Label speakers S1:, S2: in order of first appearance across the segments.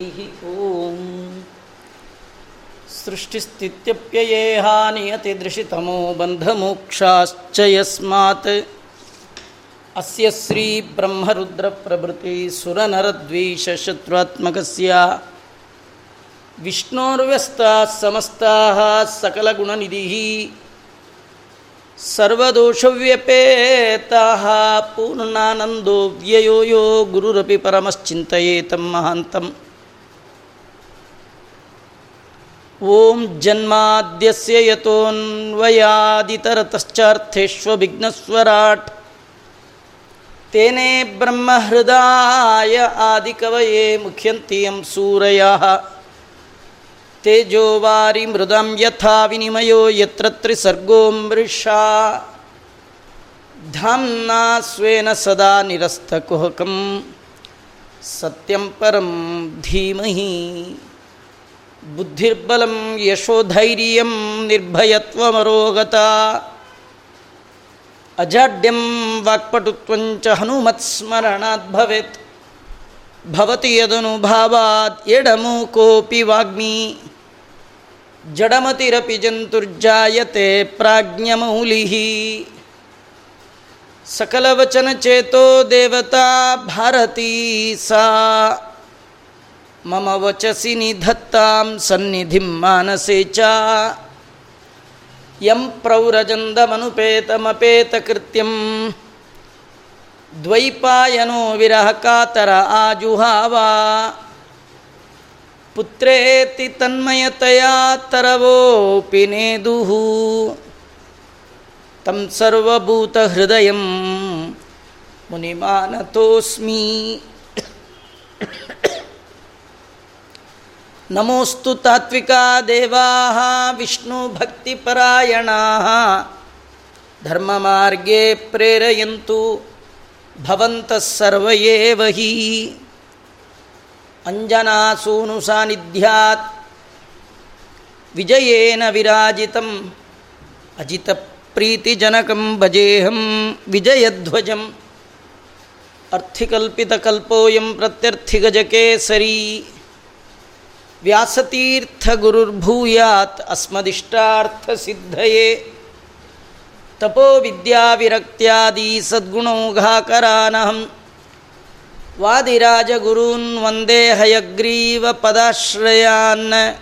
S1: ॐ सृष्टिस्थित्यप्ययेहा नियतिदृशितमो बन्धमोक्षाश्च यस्मात् अस्य श्रीब्रह्मरुद्रप्रभृतिसुरनरद्वीषशत्रुत्मकस्य विष्णोर्व्यस्ताः समस्ताः सकलगुणनिधिः सर्वदोषव्यपेताः पूर्णानन्दो व्ययो यो गुरुरपि परमश्चिन्तयेतं महान्तम् ॐ जन्माद्यस्य यतोऽन्वयादितरतश्चार्थेष्वभिघ्नस्वराट् तेने ब्रह्महृदाय आदिकवये मुख्यन्ति यं सूरयः। तेजो वारि मृदं यथा विनिमयो यत्र त्रिसर्गो मृषा धाम्ना स्वेन सदा निरस्तकुहकं सत्यं परं धीमहि। बुद्धिर्बलं यशोधैर्यं निर्भयत्वमरोगता। अजाड्यं वाक्पटुत्वञ्च हनुमत्स्मरणात् भवेत्। भवति यदनुभावात् एडमूकोऽपि वाग्मी। जडमतिरपि जन्तुर्जायते प्राज्ञमौलिः। सकलवचनचेतो देवता भारती सा ಮಮ ವಚಸಿ ನಿಧತ್ತಾಂ ಸನ್ನಿಧಿ ಮಾನಸೇ ಚ ಯಂ ಪ್ರೌರಜಂದಮನುಪೇತಮಪೇತಕೃತ್ಯಂ ದ್ವೈಪಾಯನೋ ವಿರಹ ಕಾತರ ಆಜುಹಾವಾ ಪುತ್ರೇತಿ ತನ್ಮಯತೆಯಾ ತರವೋಪಿ ನೇದುಃ ತಂ ಸರ್ವಭೂತಹೃದಯ ಮುನಿಮಾನತೋಸ್ಮಿ नमोऽस्तु तात्विका देवाः विष्णुभक्तिपरायणाः। धर्ममार्गे प्रेरयन्तु, भवन्तः सर्व एव हि अञ्जनासूनुसान्निध्यात् विजयेन विराजितम् अजितप्रीतिजनकं भजेऽहं विजयध्वजम्। अर्थिकल्पितकल्पोऽयं प्रत्यर्थिगजकेसरी। ವ್ಯಾಸತೀರ್ಥಗುರುರ್ಭೂಯಾತ್ ಅಸ್ಮದಿಷ್ಟಾರ್ಥ ಸಿದ್ಧಯೇ ತಪೋ ವಿದ್ಯಾವಿರಕ್ತ್ಯಾದಿ ಸದ್ಗುಣೋಘಾಕರಾನಹಂ ವಾದಿರಾಜಗುರೂನ್ ವಂದೇ ಹಯಗ್ರೀವ ಪದಾಶ್ರಯಾನ್.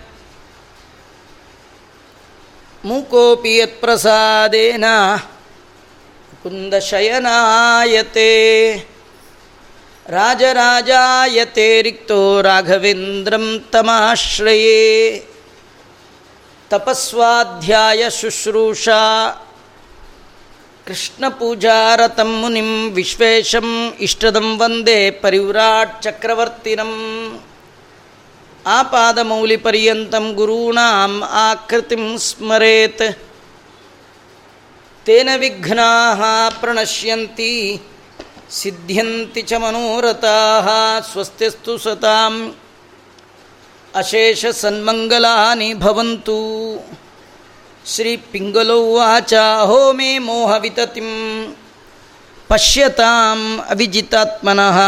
S1: ಮೂಕೋಪಿ ಯತ್ಪ್ರಸಾದೇನ ಕುಂದಶಯನಾಯತೆ. ರಾಜರಾಜಾಯತೆ ರಿಕ್ತೋ ರಾಘವೇಂದ್ರಂ ತಮಾಶ್ರಯೇ. ತಪಸ್ವಾಧ್ಯಾಯ ಶುಶ್ರೂಷಾ. ಕೃಷ್ಣಪೂಜಾರತಂ ಮುನಿಂ ವಿಶ್ವೇಶಂ ಇಷ್ಟದಂ ವಂದೇ ಪರಿವ್ರಾಟ್ ಚಕ್ರವರ್ತಿನಂ. ಆಪಾದಮೌಲಿಪರ್ಯಂತಂ ಗುರೂಣಾಂ ಆಕೃತಿಂ ಸ್ಮರೇತ್. ತೇನ ವಿಘ್ನಾ ಪ್ರಣಶ್ಯಂತಿ. ಸಿದ್ಧ್ಯಂತಿ ಚ ಮನೋರಥಾ ಸ್ವಸ್ತಿಸ್ತು ಸತಾಂ ಅಶೇಷ ಸನ್ಮಂಗಲಾನಿ ಭವಂತು ಶ್ರೀ ಪಿಂಗಲೋವಾಚ ಹೋ ಮೇ ಮೋಹವಿತತಿಂ ಪಶ್ಯತಾಂ ಅವಿಜಿತಾತ್ಮನಃ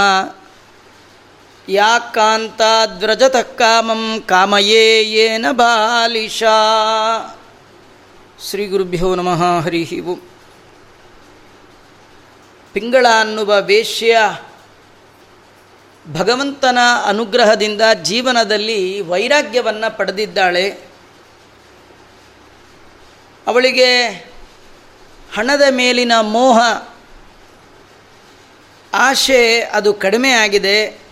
S1: ಯಾ ಕಾಂತಾದ್ವ್ರಜತ ಕಾಮಂ ಕಾಮಯೇ ಯೇನ ಬಾಲಿಶಾ ಶ್ರೀ ಗುರುಭ್ಯೋ ನಮಃ ಹರಿ ಓಂ. ಪಿಂಗಳ ಅನ್ನುವ ವೇಶ್ಯ ಭಗವಂತನ ಅನುಗ್ರಹದಿಂದ ಜೀವನದಲ್ಲಿ ವೈರಾಗ್ಯವನ್ನು ಪಡೆದಿದ್ದಾಳೆ. ಅವಳಿಗೆ ಹಣದ ಮೇಲಿನ ಮೋಹ, ಆಶೆ ಅದು ಕಡಿಮೆ ಆಗಿದೆ.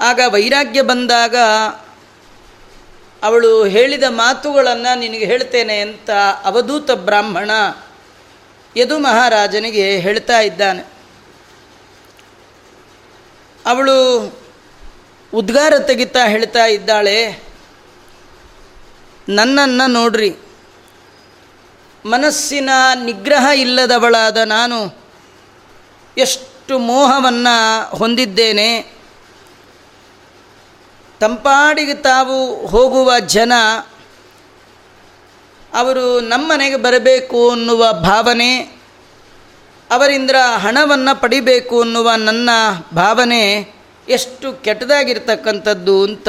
S1: ಆಗ ವೈರಾಗ್ಯ ಬಂದಾಗ ಅವಳು ಹೇಳಿದ ಮಾತುಗಳನ್ನು ನಿನಗೆ ಹೇಳ್ತೇನೆ ಅಂತ ಅವಧೂತ ಬ್ರಾಹ್ಮಣ ಯದು ಮಹಾರಾಜನಿಗೆ ಹೇಳ್ತಾ ಇದ್ದಾನೆ. ಅವಳು ಉದ್ಗಾರ ತೆಗಿತಾ ಹೇಳ್ತಾ ಇದ್ದಾಳೆ. ನನ್ನನ್ನು ನೋಡ್ರಿ. ಮನಸ್ಸಿನ ನಿಗ್ರಹ ಇಲ್ಲದವಳಾದ ನಾನು ಎಷ್ಟು ಮೋಹವನ್ನು ಹೊಂದಿದ್ದೇನೆ. ತಂಪಾಡಿಗೆ ತಾವು ಹೋಗುವ ಜನ ಅವರು ನಮ್ಮನೆಗೆ ಬರಬೇಕು ಅನ್ನುವ ಭಾವನೆ ಅವರಿಂದ ಹಣವನ್ನು ಪಡಿಬೇಕು ಅನ್ನುವ ನನ್ನ ಭಾವನೆ ಎಷ್ಟು ಕೆಟ್ಟದಾಗಿರ್ತಕ್ಕಂಥದ್ದು ಅಂತ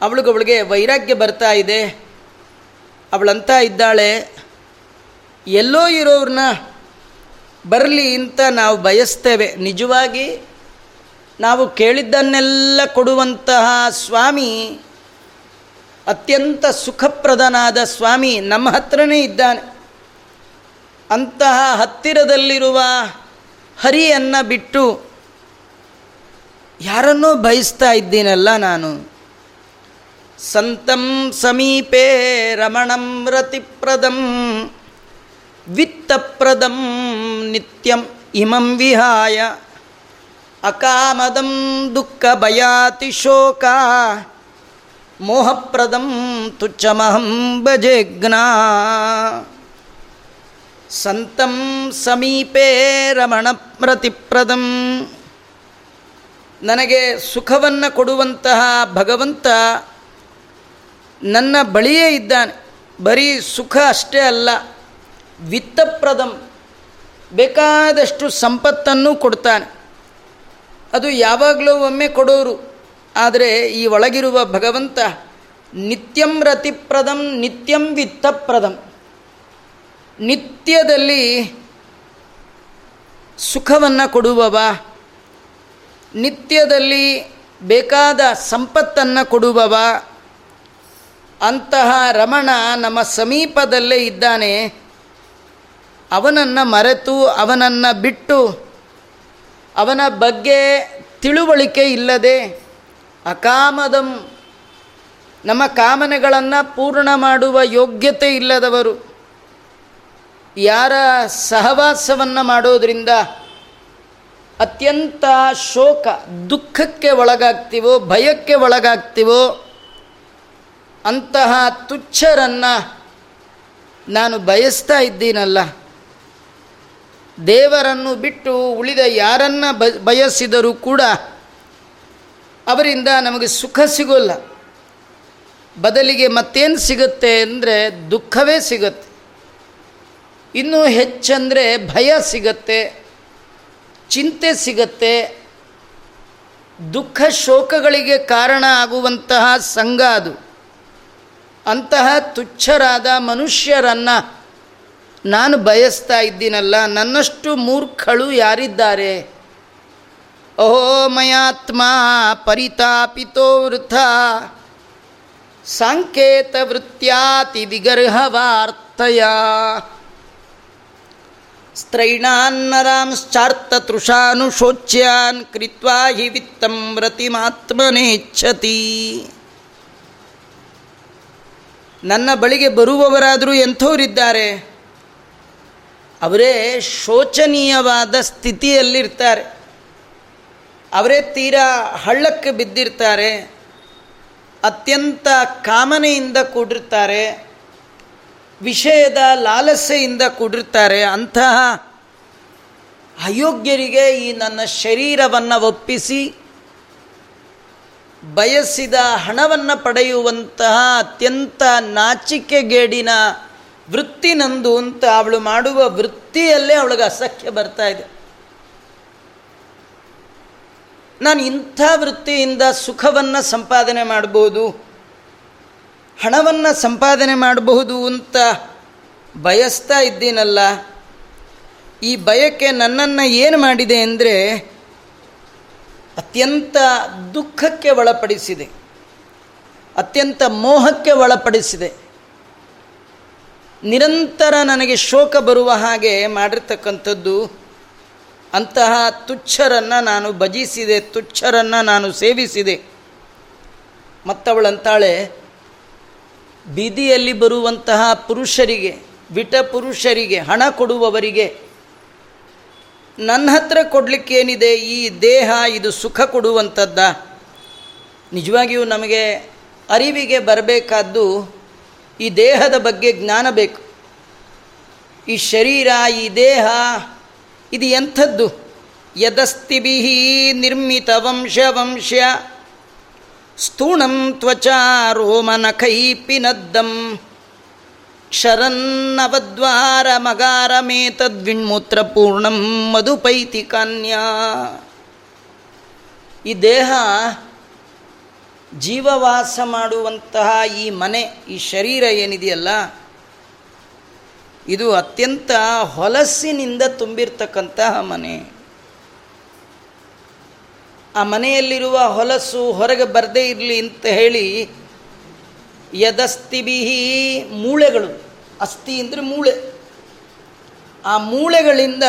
S1: ಅವಳಿಗೊಬ್ಳಿಗೆ ವೈರಾಗ್ಯ ಬರ್ತಾ ಇದೆ. ಅವಳಂತ ಇದ್ದಾಳೆ, ಎಲ್ಲೋ ಇರೋರನ್ನ ಬರಲಿ ಅಂತ ನಾವು ಬಯಸ್ತೇವೆ. ನಿಜವಾಗಿ ನಾವು ಕೇಳಿದ್ದನ್ನೆಲ್ಲ ಕೊಡುವಂತಹ ಸ್ವಾಮಿ ಅತ್ಯಂತ ಸುಖಪ್ರದನಾದ ಸ್ವಾಮಿ ನಮ್ಮ ಹತ್ರನೇ ಇದ್ದಾನೆ. ಅಂತಹ ಹತ್ತಿರದಲ್ಲಿರುವ ಹರಿಯನ್ನು ಬಿಟ್ಟು ಯಾರನ್ನೋ ಬಯಸ್ತಾ ಇದ್ದೀನಲ್ಲ ನಾನು. ಸಂತಂ ಸಮೀಪೇ ರಮಣಂ ರತಿಪ್ರದಂ, ವಿತ್ತಪ್ರದಂ ನಿತ್ಯಂ ಇಮಂ ವಿಹಾಯ, ಅಕಾಮದಂ ದುಃಖ ಭಯಾತಿ ಶೋಕ ಮೋಹಪ್ರದಂ ತುಚ್ಛಮಹಂ ಭಜೆಗ್ನಾ ಸಂತಂ ಸಮೀಪೇ ರಮಣ ಪ್ರತಿಪ್ರದಂ. ನನಗೆ ಸುಖವನ್ನು ಕೊಡುವಂತಹ ಭಗವಂತ ನನ್ನ ಬಳಿಯೇ ಇದ್ದಾನೆ. ಬರೀ ಸುಖ ಅಷ್ಟೇ ಅಲ್ಲ, ವಿತ್ತಪ್ರದಂ ಬೇಕಾದಷ್ಟು ಸಂಪತ್ತನ್ನು ಕೊಡ್ತಾನೆ. ಅದು ಯಾವಾಗಲೂ ಒಮ್ಮೆ ಕೊಡೋರು ಆದರೆ ಈ ಒಳಗಿರುವ ಭಗವಂತ ನಿತ್ಯಂ ರತಿಪ್ರದಂ, ನಿತ್ಯಂ ವಿತ್ತಪ್ರದಂ. ನಿತ್ಯದಲ್ಲಿ ಸುಖವನ್ನು ಕೊಡುವವ, ನಿತ್ಯದಲ್ಲಿ ಬೇಕಾದ ಸಂಪತ್ತನ್ನು ಕೊಡುವವ, ಅಂತಹ ರಮಣ ನಮ್ಮ ಸಮೀಪದಲ್ಲೇ ಇದ್ದಾನೆ. ಅವನನ್ನು ಮರೆತು, ಅವನನ್ನು ಬಿಟ್ಟು, ಅವನ ಬಗ್ಗೆ ತಿಳುವಳಿಕೆ ಇಲ್ಲದೆ ಅಕಾಮದಂ. ನಮ್ಮ ಕಾಮನೆಗಳನ್ನು ಪೂರ್ಣ ಮಾಡುವ ಯೋಗ್ಯತೆ ಇಲ್ಲದವರು. ಯಾರ ಸಹವಾಸವನ್ನು ಮಾಡೋದರಿಂದ ಅತ್ಯಂತ ಶೋಕ, ದುಃಖಕ್ಕೆ ಒಳಗಾಗ್ತೀವೋ, ಭಯಕ್ಕೆ ಒಳಗಾಗ್ತೀವೋ, ಅಂತಹ ತುಚ್ಛರನ್ನು ನಾನು ಬಯಸ್ತಾ ಇದ್ದೀನಲ್ಲ. ದೇವರನ್ನು ಬಿಟ್ಟು ಉಳಿದ ಯಾರನ್ನ ಬಯಸಿದರೂ ಕೂಡ ಅವರಿಂದ ನಮಗೆ ಸುಖ ಸಿಗೋಲ್ಲ. ಬದಲಿಗೆ ಮತ್ತೇನು ಸಿಗುತ್ತೆ ಅಂದರೆ ದುಃಖವೇ ಸಿಗುತ್ತೆ. ಇನ್ನೂ ಹೆಚ್ಚಂದರೆ ಭಯ ಸಿಗತ್ತೆ, ಚಿಂತೆ ಸಿಗತ್ತೆ. ದುಃಖ ಶೋಕಗಳಿಗೆ ಕಾರಣ ಆಗುವಂತಹ ಸಂಘ ಅದು. ಅಂತಹ ತುಚ್ಛರಾದ ಮನುಷ್ಯರನ್ನು ನಾನು ಬಯಸ್ತಾ ಇದ್ದೀನಲ್ಲ, ನನ್ನಷ್ಟು ಮೂರ್ಖಳು ಯಾರಿದ್ದಾರೆ? ಓಹೋ ಮಯಾತ್ಮ ಪರಿತಾಪಿತೋ ವೃಥ ಸಾಂಕೇತ ವೃತ್ಯಾತಿ ವಿಗರ್ಹವಾರ್ತಯ ಸ್ತ್ರೈಣಾನ್ನರಾಂಶ್ಚಾರ್ತತೃಷಾನುಶೋಚ್ಯಾನ್ ಕೃತ್ವಾ ಹಿ ವಿತ್ತಂ ವ್ರತಿಮಾತ್ಮನೇಚ್ಛತಿ ನನ್ನ ಬಳಿಗೆ ಬರುವವರಾದರೂ ಎಂಥವರಿದ್ದಾರೆ? ಅವರೇ ಶೋಚನೀಯವಾದ ಸ್ಥಿತಿಯಲ್ಲಿರ್ತಾರೆ. ಅವರೇ ತೀರಾ ಹಳ್ಳಕ್ಕೆ ಬಿದ್ದಿರ್ತಾರೆ, ಅತ್ಯಂತ ಕಾಮನೆಯಿಂದ ಕೂಡಿರ್ತಾರೆ, ವಿಷಯದ ಲಾಲಸೆಯಿಂದ ಕೂಡಿರ್ತಾರೆ, ಅಂತಹ ಅಯೋಗ್ಯರಿಗೆ ಈ ನನ್ನ ಶರೀರವನ್ನು ಒಪ್ಪಿಸಿ, ಬಯಸಿದ ಹಣವನ್ನು ಪಡೆಯುವಂತಹ ಅತ್ಯಂತ ನಾಚಿಕೆಗೇಡಿನ ವೃತ್ತಿ ನಂದು ಅಂತ ಅವಳು ಮಾಡುವ ವೃತ್ತಿಯಲ್ಲೇ ಅವಳಿಗೆ ಅಸಖ್ಯ ಬರ್ತಾ ಇದೆ. ನಾನು ಇಂಥ ವೃತ್ತಿಯಿಂದ ಸುಖವನ್ನು ಸಂಪಾದನೆ ಮಾಡ್ಬೋದು, ಹಣವನ್ನು ಸಂಪಾದನೆ ಮಾಡಬಹುದು ಅಂತ ಬಯಸ್ತಾ ಇದ್ದೀನಲ್ಲ, ಈ ಬಯಕೆ ನನ್ನನ್ನು ಏನು ಮಾಡಿದೆ ಅಂದರೆ ಅತ್ಯಂತ ದುಃಖಕ್ಕೆ ಒಳಪಡಿಸಿದೆ, ಅತ್ಯಂತ ಮೋಹಕ್ಕೆ ಒಳಪಡಿಸಿದೆ. ನಿರಂತರ ನನಗೆ ಶೋಕ ಬರುವ ಹಾಗೆ ಮಾಡಿರ್ತಕ್ಕಂಥದ್ದು ಅಂತಹ ತುಚ್ಛರನ್ನು ನಾನು ಭಜಿಸಿದೆ, ತುಚ್ಛರನ್ನು ನಾನು ಸೇವಿಸಿದೆ. ಮತ್ತವಳಂತಾಳೆ, ಬೀದಿಯಲ್ಲಿ ಬರುವಂತಹ ಪುರುಷರಿಗೆ, ವಿಟ ಪುರುಷರಿಗೆ, ಹಣ ಕೊಡುವವರಿಗೆ, ನನ್ನ ಹತ್ರ ಕೊಡಲಿಕ್ಕೇನಿದೆ, ಈ ದೇಹ, ಇದು ಸುಖ ಕೊಡುವಂಥದ್ದ? ನಿಜವಾಗಿಯೂ ನಮಗೆ ಅರಿವಿಗೆ ಬರಬೇಕಾದ್ದು ಈ ದೇಹದ ಬಗ್ಗೆ ಜ್ಞಾನ ಬೇಕು. ಈ ಶರೀರ, ಈ ದೇಹ ಇದು ಎಂಥದ್ದು? ಯದಸ್ತಿಭಿ ನಿರ್ಮಿತ ವಂಶ ವಂಶ ಸ್ಥೂಣಂ ತ್ವಚಾ ಕ್ಷರನ್ನವದ್ವಾರ ಮಗಾರಮೇತದ್ವಿಣ್ಮೂತ್ರ ಪೂರ್ಣಂ ಮಧುಪೈತಿ ಕನ್ಯಾ. ಈ ದೇಹ ಜೀವವಾಸ ಮಾಡುವಂತಹ ಈ ಮನೆ, ಈ ಶರೀರ ಏನಿದೆಯಲ್ಲ ಇದು ಅತ್ಯಂತ ಹೊಲಸಿನಿಂದ ತುಂಬಿರ್ತಕ್ಕಂತಹ ಮನೆ. ಆ ಮನೆಯಲ್ಲಿರುವ ಹೊಲಸು ಹೊರಗೆ ಬರದೇ ಇರಲಿ ಅಂತ ಹೇಳಿ ಯದಸ್ತಿಬಿಹಿ ಮೂಳೆಗಳು. ಅಸ್ಥಿ ಅಂದರೆ ಮೂಳೆ. ಆ ಮೂಳೆಗಳಿಂದ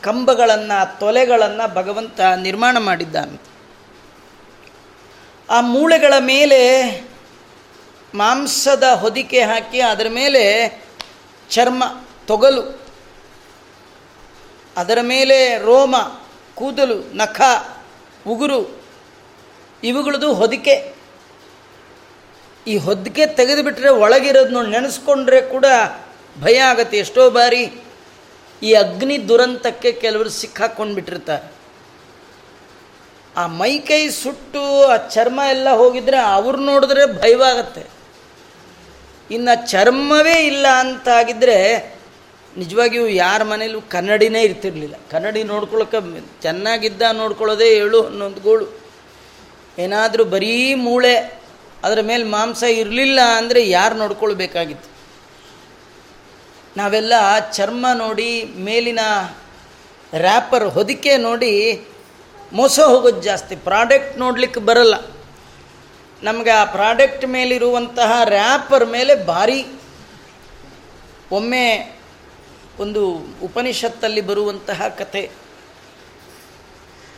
S1: ಕಂಬಗಳನ್ನು, ತೊಲೆಗಳನ್ನು ಭಗವಂತ ನಿರ್ಮಾಣ ಮಾಡಿದ್ದಾನೆ. ಆ ಮೂಳೆಗಳ ಮೇಲೆ ಮಾಂಸದ ಹೊದಿಕೆ ಹಾಕಿ ಅದರ ಮೇಲೆ ಚರ್ಮ ತೊಗಲು, ಅದರ ಮೇಲೆ ರೋಮ, ಕೂದಲು, ನಖ, ಉಗುರು, ಇವುಗಳದು ಹೊದಿಕೆ. ಈ ಹೊದಿಕೆ ತೆಗೆದುಬಿಟ್ರೆ ಒಳಗಿರೋದು ನೋಡಿ, ನೆನೆಸ್ಕೊಂಡ್ರೆ ಕೂಡ ಭಯ ಆಗತ್ತೆ. ಎಷ್ಟೋ ಬಾರಿ ಈ ಅಗ್ನಿ ದುರಂತಕ್ಕೆ ಕೆಲವರು ಸಿಕ್ಕಾಕೊಂಡ್ಬಿಟ್ಟಿರ್ತಾರೆ. ಆ ಮೈಕೈ ಸುಟ್ಟು ಆ ಚರ್ಮ ಎಲ್ಲ ಹೋಗಿದ್ರೆ ಅವ್ರು ನೋಡಿದ್ರೆ ಭಯವಾಗತ್ತೆ. ಇನ್ನು ಚರ್ಮವೇ ಇಲ್ಲ ಅಂತಾಗಿದ್ದರೆ ನಿಜವಾಗಿಯೂ ಯಾರ ಮನೇಲೂ ಕನ್ನಡಿನೇ ಇರ್ತಿರ್ಲಿಲ್ಲ. ಕನ್ನಡಿ ನೋಡ್ಕೊಳ್ಳೋಕೆ ಚೆನ್ನಾಗಿದ್ದ ನೋಡ್ಕೊಳ್ಳೋದೇ ಏಳು ಹನ್ನೊಂದು ಗೋಳು. ಏನಾದರೂ ಬರೀ ಮೂಳೆ, ಅದರ ಮೇಲೆ ಮಾಂಸ ಇರಲಿಲ್ಲ ಅಂದರೆ ಯಾರು ನೋಡ್ಕೊಳ್ಬೇಕಾಗಿತ್ತು? ನಾವೆಲ್ಲ ಚರ್ಮ ನೋಡಿ, ಮೇಲಿನ ರ್ಯಾಪರ್ ಹೊದಿಕೆ ನೋಡಿ ಮೋಸ ಹೋಗೋದು ಜಾಸ್ತಿ. ಪ್ರಾಡಕ್ಟ್ ನೋಡ್ಲಿಕ್ಕೆ ಬರಲ್ಲ. ನಮಗೆ ಆ ಪ್ರಾಡಕ್ಟ್ ಮೇಲಿರುವಂತಹ ರ್ಯಾಪರ್ ಮೇಲೆ ಭಾರಿ ಒಮ್ಮೆ ಒಂದು ಉಪನಿಷತ್ತಲ್ಲಿ ಬರುವಂತಹ ಕತೆ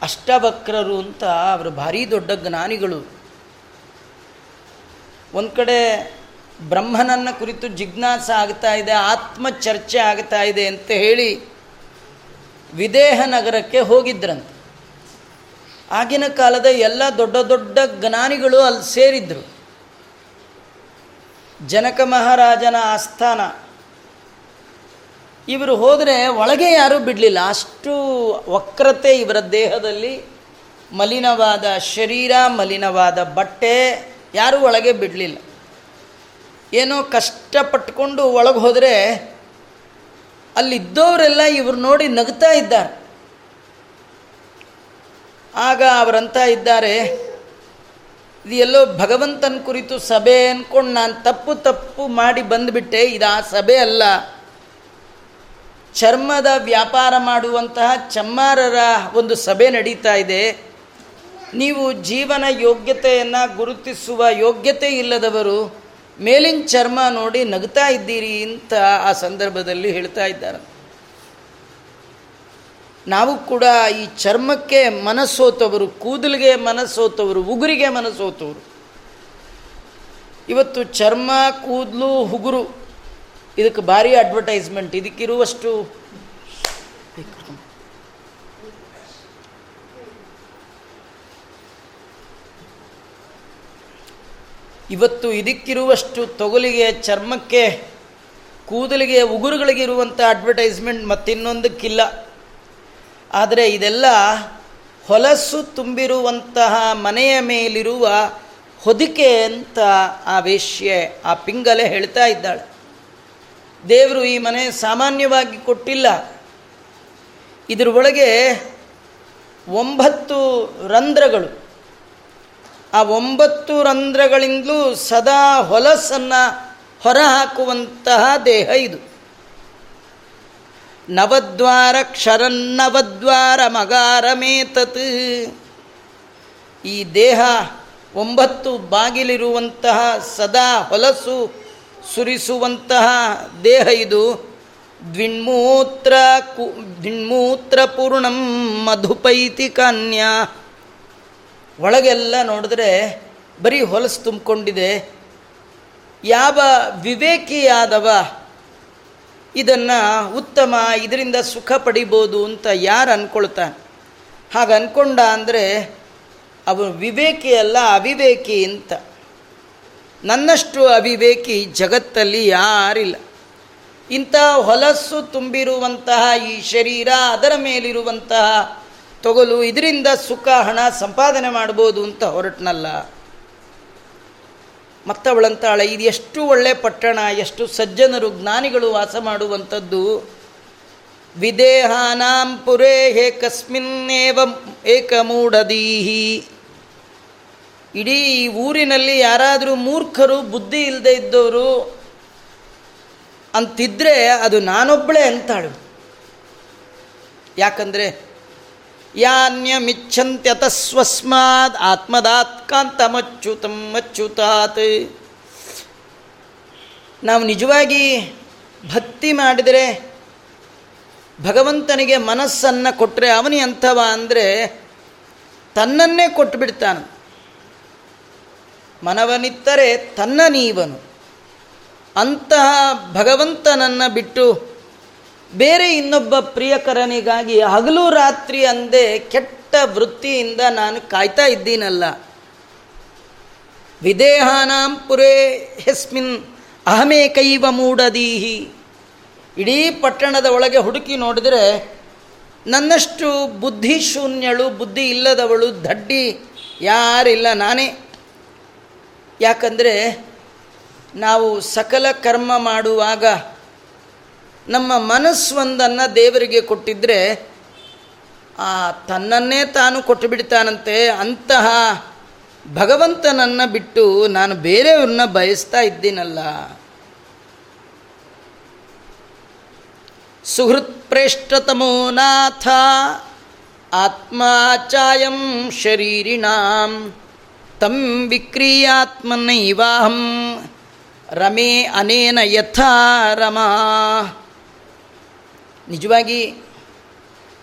S1: ಅಷ್ಟವಕ್ರರು ಅಂತ ಅವರು ಭಾರೀ ದೊಡ್ಡ ಜ್ಞಾನಿಗಳು. ಒಂದು ಕಡೆ ಬ್ರಹ್ಮನನ್ನ ಕುರಿತು ಜಿಜ್ಞಾಸ ಆಗ್ತಾ ಇದೆ ಆತ್ಮ ಚರ್ಚೆ ಆಗ್ತಾ ಇದೆ ಅಂತ ಹೇಳಿ ವಿದೇಹ ನಗರಕ್ಕೆ ಹೋಗಿದ್ರಂತೆ. ಆಗಿನ ಕಾಲದ ಎಲ್ಲ ದೊಡ್ಡ ದೊಡ್ಡ ಜ್ಞಾನಿಗಳು ಅಲ್ಲಿ ಸೇರಿದ್ರು. ಜನಕ ಮಹಾರಾಜನ ಆಸ್ಥಾನ. ಇವರು ಹೋದರೆ ಒಳಗೆ ಯಾರೂ ಬಿಡಲಿಲ್ಲ. ಅಷ್ಟು ವಕ್ರತೆ ಇವರ ದೇಹದಲ್ಲಿ, ಮಲಿನವಾದ ಶರೀರ, ಮಲಿನವಾದ ಬಟ್ಟೆ ಯಾರೂ ಒಳಗೆ ಬಿಡಲಿಲ್ಲ. ಏನೋ ಕಷ್ಟಪಟ್ಟುಕೊಂಡು ಒಳಗೆ ಹೋದರೆ ಅಲ್ಲಿದ್ದವರೆಲ್ಲ ಇವರು ನೋಡಿ ನಗ್ತಾ ಇದ್ದಾರೆ. ಆಗ ಅವರಂತ ಇದ್ದಾರೆ, ಇದು ಎಲ್ಲೋ ಭಗವಂತನ ಕುರಿತು ಸಭೆ ಅಂದ್ಕೊಂಡು ನಾನು ತಪ್ಪು ತಪ್ಪು ಮಾಡಿ ಬಂದುಬಿಟ್ಟೆ, ಇದು ಆ ಸಭೆ ಅಲ್ಲ. ಚರ್ಮದ ವ್ಯಾಪಾರ ಮಾಡುವಂತಹ ಚಮ್ಮಾರರ ಒಂದು ಸಭೆ ನಡೀತಾ ಇದೆ. ನೀವು ಜೀವನ ಯೋಗ್ಯತೆಯನ್ನು ಗುರುತಿಸುವ ಯೋಗ್ಯತೆ ಇಲ್ಲದವರು ಮೇಲಿನ ಚರ್ಮ ನೋಡಿ ನಗ್ತಾ ಇದ್ದೀರಿ, ಅಂತ ಆ ಸಂದರ್ಭದಲ್ಲಿ ಹೇಳ್ತಾ ಇದ್ದಾರೆ. ನಾವು ಕೂಡ ಈ ಚರ್ಮಕ್ಕೆ ಮನಸ್ಸೋತವರು, ಕೂದಲಿಗೆ ಮನಸ್ಸೋತವರು, ಉಗುರಿಗೆ ಮನಸ್ಸೋತವರು. ಇವತ್ತು ಚರ್ಮ, ಕೂದಲು, ಉಗುರು, ಇದಕ್ಕೆ ಭಾರಿ ಅಡ್ವರ್ಟೈಸ್ಮೆಂಟ್ ಇದಕ್ಕಿರುವಷ್ಟು ಇವತ್ತು ಇದಕ್ಕಿರುವಷ್ಟು ತೊಗಲಿಗೆ, ಚರ್ಮಕ್ಕೆ, ಕೂದಲಿಗೆ, ಉಗುರುಗಳಿಗೆ ಇರುವಂಥ ಅಡ್ವರ್ಟೈಸ್ಮೆಂಟ್ ಮತ್ತಿನ್ನೊಂದಕ್ಕಿಲ್ಲ. ಆದರೆ ಇದೆಲ್ಲ ಹೊಲಸು ತುಂಬಿರುವಂತಹ ಮನೆಯ ಮೇಲಿರುವ ಹೊದಿಕೆ ಅಂತ ಆ ವೇಶ್ಯೆ, ಆ ಪಿಂಗಲೆ ಹೇಳ್ತಾ ಇದ್ದಾಳೆ. ದೇವರು ಈ ಮನೆ ಸಾಮಾನ್ಯವಾಗಿ ಕೊಟ್ಟಿಲ್ಲ. ಇದರ ಒಳಗೆ ಒಂಬತ್ತು ರಂಧ್ರಗಳು. ಆ ಒಂಬತ್ತು ರಂಧ್ರಗಳಿಂದಲೂ ಸದಾ ಹೊಲಸನ್ನು ಹೊರಹಾಕುವಂತಹ ದೇಹ ಇದು. ನವದ್ವಾರ ಕ್ಷರನ್ನವದ್ವಾರ ಮಗಾರಮೇತತ್ ಈ ದೇಹ ಒಂಬತ್ತು ಬಾಗಿಲಿರುವಂತಹ ಸದಾ ಹೊಲಸು ಸುರಿಸುವಂತಹ ದೇಹ ಇದು. ದ್ವಿಣ್ಮೂತ್ರ ಕು ದ್ವಿಣ್ಮೂತ್ರ ಪೂರ್ಣಂ ಮಧುಪೈತಿ ಕನ್ಯಾ. ಒಳಗೆಲ್ಲ ನೋಡಿದ್ರೆ ಬರೀ ಹೊಲಸು ತುಂಬಿಕೊಂಡಿದೆ. ಯಾವ ವಿವೇಕಿಯಾದವ ಇದನ್ನು ಉತ್ತಮ, ಇದರಿಂದ ಸುಖ ಪಡಿಬೋದು ಅಂತ ಯಾರು ಅಂದ್ಕೊಳ್ತಾನೆ ಹಾಗೆ ಅಂದ್ಕೊಂಡ ಅಂದರೆ ಅವನು ವಿವೇಕಿ ಅಲ್ಲ, ಅವಿವೇಕಿ ಅಂತ. ನನ್ನಷ್ಟು ಅವಿವೇಕಿ ಜಗತ್ತಲ್ಲಿ ಯಾರಿಲ್ಲ. ಇಂಥ ಹೊಲಸು ತುಂಬಿರುವಂತಹ, ಈ ಶರೀರ ಅದರ ಮೇಲಿರುವಂತಹ ತೊಗಲು, ಇದರಿಂದ ಸುಖ, ಹಣ ಸಂಪಾದನೆ ಮಾಡ್ಬೋದು ಅಂತ ಹೊರಟ್ನಲ್ಲ. ಮತ್ತವಳಂತಾಳೆ, ಇದು ಎಷ್ಟು ಒಳ್ಳೆ ಪಟ್ಟಣ, ಎಷ್ಟು ಸಜ್ಜನರು, ಜ್ಞಾನಿಗಳು ವಾಸ ಮಾಡುವಂಥದ್ದು. ವಿದೇಹಾನಾಂ ಪುರೇ ಹೇ ಕಸ್ಮಿನ್ನೇವ ಏಕಮೂಢದೀಹಿ ಇಡೀ ಊರಿನಲ್ಲಿ ಯಾರಾದರೂ ಮೂರ್ಖರು, ಬುದ್ಧಿ ಇಲ್ಲದೆ ಇದ್ದವರು ಅಂತಿದ್ರೆ ಅದು ನಾನೊಬ್ಬಳೇ ಅಂತಾಳು. ಯಾಕಂದರೆ ಯಾನ್ಯಮಿಚ್ಛಂತ್ಯತಸ್ವಸ್ಮಾದ್ ಆತ್ಮದಾತ್ ಕಾಂತಮಚ್ಯುತಂ ಅಚ್ಯುತಾತ್ ನಾವು ನಿಜವಾಗಿ ಭಕ್ತಿ ಮಾಡಿದರೆ ಭಗವಂತನಿಗೆ ಮನಸ್ಸನ್ನು ಕೊಟ್ಟರೆ ಅವನಿ ಅಂಥವ ಅಂದರೆ ತನ್ನನ್ನೇ ಕೊಟ್ಟು ಬಿಡ್ತಾನೆ. ಮನವನಿತ್ತರೆ ತನ್ನ ನೀವನು. ಅಂತಹ ಭಗವಂತನನ್ನು ಬಿಟ್ಟು ಬೇರೆ ಇನ್ನೊಬ್ಬ ಪ್ರಿಯಕರನಿಗಾಗಿ ಹಗಲು ರಾತ್ರಿ ಅಂದೇ ಕೆಟ್ಟ ವೃತ್ತಿಯಿಂದ ನಾನು ಕಾಯ್ತಾ ಇದ್ದೀನಲ್ಲ. ವಿದೇಹಾನಾಂ ಪುರೇ ಹೆಸ್ಮಿನ್ ಅಹಮೇಕೈವ ಮೂಡದೀಹಿ. ಇಡೀ ಪಟ್ಟಣದ ಒಳಗೆ ಹುಡುಕಿ ನೋಡಿದರೆ ನನ್ನಷ್ಟು ಬುದ್ಧಿ ಶೂನ್ಯಳು ಬುದ್ಧಿ ಇಲ್ಲದವಳು, ದಡ್ಡಿ ಯಾರಿಲ್ಲ ನಾನೇ. ಯಾಕಂದರೆ ನಾವು ಸಕಲ ಕರ್ಮ ಮಾಡುವಾಗ ನಮ್ಮ ಮನಸ್ಸೊಂದನ್ನು ದೇವರಿಗೆ ಕೊಟ್ಟಿದ್ದರೆ ಆ ತನ್ನನ್ನೇ ತಾನು ಕೊಟ್ಟು ಬಿಡ್ತಾನಂತೆ ಅಂತಹ ಭಗವಂತನನ್ನು ಬಿಟ್ಟು ನಾನು ಬೇರೆಯವ್ರನ್ನ ಬಯಸ್ತಾ ಇದ್ದೀನಲ್ಲ. ಸುಹೃತ್ ಪ್ರೇಷ್ಠತಮೋ ನಾಥ, ಆತ್ಮಾಚಾಯಂ ಶರೀರಿಣಾಂ, ತಂ ವಿಕ್ರಿಯಾತ್ಮನೈವಾಹಂ, ರಮೇ ಅನೇನ ಯಥಾ ರಮಾ. ನಿಜವಾಗಿ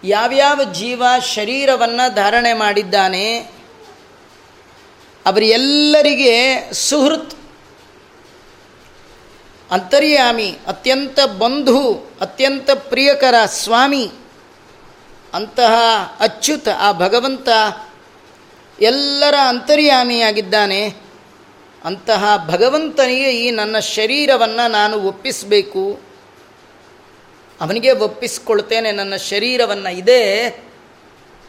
S1: ಯಾವ್ಯಾವ ಜೀವ ಶರೀರವನ್ನು ಧಾರಣೆ ಮಾಡಿದ್ದಾನೆ ಅವರೆಲ್ಲರಿಗೆ ಸುಹೃತ್, ಅಂತರ್ಯಾಮಿ, ಅತ್ಯಂತ ಬಂಧು, ಅತ್ಯಂತ ಪ್ರಿಯಕರ ಸ್ವಾಮಿ, ಅಂತಹ ಅಚ್ಯುತ, ಆ ಭಗವಂತ ಎಲ್ಲರ ಅಂತರ್ಯಾಮಿಯಾಗಿದ್ದಾನೆ. ಅಂತಹ ಭಗವಂತನಿಗೆ ಈ ನನ್ನ ಶರೀರವನ್ನು ನಾನು ಒಪ್ಪಿಸಬೇಕು. ಅವನಿಗೆ ಒಪ್ಪಿಸ್ಕೊಳ್ತೇನೆ, ನನ್ನ ಶರೀರವನ್ನು ಇದೇ.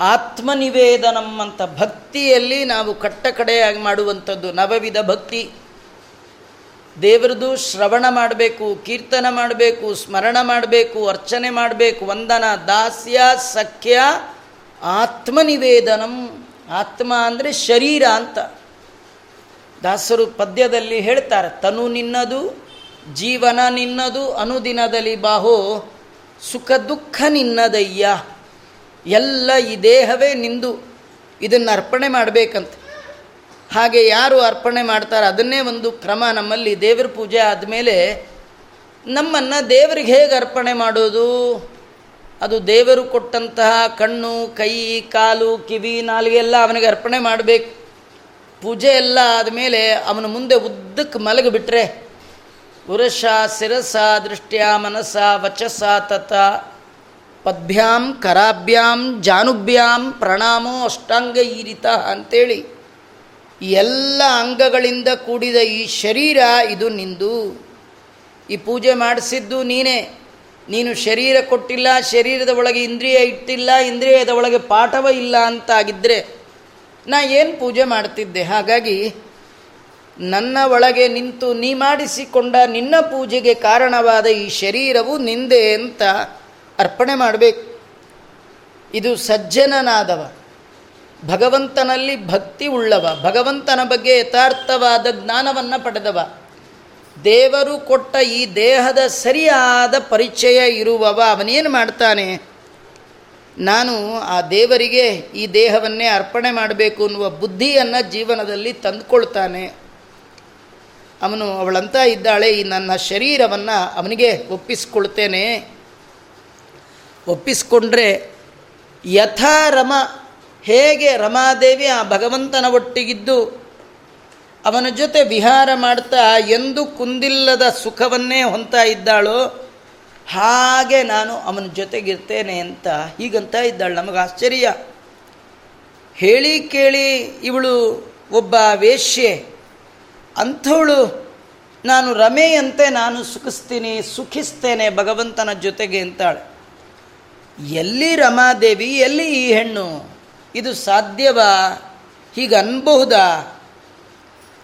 S1: ಆತ್ಮನಿವೇದನಂ ಅಂತ ಭಕ್ತಿಯಲ್ಲಿ ನಾವು ಕಟ್ಟ ಕಡೆಯಾಗಿ ಮಾಡುವಂಥದ್ದು ನವವಿಧ ಭಕ್ತಿ. ದೇವರದು ಶ್ರವಣ ಮಾಡಬೇಕು, ಕೀರ್ತನ ಮಾಡಬೇಕು, ಸ್ಮರಣ ಮಾಡಬೇಕು, ಅರ್ಚನೆ ಮಾಡಬೇಕು, ವಂದನ, ದಾಸ್ಯ, ಸಖ್ಯ, ಆತ್ಮನಿವೇದನಂ. ಆತ್ಮ ಅಂದರೆ ಶರೀರ ಅಂತ. ದಾಸರು ಪದ್ಯದಲ್ಲಿ ಹೇಳ್ತಾರೆ, ತನು ನಿನ್ನದು, ಜೀವನ ನಿನ್ನದು, ಅನುದಿನದಲ್ಲಿ ಬಾಹೋ. ಸುಖ ದುಃಖ ನಿನ್ನದಯ್ಯ. ಎಲ್ಲ ಈ ದೇಹವೇ ನಿಂದು. ಇದನ್ನು ಅರ್ಪಣೆ ಮಾಡಬೇಕಂತ. ಹಾಗೆ ಯಾರು ಅರ್ಪಣೆ ಮಾಡ್ತಾರೆ ಅದನ್ನೇ ಒಂದು ಕ್ರಮ ನಮ್ಮಲ್ಲಿ ದೇವರ ಪೂಜೆ ಆದಮೇಲೆ ನಮ್ಮನ್ನು ದೇವರಿಗೆ ಹೇಗೆ ಅರ್ಪಣೆ ಮಾಡೋದು? ಅದು ದೇವರು ಕೊಟ್ಟಂತಹ ಕಣ್ಣು, ಕೈ, ಕಾಲು, ಕಿವಿ ನಾಲಿಗೆಲ್ಲ ಅವನಿಗೆ ಅರ್ಪಣೆ ಮಾಡಬೇಕು. ಪೂಜೆ ಎಲ್ಲ ಆದಮೇಲೆ ಅವನ ಮುಂದೆ ಉದ್ದಕ್ಕೆ ಮಲಗಿಬಿಟ್ರೆ ಉರಶ ಶಿರಸ ದೃಷ್ಟ್ಯ ಮನಸ ವಚಸ ತತ ಪದ್ಭ್ಯಾಂ ಕರಾಭ್ಯಾಂ ಜಾನುಭ್ಯಾಂ ಪ್ರಣಾಮೋ ಅಷ್ಟಾಂಗ ಈರಿತ ಅಂತೇಳಿ ಈ ಎಲ್ಲ ಅಂಗಗಳಿಂದ ಕೂಡಿದ ಈ ಶರೀರ ಇದು ನಿಂದು. ಈ ಪೂಜೆ ಮಾಡಿಸಿದ್ದು ನೀನೇ. ನೀನು ಶರೀರ ಕೊಟ್ಟಿಲ್ಲ, ಶರೀರದ ಒಳಗೆ ಇಂದ್ರಿಯ ಇಟ್ಟಿಲ್ಲ, ಇಂದ್ರಿಯದ ಒಳಗೆ ಪಾಠವ ಇಲ್ಲ ಅಂತಾಗಿದ್ದರೆ ನಾ ಏನು ಪೂಜೆ ಮಾಡ್ತಿದ್ದೆ? ಹಾಗಾಗಿ ನನ್ನ ಒಳಗೆ ನಿಂತು ನೀ ಮಾಡಿಸಿಕೊಂಡ ನಿನ್ನ ಪೂಜೆಗೆ ಕಾರಣವಾದ ಈ ಶರೀರವು ನಿಂದೆ ಅಂತ ಅರ್ಪಣೆ ಮಾಡಬೇಕು. ಇದು ಸಜ್ಜನನಾದವ. ಭಗವಂತನಲ್ಲಿ ಭಕ್ತಿ ಉಳ್ಳವ. ಭಗವಂತನ ಬಗ್ಗೆ ಯಥಾರ್ಥವಾದ ಜ್ಞಾನವನ್ನು ಪಡೆದವ. ದೇವರು ಕೊಟ್ಟ ಈ ದೇಹದ ಸರಿಯಾದ ಪರಿಚಯ ಇರುವವ ಅವನೇನು ಮಾಡ್ತಾನೆ? ನಾನು ಆ ದೇವರಿಗೆ ಈ ದೇಹವನ್ನೇ ಅರ್ಪಣೆ ಮಾಡಬೇಕು ಅನ್ನುವ ಬುದ್ಧಿಯನ್ನು ಜೀವನದಲ್ಲಿ ತಂದುಕೊಳ್ತಾನೆ. ಅವನು ಅವಳಂತ ಇದ್ದಾಳೆ, ಈ ನನ್ನ ಶರೀರವನ್ನು ಅವನಿಗೆ ಒಪ್ಪಿಸ್ಕೊಳ್ತೇನೆ. ಒಪ್ಪಿಸ್ಕೊಂಡ್ರೆ ಯಥಾ ರಮ ಹೇಗೆ ರಮಾದೇವಿ ಆ ಭಗವಂತನ ಒಟ್ಟಿಗಿದ್ದು ಅವನ ಜೊತೆ ವಿಹಾರ ಮಾಡ್ತಾ ಎಂದು ಕುಂದಿಲ್ಲದ ಸುಖವನ್ನೇ ಹೊಂತಾ ಇದ್ದಾಳೋ, ಹಾಗೆ ನಾನು ಅವನ ಜೊತೆಗಿರ್ತೇನೆ ಅಂತ ಹೀಗಂತ ಇದ್ದಾಳೆ. ನಮಗೆ ಆಶ್ಚರ್ಯ. ಹೇಳಿ ಕೇಳಿ ಇವಳು ಒಬ್ಬ ವೇಶ್ಯೆ. ಅಂಥವಳು, ನಾನು ರಮೆಯಂತೆ ನಾನು ಸುಖಿಸ್ತೀನಿ, ಸುಖಿಸ್ತೇನೆ ಭಗವಂತನ ಜೊತೆಗೆ ಅಂತಾಳೆ. ಎಲ್ಲಿ ರಮಾದೇವಿ, ಎಲ್ಲಿ ಈ ಹೆಣ್ಣು? ಇದು ಸಾಧ್ಯವಾ? ಹೀಗೆ ಅನ್ಬಹುದಾ?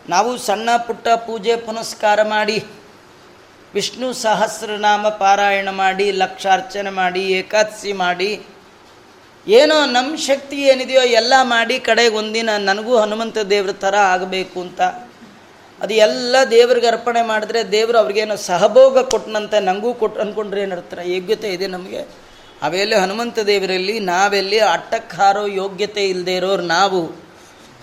S1: ನಾವು ಸಣ್ಣ ಪುಟ್ಟ ಪೂಜೆ ಪುನಸ್ಕಾರ ಮಾಡಿ, ವಿಷ್ಣು ಸಹಸ್ರನಾಮ ಪಾರಾಯಣ ಮಾಡಿ, ಲಕ್ಷಾರ್ಚನೆ ಮಾಡಿ, ಏಕಾದಶಿ ಮಾಡಿ, ಏನೋ ನಮ್ಮ ಶಕ್ತಿ ಏನಿದೆಯೋ ಎಲ್ಲ ಮಾಡಿ ಕಡೆಗೆ ಒಂದಿನ ನನಗೂ ಹನುಮಂತ ದೇವ್ರ ಥರ ಆಗಬೇಕು ಅಂತ ಅದು ಎಲ್ಲ ದೇವ್ರಿಗೆ ಅರ್ಪಣೆ ಮಾಡಿದ್ರೆ ದೇವರು ಅವ್ರಿಗೇನು ಸಹಭೋಗ ಕೊಟ್ಟನಂತೆ ನನಗೂ ಕೊಟ್ಟು ಅಂದ್ಕೊಂಡ್ರೆ ಏನರ್ತಾರೆ ಯೋಗ್ಯತೆ ಇದೆ ನಮಗೆ. ಅವೆಲ್ಲಿ ಹನುಮಂತ ದೇವರಲ್ಲಿ ನಾವೆಲ್ಲಿ ಅಟ್ಟಕ್ಕಾರೋ ಯೋಗ್ಯತೆ ಇಲ್ಲದೆ ಇರೋರು ನಾವು.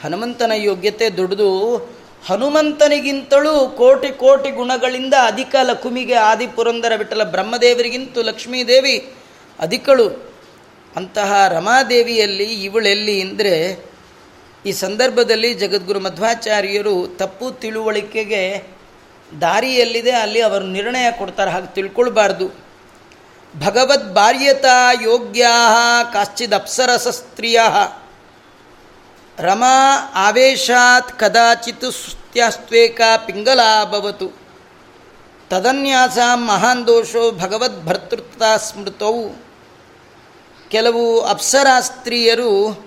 S1: ಹನುಮಂತನ ಯೋಗ್ಯತೆ ದುಡಿದು ಹನುಮಂತನಿಗಿಂತಲೂ ಕೋಟಿ ಕೋಟಿ ಗುಣಗಳಿಂದ ಅಧಿಕ ಲಕುಮಿಗೆ ಆದಿ ಪುರಂದರ ಬಿಟ್ಟಲ ಬ್ರಹ್ಮದೇವರಿಗಿಂತೂ ಲಕ್ಷ್ಮೀದೇವಿ ಅಧಿಕಳು. ಅಂತಹ ರಮಾದೇವಿಯಲ್ಲಿ ಇವಳೆಲ್ಲಿ ಅಂದರೆ ಈ ಸಂದರ್ಭದಲ್ಲಿ ಜಗದ್ಗುರು ಮಧ್ವಾಚಾರ್ಯರು ತಪ್ಪು ತಿಳುವಳಿಕೆಗೆ ದಾರಿಯಲ್ಲಿದೆ, ಅಲ್ಲಿ ಅವರು ನಿರ್ಣಯ ಕೊಡ್ತಾರೆ, ಹಾಗೆ ತಿಳ್ಕೊಳ್ಬಾರ್ದು. ಭಗವದ್ ಬಾರ್ಯತಾ ಯೋಗ್ಯ ಕಾಶ್ಚಿದ್ ಅಪ್ಸರಸ ಸ್ತ್ರೀಯ. ರಮಾ ಆವೇಶಾತ್ ಕದಾಚಿತ್ ಸುತ್ಯಾಸ್ತ್ವೇಕ ಪಿಂಗಲಾಭವತು. ತದನ್ಯಾಸ ಮಹಾನ್ ದೋಷೋ ಭಗವದ್ ಭರ್ತೃತ್ವ ಸ್ಮೃತವು ಕೆಲವು ಅಪ್ಸರಾ ಸ್ತ್ರೀಯರು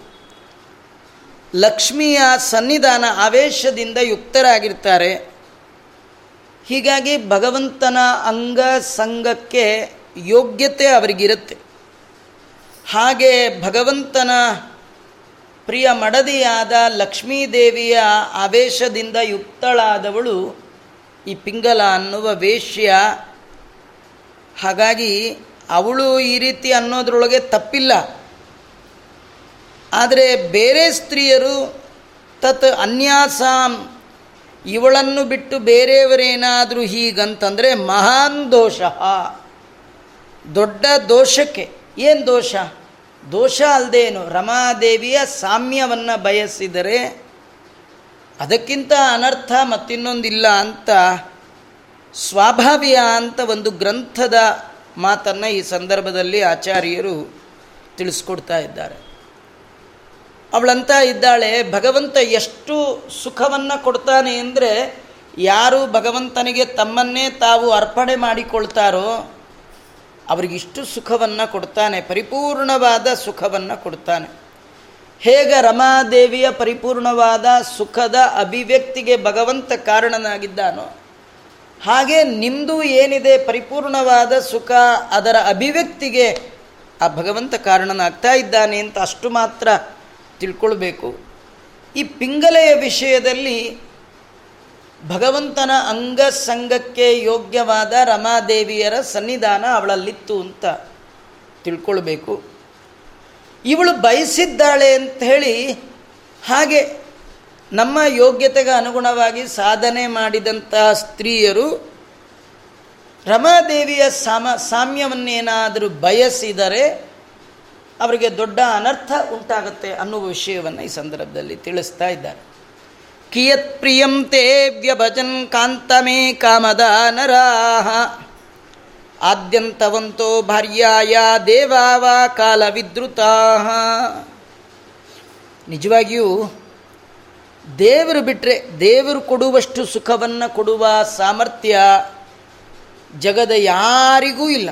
S1: ಲಕ್ಷ್ಮಿಯ ಸನ್ನಿಧಾನ ಆವೇಶದಿಂದ ಯುಕ್ತರಾಗಿರ್ತಾರೆ. ಹೀಗಾಗಿ ಭಗವಂತನ ಅಂಗ ಸಂಘಕ್ಕೆ ಯೋಗ್ಯತೆ ಅವರಿಗಿರುತ್ತೆ. ಹಾಗೆ ಭಗವಂತನ ಪ್ರಿಯ ಮಡದಿಯಾದ ಲಕ್ಷ್ಮೀದೇವಿಯ ಆವೇಶದಿಂದ ಯುಕ್ತಳಾದವಳು ಈ ಪಿಂಗಲ ಅನ್ನುವ ವೇಶ್ಯ. ಹಾಗಾಗಿ ಅವಳು ಈ ರೀತಿ ಅನ್ನೋದ್ರೊಳಗೆ ತಪ್ಪಿಲ್ಲ. ಆದರೆ ಬೇರೆ ಸ್ತ್ರೀಯರು ತತ್ ಅನ್ಯಾಸಾಂ, ಇವಳನ್ನು ಬಿಟ್ಟು ಬೇರೆಯವರೇನಾದರೂ ಹೀಗಂತಂದರೆ ಮಹಾನ್ ದೋಷ. ದೊಡ್ಡ ದೋಷಕ್ಕೆ. ಏನು ದೋಷ? ದೋಷ ಅಲ್ಲದೇನು ರಮಾದೇವಿಯ ಸಾಮ್ಯವನ್ನು ಬಯಸಿದರೆ ಅದಕ್ಕಿಂತ ಅನರ್ಥ ಮತ್ತಿನ್ನೊಂದಿಲ್ಲ ಅಂತ ಸ್ವಾಭಾವ್ಯ ಅಂತ ಒಂದು ಗ್ರಂಥದ ಮಾತನ್ನು ಈ ಸಂದರ್ಭದಲ್ಲಿ ಆಚಾರ್ಯರು ತಿಳಿಸ್ಕೊಡ್ತಾ ಇದ್ದಾರೆ. ಅವಳಂತ ಇದ್ದಾಳೆ, ಭಗವಂತ ಎಷ್ಟು ಸುಖವನ್ನು ಕೊಡ್ತಾನೆ ಅಂದರೆ ಯಾರು ಭಗವಂತನಿಗೆ ತಮ್ಮನ್ನೇ ತಾವು ಅರ್ಪಣೆ ಮಾಡಿಕೊಳ್ತಾರೋ ಅವರಿಗಿಷ್ಟು ಸುಖವನ್ನು ಕೊಡ್ತಾನೆ, ಪರಿಪೂರ್ಣವಾದ ಸುಖವನ್ನು ಕೊಡ್ತಾನೆ. ಹೇಗೆ ರಮಾದೇವಿಯ ಪರಿಪೂರ್ಣವಾದ ಸುಖದ ಅಭಿವ್ಯಕ್ತಿಗೆ ಭಗವಂತ ಕಾರಣನಾಗಿದ್ದಾನೋ, ಹಾಗೆ ನಿಮ್ಮದು ಏನಿದೆ ಪರಿಪೂರ್ಣವಾದ ಸುಖ ಅದರ ಅಭಿವ್ಯಕ್ತಿಗೆ ಆ ಭಗವಂತ ಕಾರಣನಾಗ್ತಾ ಇದ್ದಾನೆ ಅಂತ ಅಷ್ಟು ಮಾತ್ರ ತಿಳ್ಕೊಳ್ಬೇಕು. ಈ ಪಿಂಗಲೆಯ ವಿಷಯದಲ್ಲಿ ಭಗವಂತನ ಅಂಗ ಸಂಘಕ್ಕೆ ಯೋಗ್ಯವಾದ ರಮಾದೇವಿಯರ ಸನ್ನಿಧಾನ ಅವಳಲ್ಲಿತ್ತು ಅಂತ ತಿಳ್ಕೊಳ್ಬೇಕು. ಇವಳು ಬಯಸಿದ್ದಾಳೆ ಅಂತ ಹೇಳಿ ಹಾಗೆ ನಮ್ಮ ಯೋಗ್ಯತೆಗೆ ಅನುಗುಣವಾಗಿ ಸಾಧನೆ ಮಾಡಿದಂತಹ ಸ್ತ್ರೀಯರು ರಮಾದೇವಿಯ ಸಾಮ, ಸಾಮ್ಯವನ್ನೇನಾದರೂ ಬಯಸಿದರೆ ಅವರಿಗೆ ದೊಡ್ಡ ಅನರ್ಥ ಉಂಟಾಗುತ್ತೆ ಅನ್ನುವ ವಿಷಯವನ್ನು ಈ ಸಂದರ್ಭದಲ್ಲಿ ತಿಳಿಸ್ತಾ ಇದ್ದಾರೆ. ಕಿಯತ್ ಪ್ರಿಯಂ ತೇ ವ್ಯಭಜನ್ ಕಾಂತಮೇ ಕಾಮದ ನರಾಹ ಆದ್ಯಂತವಂತೋ ಭಾರ್ಯಾಯ ದೇವಾವ ಕಾಲ ವಿದ್ರುತಾ ನಿಜವಾಗಿಯೂ ದೇವರು ಬಿಟ್ಟರೆ ದೇವರು ಕೊಡುವಷ್ಟು ಸುಖವನ್ನು ಕೊಡುವ ಸಾಮರ್ಥ್ಯ ಜಗದ ಯಾರಿಗೂ ಇಲ್ಲ.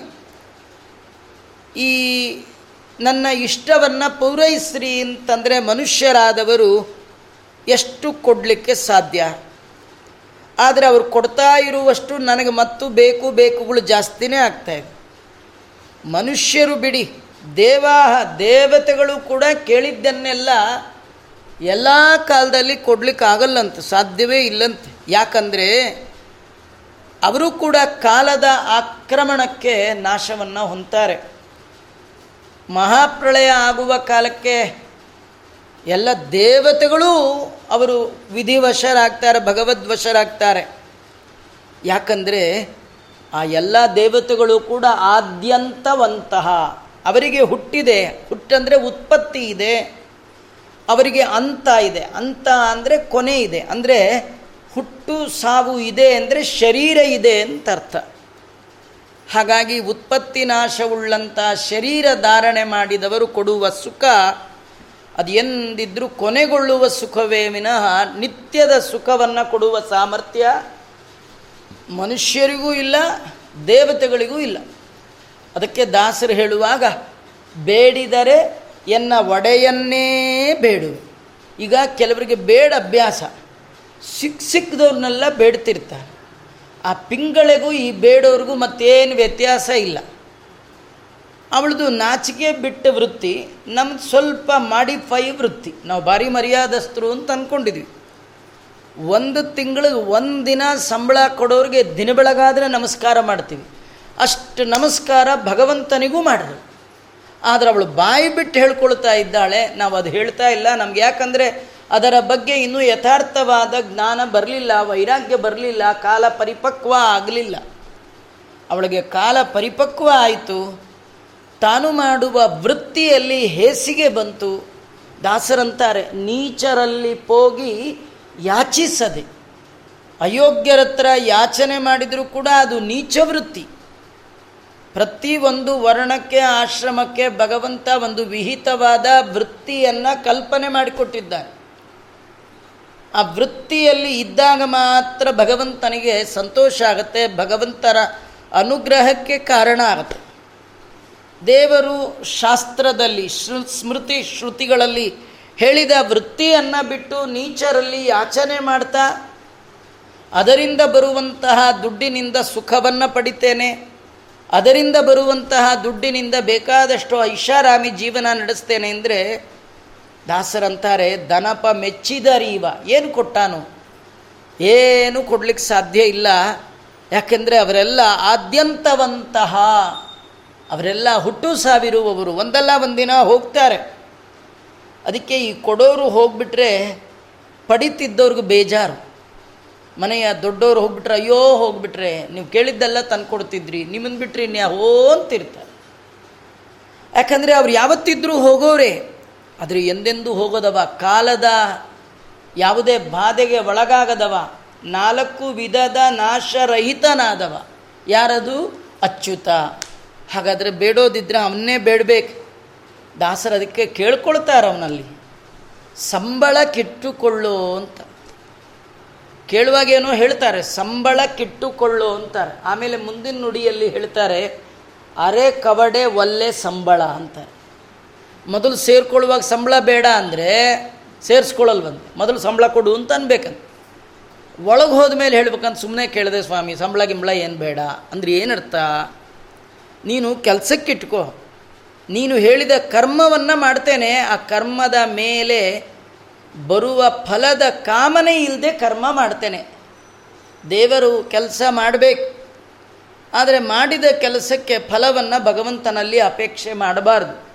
S1: ಈ ನನ್ನ ಇಷ್ಟವನ್ನು ಪೂರೈಸ್ರಿ ಅಂತಂದರೆ ಮನುಷ್ಯರಾದವರು ಎಷ್ಟು ಕೊಡಲಿಕ್ಕೆ ಸಾಧ್ಯ? ಆದರೆ ಅವರು ಕೊಡ್ತಾ ಇರುವಷ್ಟು ನನಗೆ ಮತ್ತು ಬೇಕು ಬೇಕುಗಳು ಜಾಸ್ತಿನೇ ಆಗ್ತಾಯಿದೆ ಮನುಷ್ಯರು ಬಿಡಿ ದೇವಾಹ ದೇವತೆಗಳು ಕೂಡ ಕೇಳಿದ್ದನ್ನೆಲ್ಲ ಎಲ್ಲ ಕಾಲದಲ್ಲಿ ಕೊಡಲಿಕ್ಕಾಗಲ್ಲಂತ, ಸಾಧ್ಯವೇ ಇಲ್ಲಂತೆ. ಯಾಕಂದರೆ ಅವರು ಕೂಡ ಕಾಲದ ಆಕ್ರಮಣಕ್ಕೆ ನಾಶವನ್ನು ಹೊಂತಾರೆ ಮಹಾಪ್ರಳಯ ಆಗುವ ಕಾಲಕ್ಕೆ ಎಲ್ಲ ದೇವತೆಗಳು ಅವರು ವಿಧಿವಶರಾಗ್ತಾರೆ, ಭಗವದ್ವಶರಾಗ್ತಾರೆ. ಯಾಕಂದರೆ ಆ ಎಲ್ಲ ದೇವತೆಗಳು ಕೂಡ ಆದ್ಯಂತವಂತಹ, ಅವರಿಗೆ ಹುಟ್ಟಿದೆ. ಹುಟ್ಟಂದರೆ ಉತ್ಪತ್ತಿ ಇದೆ, ಅವರಿಗೆ ಅಂತ ಇದೆ. ಅಂತ ಅಂದರೆ ಕೊನೆ ಇದೆ. ಅಂದರೆ ಹುಟ್ಟು ಸಾವು ಇದೆ ಅಂದರೆ ಶರೀರ ಇದೆ ಅಂತ ಅರ್ಥ. ಹಾಗಾಗಿ ಉತ್ಪತ್ತಿ ನಾಶವುಳ್ಳಂಥ ಶರೀರ ಧಾರಣೆ ಮಾಡಿದವರು ಕೊಡುವ ಸುಖ, ಅದು ಎಂದಿದ್ರೂ ಕೊನೆಗೊಳ್ಳುವ ಸುಖವೇ ವಿನಃ ನಿತ್ಯದ ಸುಖವನ್ನು ಕೊಡುವ ಸಾಮರ್ಥ್ಯ ಮನುಷ್ಯರಿಗೂ ಇಲ್ಲ, ದೇವತೆಗಳಿಗೂ ಇಲ್ಲ. ಅದಕ್ಕೆ ದಾಸರು ಹೇಳುವಾಗ, ಬೇಡಿದರೆ ಎನ್ನ ಒಡೆಯನ್ನೇ ಬೇಡು. ಈಗ ಕೆಲವರಿಗೆ ಬೇಡ ಅಭ್ಯಾಸ. ಸಿಕ್ಕ ಸಿಕ್ಕದವ್ರನ್ನೆಲ್ಲ ಬೇಡ್ತಿರ್ತಾರೆ. ಆ ಪಿಂಗಳೆಗೂ ಈ ಬೇಡೋರಿಗೂ ಮತ್ತೇನು ವ್ಯತ್ಯಾಸ ಇಲ್ಲ. ಅವಳದು ನಾಚಿಕೆ ಬಿಟ್ಟ ವೃತ್ತಿ, ನಮ್ದು ಸ್ವಲ್ಪ ಮಾಡಿಫೈ ವೃತ್ತಿ. ನಾವು ಭಾರಿ ಮರ್ಯಾದಸ್ತರು ಅಂತ ಅಂದ್ಕೊಂಡಿದ್ವಿ ಒಂದು ತಿಂಗಳು ಒಂದು ದಿನ ಸಂಬಳ ಕೊಡೋರಿಗೆ ದಿನ ಬೆಳಗಾದರೆ ನಮಸ್ಕಾರ ಮಾಡ್ತೀವಿ. ಅಷ್ಟು ನಮಸ್ಕಾರ ಭಗವಂತನಿಗೂ ಮಾಡಿದ್ರು. ಆದರೆ ಅವಳು ಬಾಯಿ ಬಿಟ್ಟು ಹೇಳ್ಕೊಳ್ತಾ ಇದ್ದಾಳೆ, ನಾವು ಅದು ಹೇಳ್ತಾ ಇಲ್ಲ. ನಮ್ಗೆ ಯಾಕಂದರೆ ಅದರ ಬಗ್ಗೆ ಇನ್ನೂ ಯಥಾರ್ಥವಾದ ಜ್ಞಾನ ಬರಲಿಲ್ಲ, ವೈರಾಗ್ಯ ಬರಲಿಲ್ಲ, ಕಾಲ ಪರಿಪಕ್ವ ಆಗಲಿಲ್ಲ. ಅವಳಿಗೆ ಕಾಲ ಪರಿಪಕ್ವ ಆಯಿತು. ತಾನು ಮಾಡುವ ವೃತ್ತಿಯಲ್ಲಿ ಹೇಸಿಗೆ ಬಂತು. ದಾಸರಂತಾರೆ, ನೀಚರಲ್ಲಿ ಹೋಗಿ ಯಾಚಿಸದೆ. ಅಯೋಗ್ಯರತ್ರ ಯಾಚನೆ ಮಾಡಿದರೂ ಕೂಡ ಅದು ನೀಚ ವೃತ್ತಿ. ಪ್ರತಿ ಒಂದು ವರ್ಣಕ್ಕೆ, ಆಶ್ರಮಕ್ಕೆ ಭಗವಂತ ಒಂದು ವಿಹಿತವಾದ ವೃತ್ತಿಯನ್ನು ಕಲ್ಪನೆ ಮಾಡಿಕೊಟ್ಟಿದ್ದಾನೆ. ಆ ವೃತ್ತಿಯಲ್ಲಿ ಇದ್ದಾಗ ಮಾತ್ರ ಭಗವಂತನಿಗೆ ಸಂತೋಷ ಆಗುತ್ತೆ, ಭಗವಂತರ ಅನುಗ್ರಹಕ್ಕೆ ಕಾರಣ ಆಗುತ್ತೆ. ದೇವರು ಶಾಸ್ತ್ರದಲ್ಲಿ ಶೃ ಸ್ಮೃತಿ ಶ್ರುತಿಗಳಲ್ಲಿ ಹೇಳಿದ ವೃತ್ತಿಯನ್ನು ಬಿಟ್ಟು ನೀಚರಲ್ಲಿ ಯಾಚನೆ ಮಾಡ್ತಾ, ಅದರಿಂದ ಬರುವಂತಹ ದುಡ್ಡಿನಿಂದ ಸುಖವನ್ನು ಪಡಿತೇನೆ, ಅದರಿಂದ ಬರುವಂತಹ ದುಡ್ಡಿನಿಂದ ಬೇಕಾದಷ್ಟು ಐಷಾರಾಮಿ ಜೀವನ ನಡೆಸ್ತೇನೆ ಅಂದರೆ ದಾಸರಂತಾರೆ ದನಪ ಮೆಚ್ಚಿದರೀವ, ಏನು ಕೊಟ್ಟಾನು? ಏನು ಕೊಡ್ಲಿಕ್ಕೆ ಸಾಧ್ಯ ಇಲ್ಲ. ಯಾಕೆಂದರೆ ಅವರೆಲ್ಲ ಆದ್ಯಂತವಂತಹ, ಅವರೆಲ್ಲ ಹುಟ್ಟು ಸಾವಿರುವವರು. ಒಂದಲ್ಲ ಒಂದಿನ ಹೋಗ್ತಾರೆ. ಅದಕ್ಕೆ ಈ ಕೊಡೋರು ಹೋಗ್ಬಿಟ್ರೆ ಪಡಿತಿದ್ದವ್ರಿಗೆ ಬೇಜಾರು. ಮನೆಯ ದೊಡ್ಡವರು ಹೋಗ್ಬಿಟ್ರೆ, ಅಯ್ಯೋ, ಹೋಗ್ಬಿಟ್ರೆ, ನೀವು ಕೇಳಿದ್ದೆಲ್ಲ ತಂದು ಕೊಡ್ತಿದ್ರಿ ನಿಮ್ಮನ್ನು ಬಿಟ್ಟರೆ ಇನ್ಯಾವೋ ಅಂತಿರ್ತಾರೆ. ಯಾಕಂದರೆ ಅವ್ರು ಯಾವತ್ತಿದ್ರೂ ಹೋಗೋರೆ. ಆದರೆ ಎಂದೆಂದೂ ಹೋಗದವ? ಕಾಲದ ಯಾವುದೇ ಬಾಧೆಗೆ ಒಳಗಾಗದವ? ನಾಲ್ಕು ವಿಧದ ನಾಶರಹಿತನಾದವ. ಯಾರದು? ಅಚ್ಯುತ. ಹಾಗಾದರೆ ಬೇಡೋದಿದ್ರೆ ಅವನ್ನೇ ಬೇಡಬೇಕು. ದಾಸರು ಅದಕ್ಕೆ ಕೇಳ್ಕೊಳ್ತಾರೆ ಅವನಲ್ಲಿ. ಸಂಬಳ ಕಿಟ್ಟುಕೊಳ್ಳೋ ಅಂತ. ಕೇಳುವಾಗೇನೋ ಹೇಳ್ತಾರೆ, ಸಂಬಳ ಕಿಟ್ಟುಕೊಳ್ಳೋ ಅಂತಾರೆ. ಆಮೇಲೆ ಮುಂದಿನ ನುಡಿಯಲ್ಲಿ ಹೇಳ್ತಾರೆ, ಅರೆ ಕವಡೆ ಒಲ್ಲೆ ಸಂಬಳ ಅಂತಾರೆ. ಮೊದಲು ಸೇರ್ಕೊಳ್ಳುವಾಗ ಸಂಬಳ ಬೇಡ ಅಂದರೆ ಸೇರಿಸ್ಕೊಳ್ಳಲ್ವಂತೆ. ಮೊದಲು ಸಂಬಳ ಕೊಡು ಅಂತ ಅನ್ಬೇಕಂತ. ಒಳಗೆ ಹೋದ ಮೇಲೆ ಹೇಳ್ಬೇಕಂತ ಸುಮ್ಮನೆ ಕೇಳಿದೆ ಸ್ವಾಮಿ, ಸಂಬಳ ಗಿಂಬಳ ಏನು ಬೇಡ? ಅಂದರೆ ಏನರ್ಥ? ನೀನು ಕೆಲಸಕ್ಕೆ ಇಟ್ಕೋ ನೀನು ಹೇಳಿದ ಕರ್ಮವನ್ನು ಮಾಡ್ತೇನೆ, ಆ ಕರ್ಮದ ಮೇಲೆ ಬರುವ ಫಲದ ಕಾಮನೆ ಇಲ್ಲದೆ ಕರ್ಮ ಮಾಡ್ತೇನೆ. ದೇವರು ಕೆಲಸ ಮಾಡಬೇಕು. ಆದರೆ ಮಾಡಿದ ಕೆಲಸಕ್ಕೆ ಫಲವನ್ನು ಭಗವಂತನಲ್ಲಿ ಅಪೇಕ್ಷೆ ಮಾಡಬಾರ್ದು.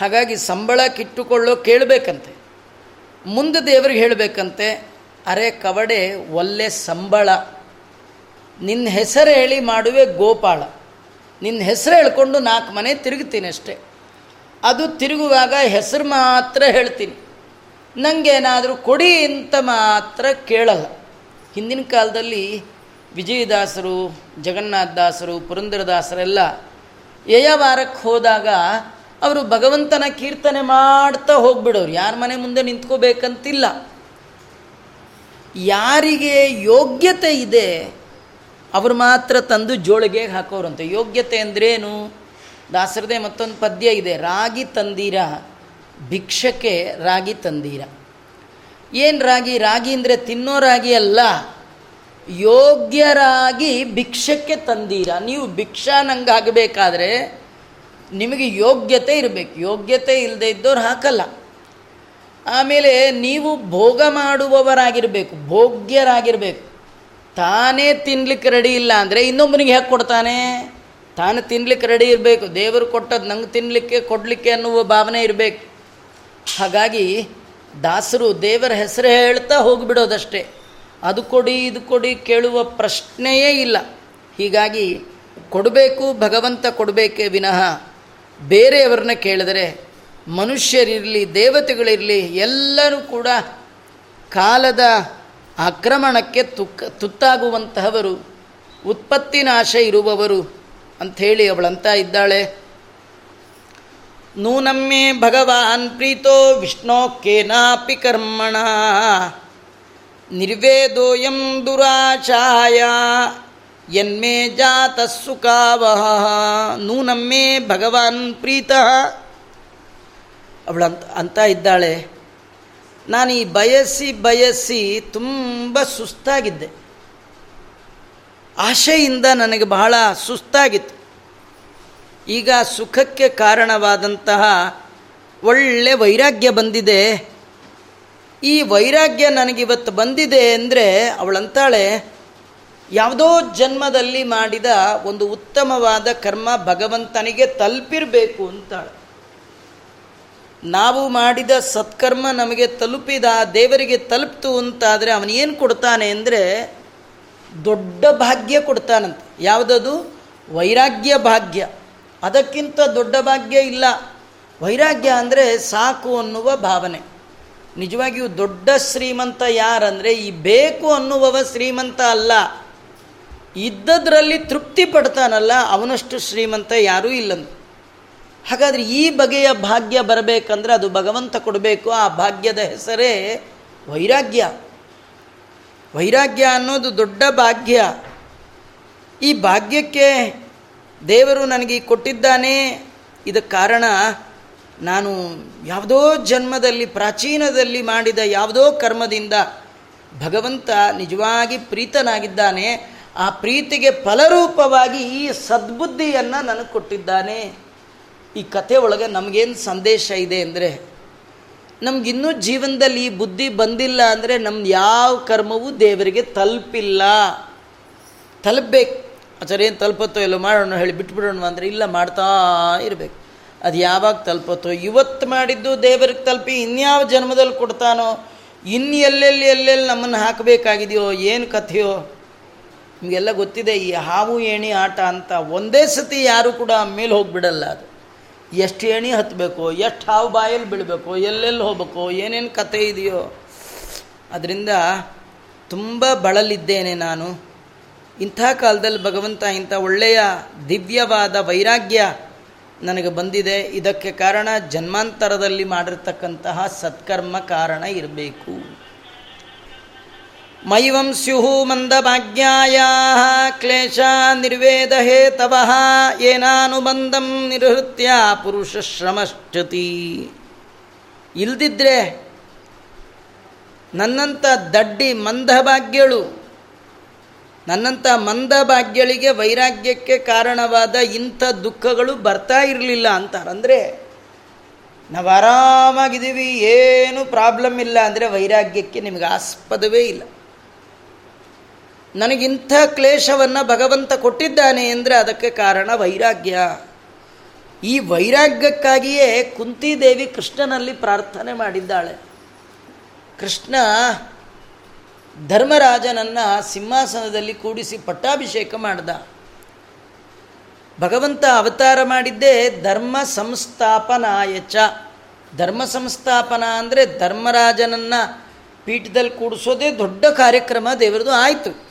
S1: ಹಾಗಾಗಿ ಸಂಬಳ ಕಿಟ್ಟುಕೊಳ್ಳೋ ಕೇಳಬೇಕಂತೆ. ಮುಂದೆ ದೇವರಿಗೆ ಹೇಳಬೇಕಂತೆ, ಅರೆ ಕವಡೆ, ಒಲ್ಲೆ ಸಂಬಳ. ನಿನ್ನ ಹೆಸರು ಹೇಳಿ ಮಾಡುವೆ ಗೋಪಾಳ. ನಿನ್ನ ಹೆಸರು ಹೇಳ್ಕೊಂಡು ನಾಲ್ಕು ಮನೆ ತಿರುಗ್ತೀನಿ ಅಷ್ಟೇ. ಅದು ತಿರುಗುವಾಗ ಹೆಸರು ಮಾತ್ರ ಹೇಳ್ತೀನಿ. ನನಗೇನಾದರೂ ಕೊಡಿ ಅಂತ ಮಾತ್ರ ಕೇಳಲ್ಲ. ಹಿಂದಿನ ಕಾಲದಲ್ಲಿ ವಿಜಯದಾಸರು ಜಗನ್ನಾಥದಾಸರು ಪುರಂದರದಾಸರೆಲ್ಲ ಯಯವಾರಕ್ಕೆ ಹೋದಾಗ ಅವರು ಭಗವಂತನ ಕೀರ್ತನೆ ಮಾಡ್ತಾ ಹೋಗ್ಬಿಡೋರು. ಯಾರ ಮನೆ ಮುಂದೆ ನಿಂತ್ಕೋಬೇಕಂತಿಲ್ಲ. ಯಾರಿಗೆ ಯೋಗ್ಯತೆ ಇದೆ, ಅವರು ಮಾತ್ರ ತಂದು ಜೋಳಿಗೆ ಹಾಕೋರಂತೆ. ಯೋಗ್ಯತೆ ಅಂದ್ರೇನು? ದಾಸರದೇ ಮತ್ತೊಂದು ಪದ್ಯ ಇದೆ, ರಾಗಿ ತಂದೀರ, ಭಿಕ್ಷಕ್ಕೆ ರಾಗಿ ತಂದೀರ. ಏನು ರಾಗಿ? ರಾಗಿ ಅಂದರೆ ತಿನ್ನೋ ರಾಗಿ ಅಲ್ಲ. ಯೋಗ್ಯರಾಗಿ ಭಿಕ್ಷಕ್ಕೆ ತಂದೀರ. ನೀವು ಭಿಕ್ಷಾ ನಂಗೆ ಆಗಬೇಕಾದ್ರೆ ನಿಮಗೆ ಯೋಗ್ಯತೆ ಇರಬೇಕು. ಯೋಗ್ಯತೆ ಇಲ್ಲದೆ ಇದ್ದವ್ರು ಹಾಕಲ್ಲ. ಆಮೇಲೆ ನೀವು ಭೋಗ ಮಾಡುವವರಾಗಿರಬೇಕು, ಭೋಗ್ಯರಾಗಿರಬೇಕು. ತಾನೇ ತಿನ್ಲಿಕ್ಕೆ ರೆಡಿ ಇಲ್ಲ ಅಂದರೆ ಇನ್ನೊಬ್ಬನಿಗೆ ಹೇಗೆ ಕೊಡ್ತಾನೆ? ತಾನು ತಿನ್ಲಿಕ್ಕೆ ರೆಡಿ ಇರಬೇಕು. ದೇವರು ಕೊಟ್ಟದ್ದು ನಂಗೆ ತಿನ್ನಲಿಕ್ಕೆ ಕೊಡಲಿಕ್ಕೆ ಅನ್ನುವ ಭಾವನೆ ಇರಬೇಕು. ಹಾಗಾಗಿ ದಾಸರು ದೇವರ ಹೆಸರು ಹೇಳ್ತಾ ಹೋಗಿಬಿಡೋದಷ್ಟೇ. ಅದು ಕೊಡಿ, ಇದು ಕೊಡಿ ಕೇಳುವ ಪ್ರಶ್ನೆಯೇ ಇಲ್ಲ. ಹೀಗಾಗಿ ಕೊಡಬೇಕು, ಭಗವಂತ ಕೊಡಬೇಕೇ ವಿನಃ. ಬೇರೆಯವರನ್ನ ಕೇಳಿದರೆ ಮನುಷ್ಯರಿರಲಿ, ದೇವತೆಗಳಿರಲಿ, ಎಲ್ಲರೂ ಕೂಡ ಕಾಲದ ಆಕ್ರಮಣಕ್ಕೆ ತುಕ್ಕ, ತುತ್ತಾಗುವಂತಹವರು ಉತ್ಪತ್ತಿನಾಶ ಇರುವವರು ಅಂಥೇಳಿ ಅವಳಂತ ಇದ್ದಾಳೆ. ನೂನಮ್ಮೆ ಭಗವಾನ್ ಪ್ರೀತೋ ವಿಷ್ಣೋ ಕೇನಾಪಿ ಕರ್ಮಣ ನಿರ್ವೇದೋಯಂ ದುರಾಚಾಯ ಯನ್ಮೇ ಜಾತ ಸುಖಾವಹ, ನೂನಮ್ಮೆ ಭಗವಾನ್ ಪ್ರೀತಃ. ಅವಳಂತ ಅಂತ ಇದ್ದಾಳೆ. ನಾನು ಈ ಬಯಸಿ ಬಯಸಿ ತುಂಬ ಸುಸ್ತಾಗಿದ್ದೆ. ಆಶೆಯಿಂದ ನನಗೆ ಬಹಳ ಸುಸ್ತಾಗಿತ್ತು. ಈಗ ಸುಖಕ್ಕೆ ಕಾರಣವಾದಂತಹ ಒಳ್ಳೆ ವೈರಾಗ್ಯ ಬಂದಿದೆ. ಈ ವೈರಾಗ್ಯ ನನಗಿವತ್ತು ಬಂದಿದೆ ಅಂದರೆ ಅವಳಂತಾಳೆ ಯಾವುದೋ ಜನ್ಮದಲ್ಲಿ ಮಾಡಿದ ಒಂದು ಉತ್ತಮವಾದ ಕರ್ಮ ಭಗವಂತನಿಗೆ ತಲುಪಿರಬೇಕು ಅಂತಾಳೆ. ನಾವು ಮಾಡಿದ ಸತ್ಕರ್ಮ ನಮಗೆ ತಲುಪಿದ ದೇವರಿಗೆ ತಲುಪ್ತು ಅಂತಾದರೆ ಅವನೇನು ಕೊಡ್ತಾನೆ ಅಂದರೆ ದೊಡ್ಡ ಭಾಗ್ಯ ಕೊಡ್ತಾನಂತೆ. ಯಾವುದದು? ವೈರಾಗ್ಯ ಭಾಗ್ಯ. ಅದಕ್ಕಿಂತ ದೊಡ್ಡ ಭಾಗ್ಯ ಇಲ್ಲ. ವೈರಾಗ್ಯ ಅಂದರೆ ಸಾಕು ಅನ್ನುವ ಭಾವನೆ. ನಿಜವಾಗಿಯೂ ದೊಡ್ಡ ಶ್ರೀಮಂತ ಯಾರಂದರೆ ಈ ಬೇಕು ಅನ್ನುವವ ಶ್ರೀಮಂತ ಅಲ್ಲ. ಇದ್ದದ್ರಲ್ಲಿ ತೃಪ್ತಿ ಪಡ್ತಾನಲ್ಲ, ಅವನಷ್ಟು ಶ್ರೀಮಂತ ಯಾರೂ ಇಲ್ಲಂತ. ಹಾಗಾದರೆ ಈ ಬಗೆಯ ಭಾಗ್ಯ ಬರಬೇಕಂದ್ರೆ ಅದು ಭಗವಂತ ಕೊಡಬೇಕು. ಆ ಭಾಗ್ಯದ ಹೆಸರೇ ವೈರಾಗ್ಯ. ವೈರಾಗ್ಯ ಅನ್ನೋದು ದೊಡ್ಡ ಭಾಗ್ಯ. ಈ ಭಾಗ್ಯಕ್ಕೆ ದೇವರು ನನಗೆ ಕೊಟ್ಟಿದ್ದಾನೆ. ಇದಕ್ಕೆ ಕಾರಣ ನಾನು ಯಾವುದೋ ಜನ್ಮದಲ್ಲಿ, ಪ್ರಾಚೀನದಲ್ಲಿ ಮಾಡಿದ ಯಾವುದೋ ಕರ್ಮದಿಂದ ಭಗವಂತ ನಿಜವಾಗಿ ಪ್ರೀತನಾಗಿದ್ದಾನೆ. ಆ ಪ್ರೀತಿಗೆ ಫಲರೂಪವಾಗಿ ಈ ಸದ್ಬುದ್ಧಿಯನ್ನು ನನಗೆ ಕೊಟ್ಟಿದ್ದಾನೆ. ಈ ಕಥೆ ಒಳಗೆ ನಮಗೇನು ಸಂದೇಶ ಇದೆ ಅಂದರೆ, ನಮಗಿನ್ನೂ ಜೀವನದಲ್ಲಿ ಈ ಬುದ್ಧಿ ಬಂದಿಲ್ಲ ಅಂದರೆ ನಮ್ದು ಯಾವ ಕರ್ಮವೂ ದೇವರಿಗೆ ತಲುಪಿಲ್ಲ. ತಲುಪಬೇಕು. ಆಚಾರ ಏನು ತಲುಪತ್ತೋ ಎಲ್ಲೋ ಮಾಡೋಣ ಹೇಳಿ ಬಿಟ್ಬಿಡೋಣ ಅಂದರೆ ಇಲ್ಲ, ಮಾಡ್ತಾ ಇರಬೇಕು. ಅದು ಯಾವಾಗ ತಲುಪತ್ತೋ? ಇವತ್ತು ಮಾಡಿದ್ದು ದೇವರಿಗೆ ತಲುಪಿ ಇನ್ಯಾವ ಜನ್ಮದಲ್ಲಿ ಕೊಡ್ತಾನೋ? ಇನ್ನು ಎಲ್ಲೆಲ್ಲಿ ಎಲ್ಲೆಲ್ಲಿ ನಮ್ಮನ್ನು ಹಾಕಬೇಕಾಗಿದೆಯೋ? ಏನು ಕಥೆಯೋ? ನಿಮಗೆಲ್ಲ ಗೊತ್ತಿದೆ, ಈ ಹಾವು ಏಣಿ ಆಟ ಅಂತ ಒಂದೇ ಸತಿ ಯಾರು ಕೂಡ ಮೇಲೆ ಹೋಗಿಬಿಡಲ್ಲ ಅದು. ಎಷ್ಟು ಏಣಿ ಹತ್ತಬೇಕು ಎಷ್ಟು ಹಾವು ಬಾಯಲ್ಲಿ ಬೀಳಬೇಕು, ಎಲ್ಲೆಲ್ಲಿ ಹೋಗಬೇಕು, ಏನೇನು ಕತೆ ಇದೆಯೋ. ಅದರಿಂದ ತುಂಬ ಬಳಲಿದ್ದೇನೆ ನಾನು. ಇಂಥ ಕಾಲದಲ್ಲಿ ಭಗವಂತ ಇಂಥ ಒಳ್ಳೆಯ ದಿವ್ಯವಾದ ವೈರಾಗ್ಯ ನನಗೆ ಬಂದಿದೆ. ಇದಕ್ಕೆ ಕಾರಣ ಜನ್ಮಾಂತರದಲ್ಲಿ ಮಾಡಿರ್ತಕ್ಕಂತಹ ಸತ್ಕರ್ಮ ಕಾರಣ ಇರಬೇಕು. ಮೈವಂ ಸ್ಯುಹು ಮಂದಭಾಗ್ಯಾಯ ಕ್ಲೇಶ ನಿರ್ವೇದ ಹೇತವ ಏನಾನುಬಂಧಂ ನಿರ್ಹೃತ್ಯ ಪುರುಷ ಶ್ರಮಶ್ಚತಿ ಇಲ್ದಿದ್ರೆ ನನ್ನಂಥ ದಡ್ಡಿ ಮಂದಭಾಗ್ಯಳು ನನ್ನಂಥ ಮಂದಭಾಗ್ಯಳಿಗೆ ವೈರಾಗ್ಯಕ್ಕೆ ಕಾರಣವಾದ ಇಂಥ ದುಃಖಗಳು ಬರ್ತಾ ಇರಲಿಲ್ಲ ಅಂತಾರೆ ಅಂದರೆ ನಾವು ಆರಾಮಾಗಿದ್ದೀವಿ, ಏನು ಪ್ರಾಬ್ಲಮ್ ಇಲ್ಲ ಅಂದರೆ ವೈರಾಗ್ಯಕ್ಕೆ ನಿಮಗೆ ಆಸ್ಪದವೇ ಇಲ್ಲ. ನನಗಿಂಥ ಕ್ಲೇಶವನ್ನು ಭಗವಂತ ಕೊಟ್ಟಿದ್ದಾನೆ ಅಂದರೆ ಅದಕ್ಕೆ ಕಾರಣ ವೈರಾಗ್ಯ. ಈ ವೈರಾಗ್ಯಕ್ಕಾಗಿಯೇ ಕುಂತಿದೇವಿ ಕೃಷ್ಣನಲ್ಲಿ ಪ್ರಾರ್ಥನೆ ಮಾಡಿದ್ದಾಳೆ. ಕೃಷ್ಣ ಧರ್ಮರಾಜನನ್ನು ಸಿಂಹಾಸನದಲ್ಲಿ ಕೂಡಿಸಿ ಪಟ್ಟಾಭಿಷೇಕ ಮಾಡ್ದ. ಭಗವಂತ ಅವತಾರ ಮಾಡಿದ್ದೇ ಧರ್ಮ ಸಂಸ್ಥಾಪನಾಯಚ ಧರ್ಮ ಸಂಸ್ಥಾಪನ ಅಂದರೆ ಧರ್ಮರಾಜನನ್ನು ಪೀಠದಲ್ಲಿ ಕೂಡಿಸೋದೇ ದೊಡ್ಡ ಕಾರ್ಯಕ್ರಮ ದೇವರದು ಆಯಿತು.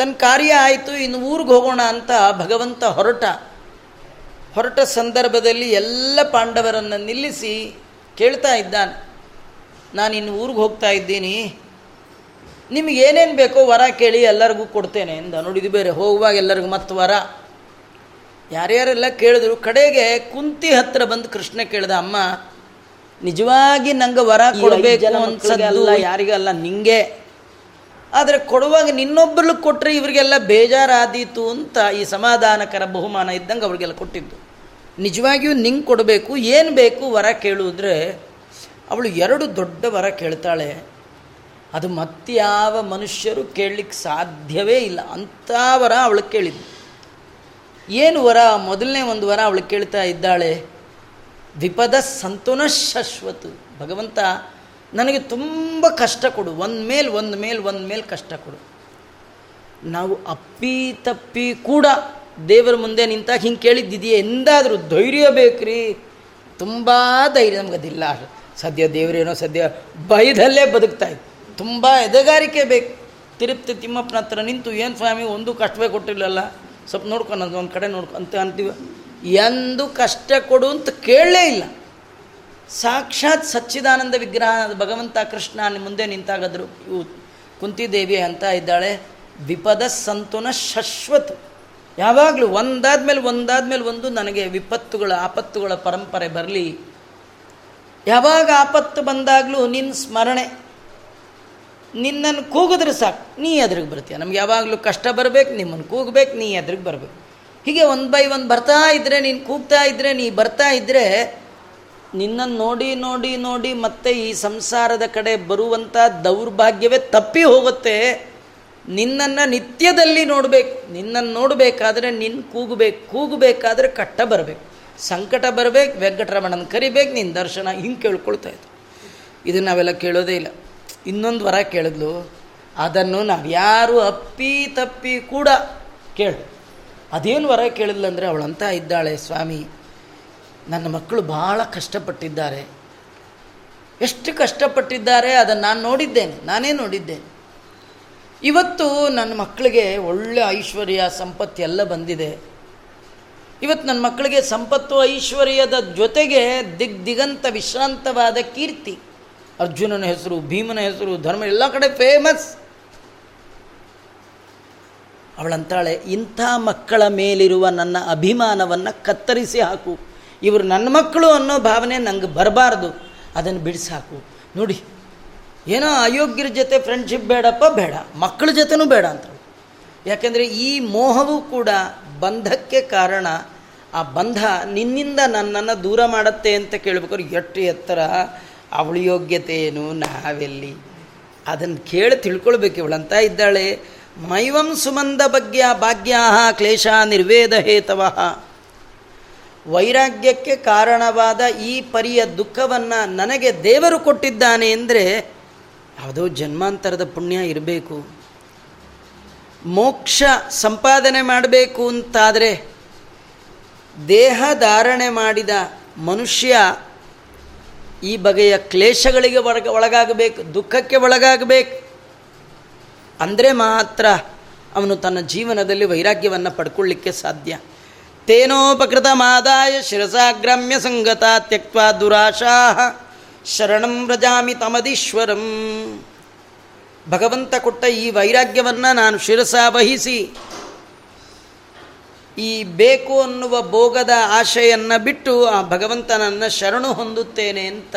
S1: ತನ್ನ ಕಾರ್ಯ ಆಯಿತು ಇನ್ನು ಊರಿಗೆ ಹೋಗೋಣ ಅಂತ ಭಗವಂತ ಹೊರಟ. ಹೊರಟ ಸಂದರ್ಭದಲ್ಲಿ ಎಲ್ಲ ಪಾಂಡವರನ್ನು ನಿಲ್ಲಿಸಿ ಕೇಳ್ತಾ ಇದ್ದಾನೆ. ನಾನು ಇನ್ನು ಊರಿಗೆ ಹೋಗ್ತಾ ಇದ್ದೀನಿ. ನಿಮಗೆ ಏನೇನು ಬೇಕೋ ವರ ಕೇಳಿ ಎಲ್ಲರಿಗೂ ಕೊಡ್ತೇನೆ ಎಂದ. ನೋಡಿದು ಬೇರೆ ಹೋಗುವಾಗ ಎಲ್ಲರಿಗೂ ಮತ್ತೆ ವರ. ಯಾರ್ಯಾರೆಲ್ಲ ಕೇಳಿದ್ರು ಕಡೆಗೆ ಕುಂತಿ ಹತ್ರ ಬಂದು ಕೃಷ್ಣ ಕೇಳ್ದ ಅಮ್ಮ ನಿಜವಾಗಿ ನಂಗೆ ವರ ಕೊಡಬೇಕು ಅನ್ಸಲ್ಲ ಯಾರಿಗಲ್ಲ ನಿಂಗೆ. ಆದರೆ ಕೊಡುವಾಗ ನಿನ್ನೊಬ್ಬರು ಕೊಟ್ಟರೆ ಇವರಿಗೆಲ್ಲ ಬೇಜಾರಾದೀತು ಅಂತ ಈ ಸಮಾಧಾನಕರ ಬಹುಮಾನ ಇದ್ದಂಗೆ ಅವ್ರಿಗೆಲ್ಲ ಕೊಟ್ಟಿದ್ದು. ನಿಜವಾಗಿಯೂ ನಿಂಗೆ ಕೊಡಬೇಕು, ಏನು ಬೇಕು ವರ ಕೇಳುವುದ್ರೆ ಅವಳು ಎರಡು ದೊಡ್ಡ ವರ ಕೇಳ್ತಾಳೆ. ಅದು ಮತ್ಯಾವ ಮನುಷ್ಯರು ಕೇಳಲಿಕ್ಕೆ ಸಾಧ್ಯವೇ ಇಲ್ಲ. ಅಂಥ ವರ ಅವಳು ಕೇಳಿದ್ದು. ಏನು ವರ? ಮೊದಲನೇ ಒಂದು ವರ ಅವಳು ಕೇಳ್ತಾ ಇದ್ದಾಳೆ. ದ್ವಿಪದ ಸಂತುನ ಶಶ್ವತು. ಭಗವಂತ ನನಗೆ ತುಂಬ ಕಷ್ಟ ಕೊಡು. ಒಂದು ಮೇಲೆ ಒಂದು ಮೇಲೆ ಒಂದು ಮೇಲೆ ಕಷ್ಟ ಕೊಡು. ನಾವು ಅಪ್ಪಿ ತಪ್ಪಿ ಕೂಡ ದೇವರ ಮುಂದೆ ನಿಂತಾಗ ಹಿಂಗೆ ಕೇಳಿದ್ದಿದೆಯೇ? ಎಂದಾದರೂ ಧೈರ್ಯ ಬೇಕ್ರಿ. ತುಂಬ ಧೈರ್ಯ ನಮಗದಿಲ್ಲ ಸದ್ಯ ದೇವರೇನೋ ಸದ್ಯ ಬದುಕ್ತಾ ಇದ್ದ. ತುಂಬ ಎದೆಗಾರಿಕೆ ಬೇಕು. ತಿರುಪ್ತಿ ತಿಮ್ಮಪ್ಪನ ಹತ್ರ ನಿಂತು, ಏನು ಸ್ವಾಮಿ, ಒಂದು ಕಷ್ಟವೇ ಕೊಟ್ಟಿಲ್ಲಲ್ಲ? ಸ್ವಲ್ಪ ನೋಡ್ಕೊಂಡು ಒಂದು ಕಡೆ ನೋಡ್ಕೊ, ಅಂತ ಅಂತೀವಿ. ಎಂದು ಕಷ್ಟ ಕೊಡು ಅಂತ ಕೇಳಲೇ ಇಲ್ಲ. ಸಾಕ್ಷಾತ್ ಸಚ್ಚಿದಾನಂದ ವಿಗ್ರಹ ಭಗವಂತ ಕೃಷ್ಣ ಮುಂದೆ ನಿಂತಾಗದ್ರು. ಇವು ಕುಂತಿದೇವಿ ಅಂತ ಇದ್ದಾಳೆ. ವಿಪದ ಸಂತುನ ಶಶ್ವತ್. ಯಾವಾಗಲೂ ಒಂದಾದ್ಮೇಲೆ ಒಂದಾದ್ಮೇಲೆ ಒಂದು ನನಗೆ ವಿಪತ್ತುಗಳ, ಆಪತ್ತುಗಳ ಪರಂಪರೆ ಬರಲಿ. ಯಾವಾಗ ಆಪತ್ತು ಬಂದಾಗಲೂ ನಿನ್ನ ಸ್ಮರಣೆ. ನಿನ್ನನ್ನು ಕೂಗಿದ್ರೆ ಸಾಕು. ನೀ ಎದ್ರಿಗೆ ಬರ್ತೀಯ. ನಮ್ಗೆ ಯಾವಾಗಲೂ ಕಷ್ಟ ಬರಬೇಕು, ನಿಮ್ಮನ್ನು ಕೂಗಬೇಕು, ನೀ ಎದ್ರಿಗೆ ಬರಬೇಕು. ಹೀಗೆ ಒಂದು ಬೈ ಒಂದು ಬರ್ತಾ ಇದ್ದರೆ ನೀನು ಕೂಗ್ತಾ ಇದ್ದರೆ ನೀ ಬರ್ತಾ ಇದ್ದರೆ ನಿನ್ನನ್ನು ನೋಡಿ ನೋಡಿ ನೋಡಿ ಮತ್ತೆ ಈ ಸಂಸಾರದ ಕಡೆ ಬರುವಂಥ ದೌರ್ಭಾಗ್ಯವೇ ತಪ್ಪಿ ಹೋಗುತ್ತೆ. ನಿನ್ನನ್ನು ನಿತ್ಯದಲ್ಲಿ ನೋಡಬೇಕು. ನಿನ್ನನ್ನು ನೋಡಬೇಕಾದ್ರೆ ನಿನ್ನ ಕೂಗಬೇಕು. ಕೂಗಬೇಕಾದ್ರೆ ಕಟ್ಟ ಬರಬೇಕು. ಸಂಕಟ ಬರಬೇಕು, ವೆಂಕಟರಮಣನ ಕರಿಬೇಕು ನಿನ್ನ ದರ್ಶನ ಹಿಂಗೆ ಕೇಳ್ಕೊಳ್ತಾ ಇದ್ದು ಇದು ನಾವೆಲ್ಲ ಕೇಳೋದೇ ಇಲ್ಲ. ಇನ್ನೊಂದು ವರ ಕೇಳಿದ್ಲು. ಅದನ್ನು ನಾವು ಯಾರು ಅಪ್ಪಿ ತಪ್ಪಿ ಕೂಡ ಕೇಳು. ಅದೇನು ವರ ಕೇಳಿದ್ಲಂದರೆ ಅವಳಂತ ಇದ್ದಾಳೆ ಸ್ವಾಮಿ. ನನ್ನ ಮಕ್ಕಳು ಭಾಳ ಕಷ್ಟಪಟ್ಟಿದ್ದಾರೆ. ಎಷ್ಟು ಕಷ್ಟಪಟ್ಟಿದ್ದಾರೆ ಅದನ್ನು ನಾನು ನೋಡಿದ್ದೇನೆ, ನಾನೇ ನೋಡಿದ್ದೇನೆ. ಇವತ್ತು ನನ್ನ ಮಕ್ಕಳಿಗೆ ಒಳ್ಳೆ ಐಶ್ವರ್ಯ, ಸಂಪತ್ತು ಎಲ್ಲ ಬಂದಿದೆ. ಇವತ್ತು ನನ್ನ ಮಕ್ಕಳಿಗೆ ಸಂಪತ್ತು, ಐಶ್ವರ್ಯದ ಜೊತೆಗೆ ದಿಗ್ ದಿಗಂತ ವಿಶ್ರಾಂತವಾದ ಕೀರ್ತಿ. ಅರ್ಜುನನ ಹೆಸರು, ಭೀಮನ ಹೆಸರು, ಧರ್ಮ ಎಲ್ಲ ಕಡೆ ಫೇಮಸ್ ಅವಳಂತಾಳೆ, ಇಂಥ ಮಕ್ಕಳ ಮೇಲಿರುವ ನನ್ನ ಅಭಿಮಾನವನ್ನು ಕತ್ತರಿಸಿ ಹಾಕು. ಇವರು ನನ್ನ ಮಕ್ಕಳು ಅನ್ನೋ ಭಾವನೆ ನಂಗೆ ಬರಬಾರ್ದು. ಅದನ್ನು ಬಿಡಿಸಾಕು ನೋಡಿ, ಏನೋ ಅಯೋಗ್ಯರ ಜೊತೆ ಫ್ರೆಂಡ್ಶಿಪ್ ಬೇಡಪ್ಪ, ಬೇಡ. ಮಕ್ಕಳ ಜೊತೆನೂ ಬೇಡ ಅಂತ. ಯಾಕೆಂದರೆ ಈ ಮೋಹವು ಕೂಡ ಬಂಧಕ್ಕೆ ಕಾರಣ. ಆ ಬಂಧ ನಿನ್ನಿಂದ ನನ್ನನ್ನು ದೂರ ಮಾಡುತ್ತೆ ಅಂತ ಕೇಳಬೇಕಾದ್ರೆ ಎಷ್ಟು ಎತ್ತರ ಅವಳ ಯೋಗ್ಯತೆ ಏನು ನಾವೆಲ್ಲಿ? ಅದನ್ನು ಕೇಳಿ ತಿಳ್ಕೊಳ್ಬೇಕು ಅಂತ ಇದ್ದಾಳೆ. ಮೈವಂ ಸುಮಂದ ಬಗ್ಗೆ ಭಾಗ್ಯಾ ಕ್ಲೇಶ ನಿರ್ವೇದ ಹೇತವ. ವೈರಾಗ್ಯಕ್ಕೆ ಕಾರಣವಾದ ಈ ಪರಿಯ ದುಃಖವನ್ನು ನನಗೆ ದೇವರು ಕೊಟ್ಟಿದ್ದಾನೆ ಅಂದರೆ ಯಾವುದೋ ಜನ್ಮಾಂತರದ ಪುಣ್ಯ ಇರಬೇಕು. ಮೋಕ್ಷ ಸಂಪಾದನೆ ಮಾಡಬೇಕು ಅಂತಾದರೆ ದೇಹ ಧಾರಣೆ ಮಾಡಿದ ಮನುಷ್ಯ ಈ ಬಗೆಯ ಕ್ಲೇಶಗಳಿಗೆ ಒಳಗ ಒಳಗಾಗಬೇಕು, ದುಃಖಕ್ಕೆ ಒಳಗಾಗಬೇಕು. ಅಂದರೆ ಮಾತ್ರ ಅವನು ತನ್ನ ಜೀವನದಲ್ಲಿ ವೈರಾಗ್ಯವನ್ನು ಪಡ್ಕೊಳ್ಳಿಕ್ಕೆ ಸಾಧ್ಯ. ತೇನೋಪಕೃತ ಮಾದಾಯ ಶಿರಸಾಗ್ರಾಮ್ಯ ಸಂಗತ ತ್ಯಕ್ತ ದುರಾಶಾ ಶರಣಂ ವ್ರಜಾಮಿ ತಮದೀಶ್ವರಂ ಭಗವಂತ ಕೊಟ್ಟ ಈ ವೈರಾಗ್ಯವನ್ನು ನಾನು ಶಿರಸ ವಹಿಸಿ, ಈ ಬೇಕು ಅನ್ನುವ ಭೋಗದ ಆಶೆಯನ್ನು ಬಿಟ್ಟು ಆ ಭಗವಂತನನ್ನು ಶರಣು ಹೊಂದುತ್ತೇನೆ ಅಂತ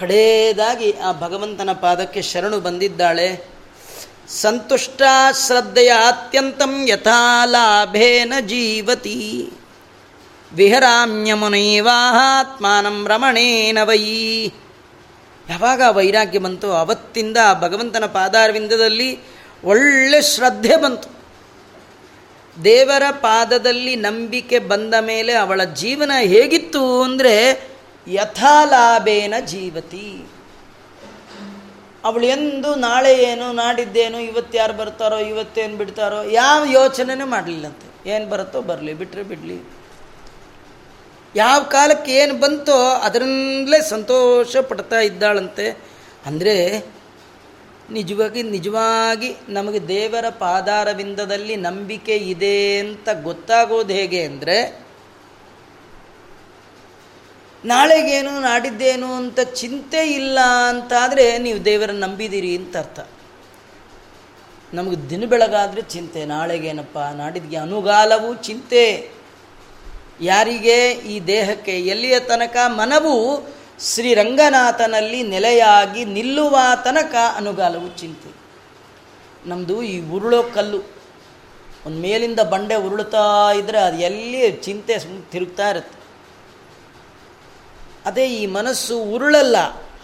S1: ಕಡೆಯದಾಗಿ ಆ ಭಗವಂತನ ಪಾದಕ್ಕೆ ಶರಣು ಬಂದಿದ್ದಾಳೆ. ಸಂತುಷ್ಟ ಶ್ರದ್ಧೆಯ ಅತ್ಯಂತಂ ಯಥಾ ಲಾಭೇನ ಜೀವತಿ. ವಿಹರಾಮ್ಯಮುನೈವಾತ್ಮಾನಂ ರಮಣೇನ ವೈ. ಯಾವಾಗ ವೈರಾಗ್ಯ ಬಂತು ಅವತ್ತಿಂದ ಭಗವಂತನ ಪಾದಾರವಿಂದದಲ್ಲಿ ಒಳ್ಳೆ ಶ್ರದ್ಧೆ ಬಂತು. ದೇವರ ಪಾದದಲ್ಲಿ ನಂಬಿಕೆ ಬಂದ ಮೇಲೆ ಅವಳ ಜೀವನ ಹೇಗಿತ್ತು ಅಂದರೆ ಯಥಾಲಾಭೇನ ಜೀವತಿ. ಅವಳು ಎಂದು ನಾಳೆ ಏನು ನಾಡಿದ್ದೇನು ಇವತ್ತು ಯಾರು ಬರ್ತಾರೋ, ಇವತ್ತೇನು ಬಿಡ್ತಾರೋ, ಯಾವ ಯೋಚನೆನೇ ಮಾಡಲಿಲ್ಲಂತೆ. ಏನು ಬರುತ್ತೋ ಬರಲಿ ಬಿಟ್ಟರೆ ಬಿಡಲಿ. ಯಾವ ಕಾಲಕ್ಕೆ ಏನು ಬಂತೋ ಅದರಿಂದಲೇ ಸಂತೋಷ ಪಡ್ತಾ ಇದ್ದಾಳಂತೆ. ಅಂದರೆ ನಿಜವಾಗಿ ನಿಜವಾಗಿ ನಮಗೆ ದೇವರ ಪಾದಾರವಿಂದದಲ್ಲಿ ನಂಬಿಕೆ ಇದೆ ಅಂತ ಗೊತ್ತಾಗೋದು ಹೇಗೆ ಅಂದರೆ ನಾಳೆಗೇನು, ನಾಡಿದ್ದೇನು ಅಂತ ಚಿಂತೆ ಇಲ್ಲ ಅಂತಾದರೆ ನೀವು ದೇವರನ್ನು ನಂಬಿದ್ದೀರಿ ಅಂತ ಅರ್ಥ. ನಮಗೆ ದಿನ ಬೆಳಗಾದರೆ ಚಿಂತೆ, ನಾಳೆಗೇನಪ್ಪ, ನಾಡಿದ್ಗೆ ಅನುಗಾಲವು ಚಿಂತೆ. ಯಾರಿಗೆ? ಈ ದೇಹಕ್ಕೆ. ಎಲ್ಲಿಯ ತನಕ? ಮನವು ಶ್ರೀರಂಗನಾಥನಲ್ಲಿ ನೆಲೆಯಾಗಿ ನಿಲ್ಲುವ ತನಕ ಅನುಗಾಲವು ಚಿಂತೆ. ನಮ್ಮದು ಈ ಉರುಳೋ ಕಲ್ಲು. ಒಂದು ಮೇಲಿಂದ ಬಂಡೆ ಉರುಳುತ್ತಾ ಇದ್ದರೆ ಅದು ಎಲ್ಲಿ ಚಿಂತೆ ತಿರುಗ್ತಾ ಇರುತ್ತೆ. ಅದೇ ಈ ಮನಸ್ಸು ಉರುಳಲ್ಲ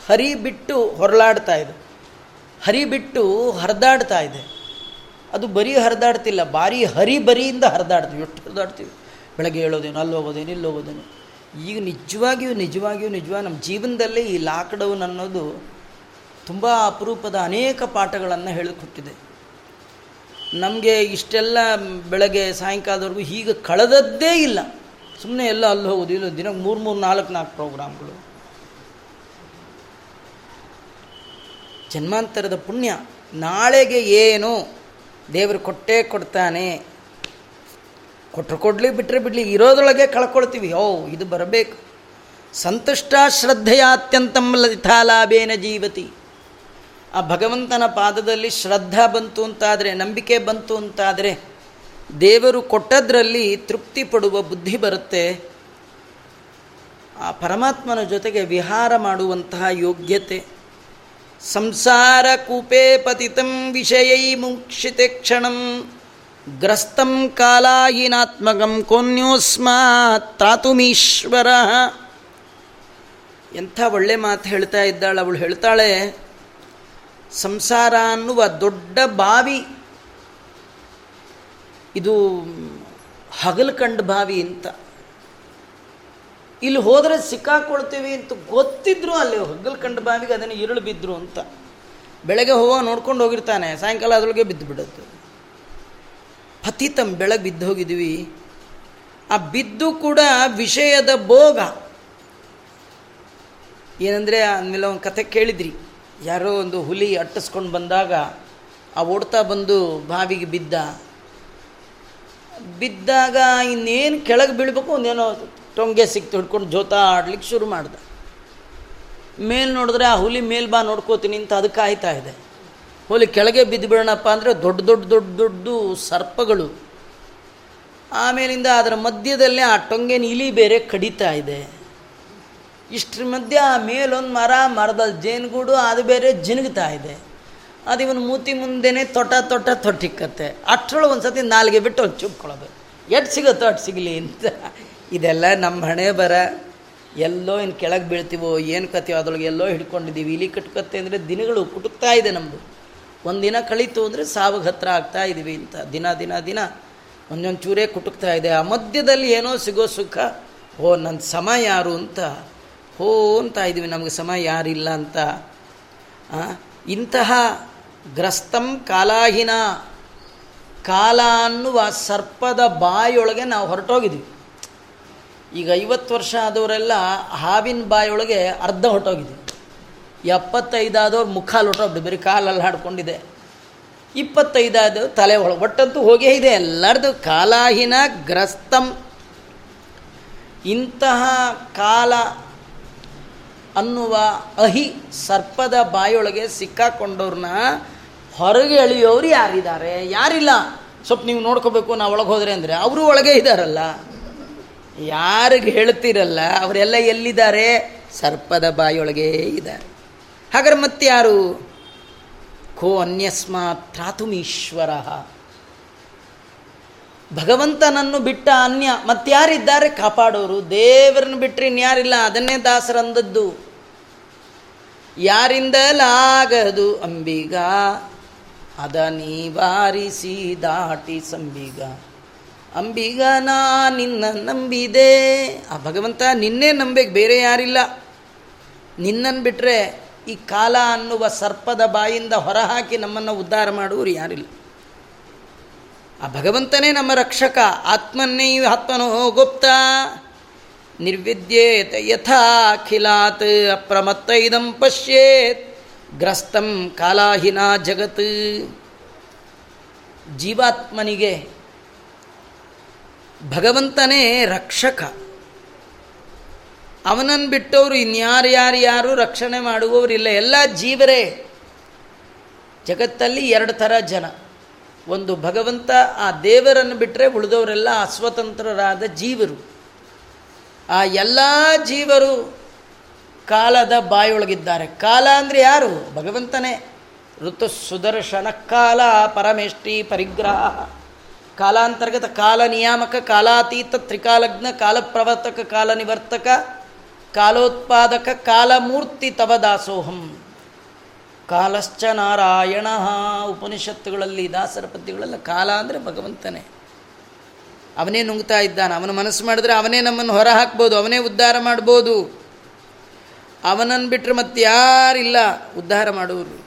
S1: ಹರಿ ಬಿಟ್ಟು ಹೊರಳಾಡ್ತಾ ಇದೆ. ಹರಿ ಬಿಟ್ಟು ಹರಿದಾಡ್ತಾ ಇದೆ. ಅದು ಬರೀ ಹರಿದಾಡ್ತಿಲ್ಲ ಬಾರಿ ಹರಿ ಬರಿಯಿಂದ ಹರಿದಾಡ್ತೀವಿ. ಎಷ್ಟು ಹರಿದಾಡ್ತೀವಿ? ಬೆಳಗ್ಗೆ ಹೇಳೋದೇನು, ಅಲ್ಲಿ ಹೋಗೋದೇನು, ಇಲ್ಲಿ ಹೋಗೋದೇನು. ಈಗ ನಿಜವಾಗಿಯೂ ನಿಜವಾಗಿಯೂ ನಿಜವಾಗಿ ನಮ್ಮ ಜೀವನದಲ್ಲೇ ಈ ಲಾಕ್ಡೌನ್ ಅನ್ನೋದು ತುಂಬ ಅಪರೂಪದ ಅನೇಕ ಪಾಠಗಳನ್ನು ಹೇಳಿಕೊಟ್ಟಿದೆ ನಮಗೆ ಇಷ್ಟೆಲ್ಲ ಬೆಳಗ್ಗೆ ಸಾಯಂಕಾಲದವರೆಗೂ ಹೀಗೆ ಕಳೆದದ್ದೇ ಇಲ್ಲ. ಸುಮ್ಮನೆ ಎಲ್ಲ ಅಲ್ಲಿ ಹೋಗೋದು. ಇಲ್ಲ ದಿನಕ್ಕೆ ಮೂರು ಮೂರು, ನಾಲ್ಕು ನಾಲ್ಕು ಪ್ರೋಗ್ರಾಮ್ಗಳು. ಜನ್ಮಾಂತರದ ಪುಣ್ಯ. ನಾಳೆಗೆ ಏನು? ದೇವರು ಕೊಟ್ಟೇ ಕೊಡ್ತಾನೆ. ಕೊಟ್ಟರು ಕೊಡಲಿ ಬಿಟ್ಟರೆ ಬಿಡಲಿ, ಇರೋದ್ರೊಳಗೆ ಕಳ್ಕೊಳ್ತೀವಿ. ಓ, ಇದು ಬರಬೇಕು. ಸಂತುಷ್ಟ ಶ್ರದ್ಧೆಯ ಅತ್ಯಂತಂ ಲಲಿತಾಲಾಭೇನ ಜೀವತಿ. ಆ ಭಗವಂತನ ಪಾದದಲ್ಲಿ ಶ್ರದ್ಧಾ ಬಂತು ಅಂತಾದರೆ, ನಂಬಿಕೆ ಬಂತು ಅಂತಾದರೆ ದೇವರು ಕೊಟ್ಟದ್ರಲ್ಲಿ ತೃಪ್ತಿ ಪಡುವ ಬುದ್ಧಿ ಬರುತ್ತೆ. ಆ ಪರಮಾತ್ಮನ ಜೊತೆಗೆ ವಿಹಾರ ಮಾಡುವಂತಹ ಯೋಗ್ಯತೆ. ಸಂಸಾರ ಕೂಪೇ ಪತಿತಂ ವಿಷಯೈ ಮುಕ್ಷಿತೆ ಕ್ಷಣಂ. ಗ್ರಸ್ತಂ ಕಾಲಾಹೀನಾತ್ಮಕಂ ಕೋನ್ಯೋಸ್ಮಾತ್ ತ್ರಾತುಮೀಶ್ವರ. ಎಂಥ ಒಳ್ಳೆ ಮಾತು ಹೇಳ್ತಾ ಇದ್ದಾಳೆ, ಅವಳು ಹೇಳ್ತಾಳೆ, ಸಂಸಾರ ಅನ್ನುವ ದೊಡ್ಡ ಬಾವಿ ಇದು ಹಗಲು ಕಂಡ ಬಾವಿ ಅಂತ. ಇಲ್ಲಿ ಹೋದರೆ ಸಿಕ್ಕಾಕೊಳ್ತೀವಿ ಅಂತ ಗೊತ್ತಿದ್ರು ಅಲ್ಲಿ ಹಗಲು ಕಂಡು ಬಾವಿಗೆ ಅದನ್ನು ಇರುಳು ಬಿದ್ದರು ಅಂತ. ಬೆಳಗ್ಗೆ ಹೋಗೋ ನೋಡ್ಕೊಂಡು ಹೋಗಿರ್ತಾನೆ, ಸಾಯಂಕಾಲ ಅದರೊಳಗೆ ಬಿದ್ದು ಬಿಡುತ್ತೆ ಪತಿತಂ ಬೆಳಗ್ಗೆ ಬಿದ್ದು ಹೋಗಿದ್ವಿ. ಆ ಬಿದ್ದು ಕೂಡ ವಿಷಯದ ಭೋಗ. ಏನಂದರೆ ಆಮೇಲೆ ಒಂದು ಕತೆ ಕೇಳಿದ್ರಿ. ಯಾರೋ ಒಂದು ಹುಲಿ ಅಟ್ಟಿಸ್ಕೊಂಡು ಬಂದಾಗ, ಆ ಓಡ್ತಾ ಬಂದು ಬಾವಿಗೆ ಬಿದ್ದ. ಬಿದ್ದಾಗ ಇನ್ನೇನು ಕೆಳಗೆ ಬೀಳ್ಬೇಕು, ಒಂದೇನೋ ಟೊಂಗೆ ಸಿಕ್ತು ಹಿಡ್ಕೊಂಡು ಜೋತ ಆಡ್ಲಿಕ್ಕೆ ಶುರು ಮಾಡ್ದೆ. ಮೇಲೆ ನೋಡಿದ್ರೆ ಆ ಹುಲಿ ಮೇಲ್ ಬಾ ನೋಡ್ಕೋತೀನಿ ಅಂತ ಅದಕ್ಕೆ ಕಾಯ್ತಾ ಇದೆ. ಹುಲಿ ಕೆಳಗೆ ಬಿದ್ದು ಬಿಡೋಣಪ್ಪ ಅಂದರೆ ದೊಡ್ಡ ದೊಡ್ಡ ದೊಡ್ಡ ದೊಡ್ಡ ಸರ್ಪಗಳು. ಆಮೇಲಿಂದ ಅದರ ಮಧ್ಯದಲ್ಲೇ ಆ ಟೊಂಗೆನ ಇಲಿ ಬೇರೆ ಕಡಿತಾ ಇದೆ. ಇಷ್ಟ್ರ ಮಧ್ಯೆ ಆ ಮೇಲೊಂದು ಮರ ಮರದಲ್ಲಿ ಜೇನುಗೂಡು, ಅದು ಬೇರೆ ಜಿನುಗ್ತಾ ಇದೆ. ಅದು ಇವನು ಮೂತಿ ಮುಂದೆನೇ ತೊಟ ತೊಟ, ತೊಟ್ಟಿಕ್ಕತ್ತೆ. ಅಷ್ಟರೊಳಗೆ ಒಂದು ಸತಿ ನಾಲ್ಗೆ ಬಿಟ್ಟು ಒಂದು ಚುಪ್ಕೊಳ್ಳೋದು ಎಟ್ ಸಿಗುತ್ತೋ ಅಟ್ ಸಿಗಲಿ ಅಂತ. ಇದೆಲ್ಲ ನಮ್ಮ ಹಣೆ ಬರ. ಎಲ್ಲೋ ಇನ್ನು ಕೆಳಗೆ ಬೀಳ್ತೀವೋ, ಏನು ಕತ್ತೀವೋ ಅದ್ರೊಳಗೆ ಎಲ್ಲೋ ಹಿಡ್ಕೊಂಡಿದ್ದೀವಿ. ಇಲಿ ಕಟ್ಕತ್ತೆ ಅಂದರೆ ದಿನಗಳು ಕುಟುಕ್ತಾ ಇದೆ ನಮ್ಮದು ಒಂದಿನ ಕಳೀತು ಅಂದರೆ ಸಾವಿಗೆ ಹತ್ರ ಆಗ್ತಾ ಇದ್ದೀವಿ ಅಂತ. ದಿನ ದಿನ ದಿನ ಒಂದೊಂದು ಚೂರೇ ಕುಟುಕ್ತಾ ಇದೆ. ಆ ಮಧ್ಯದಲ್ಲಿ ಏನೋ ಸಿಗೋ ಸುಖ. ಓ ನನ್ನ ಸಮ ಯಾರು ಅಂತ. ಹೋ, ಅಂತ ಇದ್ದೀವಿ ನಮಗೆ ಸಮ ಯಾರಿಲ್ಲ ಅಂತ. ಇಂತಹ ಗ್ರಸ್ತಂ ಕಾಲಾಹಿನ. ಕಾಲ ಅನ್ನುವ ಸರ್ಪದ ಬಾಯೊಳಗೆ ನಾವು ಹೊರಟೋಗಿದ್ವಿ. ಈಗ ಐವತ್ತು ವರ್ಷ ಆದವರೆಲ್ಲ ಹಾವಿನ ಬಾಯೊಳಗೆ ಅರ್ಧ ಹೊರಟೋಗಿದ್ವಿ. ಎಪ್ಪತ್ತೈದಾದವ್ರು ಮುಖಾಲು ಹೊರಟೋಗ್ಬಿಟ್ಟು ಬರೀ ಕಾಲಲ್ಲಿ ಹಾಡ್ಕೊಂಡಿದೆ. ಇಪ್ಪತ್ತೈದಾದವ್ರು ತಲೆ ಒಳಗೆ, ಒಟ್ಟಂತೂ ಹೋಗೇ ಇದೆ ಎಲ್ಲರದು. ಕಾಲಾಹಿನ, ಗ್ರಸ್ತಂ. ಇಂತಹ ಕಾಲ ಅನ್ನುವ ಅಹಿ ಸರ್ಪದ ಬಾಯೊಳಗೆ ಸಿಕ್ಕಾಕೊಂಡವ್ರನ್ನ ಹೊರಗೆ ಎಳೆಯೋರು ಯಾರಿದ್ದಾರೆ? ಯಾರಿಲ್ಲ. ಸ್ವಲ್ಪ ನೀವು ನೋಡ್ಕೋಬೇಕು ನಾವು ಒಳಗೆ ಹೋದರೆ ಅಂದರೆ ಅವರು ಒಳಗೆ ಇದ್ದಾರಲ್ಲ ಯಾರಿಗೆ ಹೇಳ್ತಿರಲ್ಲ, ಅವರೆಲ್ಲ ಎಲ್ಲಿದ್ದಾರೆ? ಸರ್ಪದ ಬಾಯೊಳಗೆ ಇದ್ದಾರೆ. ಹಾಗಾದ್ರೆ ಯಾರು ಕೋ ಅನ್ಯಸ್ಮಾತ್ ತ್ರಾತುಮೀಶ್ವರ. ಭಗವಂತನನ್ನು ಬಿಟ್ಟ ಅನ್ಯ ಮತ್ತಾರಿದ್ದಾರೆ ಕಾಪಾಡೋರು. ದೇವರನ್ನು ಬಿಟ್ಟರೆ ಇನ್ಯಾರಿಲ್ಲ ಅದನ್ನೇ ದಾಸರಂದದ್ದು ಯಾರಿಂದಲಾಗದು ಅಂಬಿಗ? ಅದ ನೀವಾರಿಸಿ ದಾಟಿ ಸಂಬಿಗ. ಅಂಬಿಗ ನಾ ನಿನ್ನ ನಂಬಿದೆ. ಆ ಭಗವಂತ ನಿನ್ನೆ ನಂಬೇಕು ಬೇರೆ ಯಾರಿಲ್ಲ. ನಿನ್ನನ್ನು ಬಿಟ್ಟರೆ ಈ ಕಾಲ ಅನ್ನುವ ಸರ್ಪದ ಬಾಯಿಂದ ಹೊರಹಾಕಿ ನಮ್ಮನ್ನು ಉದ್ಧಾರ ಮಾಡುವರು ಯಾರಿಲ್ಲ. ಆ ಭಗವಂತನೇ ನಮ್ಮ ರಕ್ಷಕ, ಆತ್ಮನ್ನೇ ಆತ್ಮನೋ. ಗುಪ್ತ, ನಿರ್ವಿದ್ಯೇತ ಯಥಾಖಿಲಾತ್ ಅಪ್ರಮತ್ತ ಇದಂ ಪಶ್ಯೇತ್. ಗ್ರಸ್ತಂ ಕಾಲಾಹಿನ ಜಗತ್. ಜೀವಾತ್ಮನಿಗೆ ಭಗವಂತನೇ ರಕ್ಷಕ. ಅವನನ್ನು ಬಿಟ್ಟವರು ಇನ್ಯಾರು ಯಾರು ಯಾರು ರಕ್ಷಣೆ ಮಾಡುವವರಿಲ್ಲ. ಎಲ್ಲ ಜೀವರೇ ಜಗತ್ತಲ್ಲಿ ಎರಡು ಥರ ಜನ. ಒಂದು ಭಗವಂತ, ಆ ದೇವರನ್ನು ಬಿಟ್ಟರೆ ಉಳಿದವರೆಲ್ಲ ಅಸ್ವತಂತ್ರರಾದ ಜೀವರು. ಆ ಎಲ್ಲ ಜೀವರು ಕಾಲದ ಬಾಯೊಳಗಿದ್ದಾರೆ ಕಾಲ ಅಂದರೆ ಯಾರು? ಭಗವಂತನೇ. ಋತು ಸುದರ್ಶನ ಕಾಲ, ಪರಮೇಷ್ಠಿ, ಪರಿಗ್ರಹ. ಕಾಲಾಂತರ್ಗತ ಕಾಲ ನಿಯಾಮಕ, ಕಾಲಾತೀತ ತ್ರಿಕಾಲಜ್ಞ ಕಾಲಪ್ರವರ್ತಕ ಕಾಲ ನಿವರ್ತಕ ಕಾಲೋತ್ಪಾದಕ, ಕಾಲಮೂರ್ತಿ ತವ ದಾಸೋಹಂ. ಕಾಲಶ್ಚ ನಾರಾಯಣ. ಉಪನಿಷತ್ತುಗಳಲ್ಲಿ ದಾಸರ ಪದ್ಯಗಳೆಲ್ಲ ಕಾಲ ಅಂದರೆ ಭಗವಂತನೇ. ಅವನೇ ನುಂಗ್ತಾ ಇದ್ದಾನೆ. ಅವನ ಮನಸ್ಸು ಮಾಡಿದ್ರೆ ಅವನೇ ನಮ್ಮನ್ನು ಹೊರ ಹಾಕ್ಬೋದು ಅವನೇ ಉದ್ಧಾರ ಮಾಡ್ಬೋದು. ಅವನನ್ನು ಬಿಟ್ಟರೆ ಮತ್ತೆ ಯಾರಿಲ್ಲ ಉದ್ಧಾರ ಮಾಡುವರು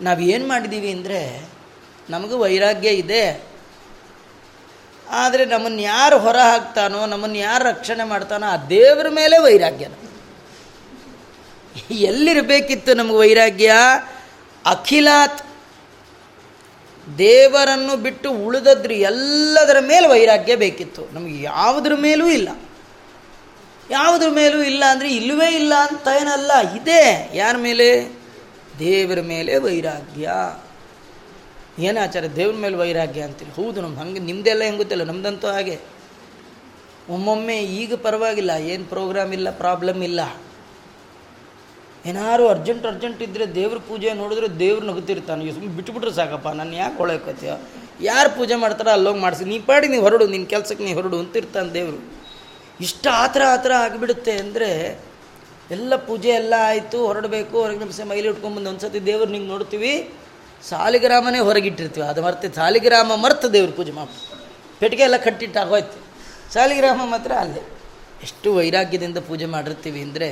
S1: ನಾವೇನು ಮಾಡಿದ್ದೀವಿ ಅಂದರೆ, ನಮಗೂ ವೈರಾಗ್ಯ ಇದೆ. ಆದರೆ ನಮ್ಮನ್ನು ಯಾರು ಹೊರ ಹಾಕ್ತಾನೋ, ನಮ್ಮನ್ನು ಯಾರು ರಕ್ಷಣೆ ಮಾಡ್ತಾನೋ, ಆ ದೇವರ ಮೇಲೆ ವೈರಾಗ್ಯ ಎಲ್ಲಿರಬೇಕಿತ್ತು ನಮಗೆ ವೈರಾಗ್ಯ? ಅಖಿಲಾತ್ ದೇವರನ್ನು ಬಿಟ್ಟು ಉಳಿದದ್ರಿ, ಎಲ್ಲದರ ಮೇಲೆ ವೈರಾಗ್ಯ ಬೇಕಿತ್ತು. ನಮಗೆ ಯಾವುದ್ರ ಮೇಲೂ ಇಲ್ಲ. ಯಾವುದ್ರ ಮೇಲೂ ಇಲ್ಲ ಅಂದರೆ ಇಲ್ಲವೇ ಇಲ್ಲ ಅಂತ ಏನಲ್ಲ, ಇದೆ. ಯಾರ ಮೇಲೆ? ದೇವರ ಮೇಲೆ ವೈರಾಗ್ಯ. ಏನು ಆಚಾರ ದೇವ್ರ ಮೇಲೆ ವೈರಾಗ್ಯ ಅಂತೀರಿ? ಹೌದು ನಮ್ಮ ಹಂಗೆ ನಿಮ್ಮದೆಲ್ಲ ಹೆಂಗೆ ಗೊತ್ತಿಲ್ಲ, ನಮ್ದಂತೂ ಹಾಗೆ. ಒಮ್ಮೊಮ್ಮೆ ಈಗ ಪರವಾಗಿಲ್ಲ, ಏನು ಪ್ರೋಗ್ರಾಮ್ ಇಲ್ಲ ಪ್ರಾಬ್ಲಮ್ ಇಲ್ಲ. ಏನಾರು ಅರ್ಜೆಂಟ್ ಅರ್ಜೆಂಟ್ ಇದ್ದರೆ ದೇವ್ರ ಪೂಜೆ ನೋಡಿದ್ರೆ ದೇವ್ರು ನಗುತ್ತಿರ್ತಾನೆ. ಸುಮ್ಮನೆ ಬಿಟ್ಬಿಟ್ರೆ ಸಾಕಪ್ಪ, ನಾನು ಯಾಕೆ ಹೊಳಕೋತೀಯ ಯಾರು ಪೂಜೆ ಮಾಡ್ತಾರೋ ಅಲ್ಲೋಗಿ ಮಾಡಿಸಿ. ನೀ ಪಾಡಿ ನೀವು ಹೊರಡು ನಿನ್ನ ಕೆಲಸಕ್ಕೆ ನೀ ಹೊರಡು ಅಂತಿರ್ತಾನೆ ದೇವರು. ಇಷ್ಟ ಆ ಥರ ಆಗಿಬಿಡುತ್ತೆ ಅಂದರೆ ಎಲ್ಲ ಪೂಜೆ ಎಲ್ಲ ಆಯಿತು, ಹೊರಡಬೇಕು ಹೊರಗೆ ನಿಮಿಷ ಮೈಲಿ ಉಟ್ಕೊಂಡ್ಬಂದು ಒಂದು ಸತಿ ದೇವ್ರು ನಿಂಗೆ ನೋಡ್ತೀವಿ. ಸಾಲಿಗ್ರಾಮನೇ ಹೊರಗಿಟ್ಟಿರ್ತೀವಿ. ಅದು ಮರ್ತೆ, ಸಾಲಿಗ್ರಾಮ ಮರ್ತು ದೇವ್ರ ಪೂಜೆ ಮಾಡಿ ಪೆಟ್ಟಿಗೆ ಎಲ್ಲ ಕಟ್ಟಿಟ್ಟು ಆಗೋಯ್ತು ಸಾಲಿಗ್ರಾಮ ಮಾತ್ರ ಅಲ್ಲೇ. ಎಷ್ಟು ವೈರಾಗ್ಯದಿಂದ ಪೂಜೆ ಮಾಡಿರ್ತೀವಿ ಅಂದರೆ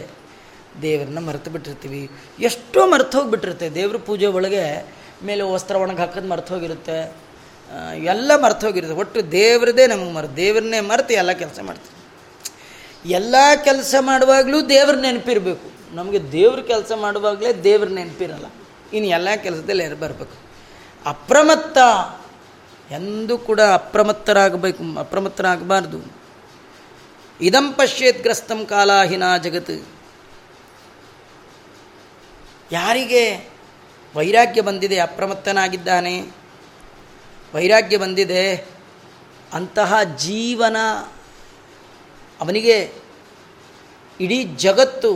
S1: ದೇವರನ್ನ ಮರೆತು ಬಿಟ್ಟಿರ್ತೀವಿ. ಎಷ್ಟೋ ಮರ್ತು ಹೋಗಿಬಿಟ್ಟಿರುತ್ತೆ. ದೇವ್ರ ಪೂಜೆ ಒಳಗೆ ಮೇಲೆ ವಸ್ತ್ರ ಒಣಗಿ ಹಾಕೋದು ಮರ್ತು ಹೋಗಿರುತ್ತೆ. ಎಲ್ಲ ಮರ್ತು ಹೋಗಿರುತ್ತೆ. ಒಟ್ಟು ದೇವ್ರದೇ ನಮಗೆ ಮರ ದೇವ್ರನ್ನೇ ಮರೆತು ಎಲ್ಲ ಕೆಲಸ ಮಾಡ್ತೀವಿ. ಎಲ್ಲ ಕೆಲಸ ಮಾಡುವಾಗಲೂ ದೇವ್ರ ನೆನಪಿರಬೇಕು. ನಮಗೆ ದೇವ್ರ ಕೆಲಸ ಮಾಡುವಾಗಲೇ ದೇವ್ರ ನೆನಪಿರಲ್ಲ. ಇನ್ನು ಎಲ್ಲ ಕೆಲಸದಲ್ಲಿ ಬರಬೇಕು? ಅಪ್ರಮತ್ತ. ಎಂದೂ ಕೂಡ ಅಪ್ರಮತ್ತರಾಗಬೇಕು, ಅಪ್ರಮತ್ತರಾಗಬಾರ್ದು. ಇದಂ ಪಶ್ಯೇತ್ ಗ್ರಸ್ತಂ ಕಾಲಾಹಿನ ಜಗತ್. ಯಾರಿಗೆ ವೈರಾಗ್ಯ ಬಂದಿದೆ, ಅಪ್ರಮತ್ತನಾಗಿದ್ದಾನೆ? ವೈರಾಗ್ಯ ಬಂದಿದೆ ಅಂತಹ ಜೀವನ ಅವನಿಗೆ ಇಡೀ ಜಗತ್ತು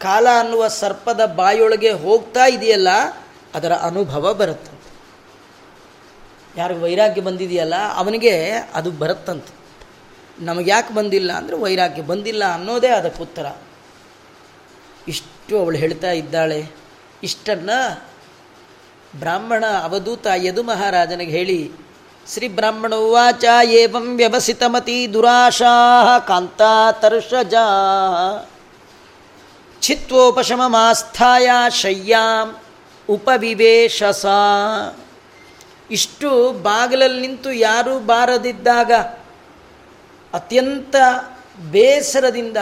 S1: ಕಾಲ ಅನ್ನುವ ಸರ್ಪದ ಬಾಯೊಳಗೆ ಹೋಗ್ತಾ ಇದೆಯಲ್ಲ, ಅದರ ಅನುಭವ ಬರುತ್ತಂತೆ ಯಾರು ವೈರಾಗ್ಯ ಬಂದಿದೆಯಲ್ಲ, ಅವನಿಗೆ ಅದು ಬರುತ್ತಂತೆ. ನಮಗೆ ಯಾಕೆ ಬಂದಿಲ್ಲ ಅಂದರೆ ವೈರಾಗ್ಯ ಬಂದಿಲ್ಲ ಅನ್ನೋದೇ ಅದಕ್ಕೆ ಉತ್ತರ. ಇಷ್ಟು ಅವಳು ಹೇಳ್ತಾ ಇದ್ದಾಳೆ. ಇಷ್ಟನ್ನು ಬ್ರಾಹ್ಮಣ ಅವಧೂತ ಯದು ಮಹಾರಾಜನಿಗೆ ಹೇಳಿ ಶ್ರೀ ಬ್ರಾಹ್ಮಣ ಉಚ ಏವಂ ವ್ಯವಸಿತಮತಿ ದುರಾಶಾ ಕಾಂತಾತರ್ಷಜಾ ಚಿತ್ವೋಪಶಮಮಾಸ್ಥಾಯ ಶಯ್ಯಾಂ ಉಪವಿವೇಶಸ ಇಷ್ಟು ಬಾಗಿಲಲ್ಲಿ ನಿಂತು ಯಾರೂ ಬಾರದಿದ್ದಾಗ ಅತ್ಯಂತ ಬೇಸರದಿಂದ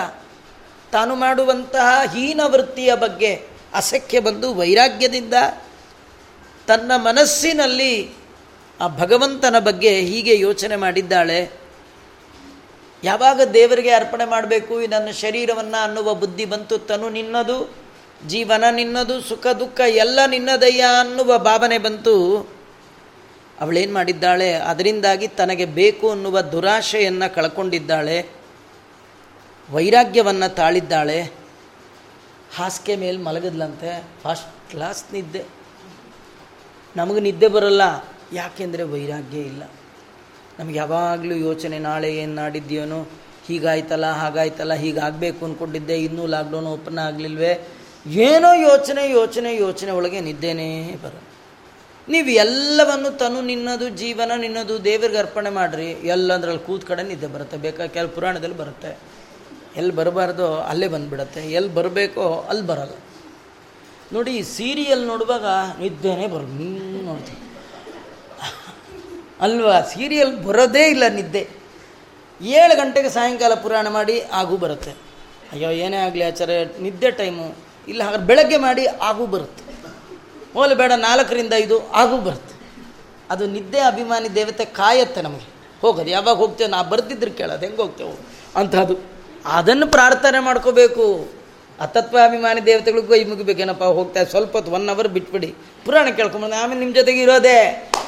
S1: ತಾನು ಮಾಡುವಂತಹ ಹೀನ ವೃತ್ತಿಯ ಬಗ್ಗೆ ಅಸಖ್ಯ ಬಂದು ವೈರಾಗ್ಯದಿಂದ ತನ್ನ ಮನಸ್ಸಿನಲ್ಲಿ ಆ ಭಗವಂತನ ಬಗ್ಗೆ ಹೀಗೆ ಯೋಚನೆ ಮಾಡಿದ್ದಾಳೆ, ಯಾವಾಗ ದೇವರಿಗೆ ಅರ್ಪಣೆ ಮಾಡಬೇಕು ನನ್ನ ಶರೀರವನ್ನು ಅನ್ನುವ ಬುದ್ಧಿ ಬಂತು, ತನು ನಿನ್ನದು, ಜೀವನ ನಿನ್ನದು, ಸುಖ ದುಃಖ ಎಲ್ಲ ನಿನ್ನದಯ್ಯ ಅನ್ನುವ ಭಾವನೆ ಬಂತು. ಅವಳೇನು ಮಾಡಿದ್ದಾಳೆ, ಅದರಿಂದಾಗಿ ತನಗೆ ಬೇಕು ಅನ್ನುವ ದುರಾಶೆಯನ್ನು ಕಳ್ಕೊಂಡಿದ್ದಾಳೆ, ವೈರಾಗ್ಯವನ್ನು ತಾಳಿದ್ದಾಳೆ. ಹಾಸಿಗೆ ಮೇಲೆ ಮಲಗದ್ಲಂತೆ ಫಸ್ಟ್ ಕ್ಲಾಸ್ ನಿದ್ದೆ. ನಮಗೆ ನಿದ್ದೆ ಬರಲ್ಲ. ಯಾಕೆಂದರೆ ವೈರಾಗ್ಯ ಇಲ್ಲ. ನಮ್ಗೆ ಯಾವಾಗಲೂ ಯೋಚನೆ, ನಾಳೆ ಏನು ನಾಡಿದ್ಯೋನೋ, ಹೀಗಾಯ್ತಲ್ಲ, ಹಾಗಾಯ್ತಲ್ಲ, ಹೀಗಾಗಬೇಕು ಅಂದ್ಕೊಂಡಿದ್ದೆ ಇನ್ನೂ ಲಾಕ್ಡೌನ್ ಓಪನ್ ಆಗಲಿಲ್ವೇ? ಏನೋ ಯೋಚನೆ ಯೋಚನೆ ಯೋಚನೆ ಒಳಗೆ ನಿದ್ದೆನೇ ಬರ ನೀವು ಎಲ್ಲವನ್ನು ತನು ನಿನ್ನದು ಜೀವನ, ನಿನ್ನದು ದೇವರಿಗೆ ಅರ್ಪಣೆ ಮಾಡಿರಿ. ಎಲ್ಲಂದ್ರಲ್ಲಿ ಕೂತ್ ಕಡೆ ನಿದ್ದೆ ಬರುತ್ತೆ. ಬೇಕಾ ಕೆಲವು ಪುರಾಣದಲ್ಲಿ ಬರುತ್ತೆ. ಎಲ್ಲಿ ಬರಬಾರ್ದೋ ಅಲ್ಲೇ ಬಂದುಬಿಡತ್ತೆ. ಎಲ್ಲಿ ಬರಬೇಕೋ ಅಲ್ಲಿ ಬರಲ್ಲ. ನೋಡಿ ಸೀರಿಯಲ್ ನೋಡುವಾಗ ನಿದ್ದೆನೇ ಬರೋದು ನೀನು ನೋಡ್ತೀವಿ ಅಲ್ವಾ? ಸೀರಿಯಲ್ ಬರೋದೇ ಇಲ್ಲ ನಿದ್ದೆ. ಏಳು ಗಂಟೆಗೆ ಸಾಯಂಕಾಲ ಪುರಾಣ ಮಾಡಿ ಆಗೂ ಬರುತ್ತೆ. ಅಯ್ಯೋ, ಏನೇ ಆಗಲಿ ಆಚಾರ್ಯ, ನಿದ್ದೆ ಟೈಮು ಇಲ್ಲ, ಹಾಗಾದ್ರೆ ಬೆಳಗ್ಗೆ ಮಾಡಿ ಆಗು ಬರುತ್ತೆ. ಹೋಲಿ ಬೇಡ, ನಾಲ್ಕರಿಂದ ಐದು ಆಗು ಬರುತ್ತೆ. ಅದು ನಿದ್ದೆ ಅಭಿಮಾನಿ ದೇವತೆ ಕಾಯತ್ತೆ ನಮಗೆ. ಹೋಗೋದು, ಯಾವಾಗ ಹೋಗ್ತೇವೆ ನಾ ಬರ್ತಿದ್ರು ಕೇಳೋದು, ಹೆಂಗೆ ಹೋಗ್ತೇವೆ ಅಂಥದ್ದು. ಅದನ್ನು ಪ್ರಾರ್ಥನೆ ಮಾಡ್ಕೋಬೇಕು. ಅತತ್ವಾಭಿಮಾನಿ ದೇವತೆಗಳಿಗೂ ಕೈ ಮುಗಿಬೇಕೇನಪ್ಪ ಹೋಗ್ತಾ ಸ್ವಲ್ಪ ಹೊತ್ತು ಒನ್ ಅವರ್ ಬಿಟ್ಬಿಡಿ. ಪುರಾಣ ಕೇಳ್ಕೊಂಬಂದು ಆಮೇಲೆ ನಿಮ್ಮ ಜೊತೆಗೆ ಇರೋದೇ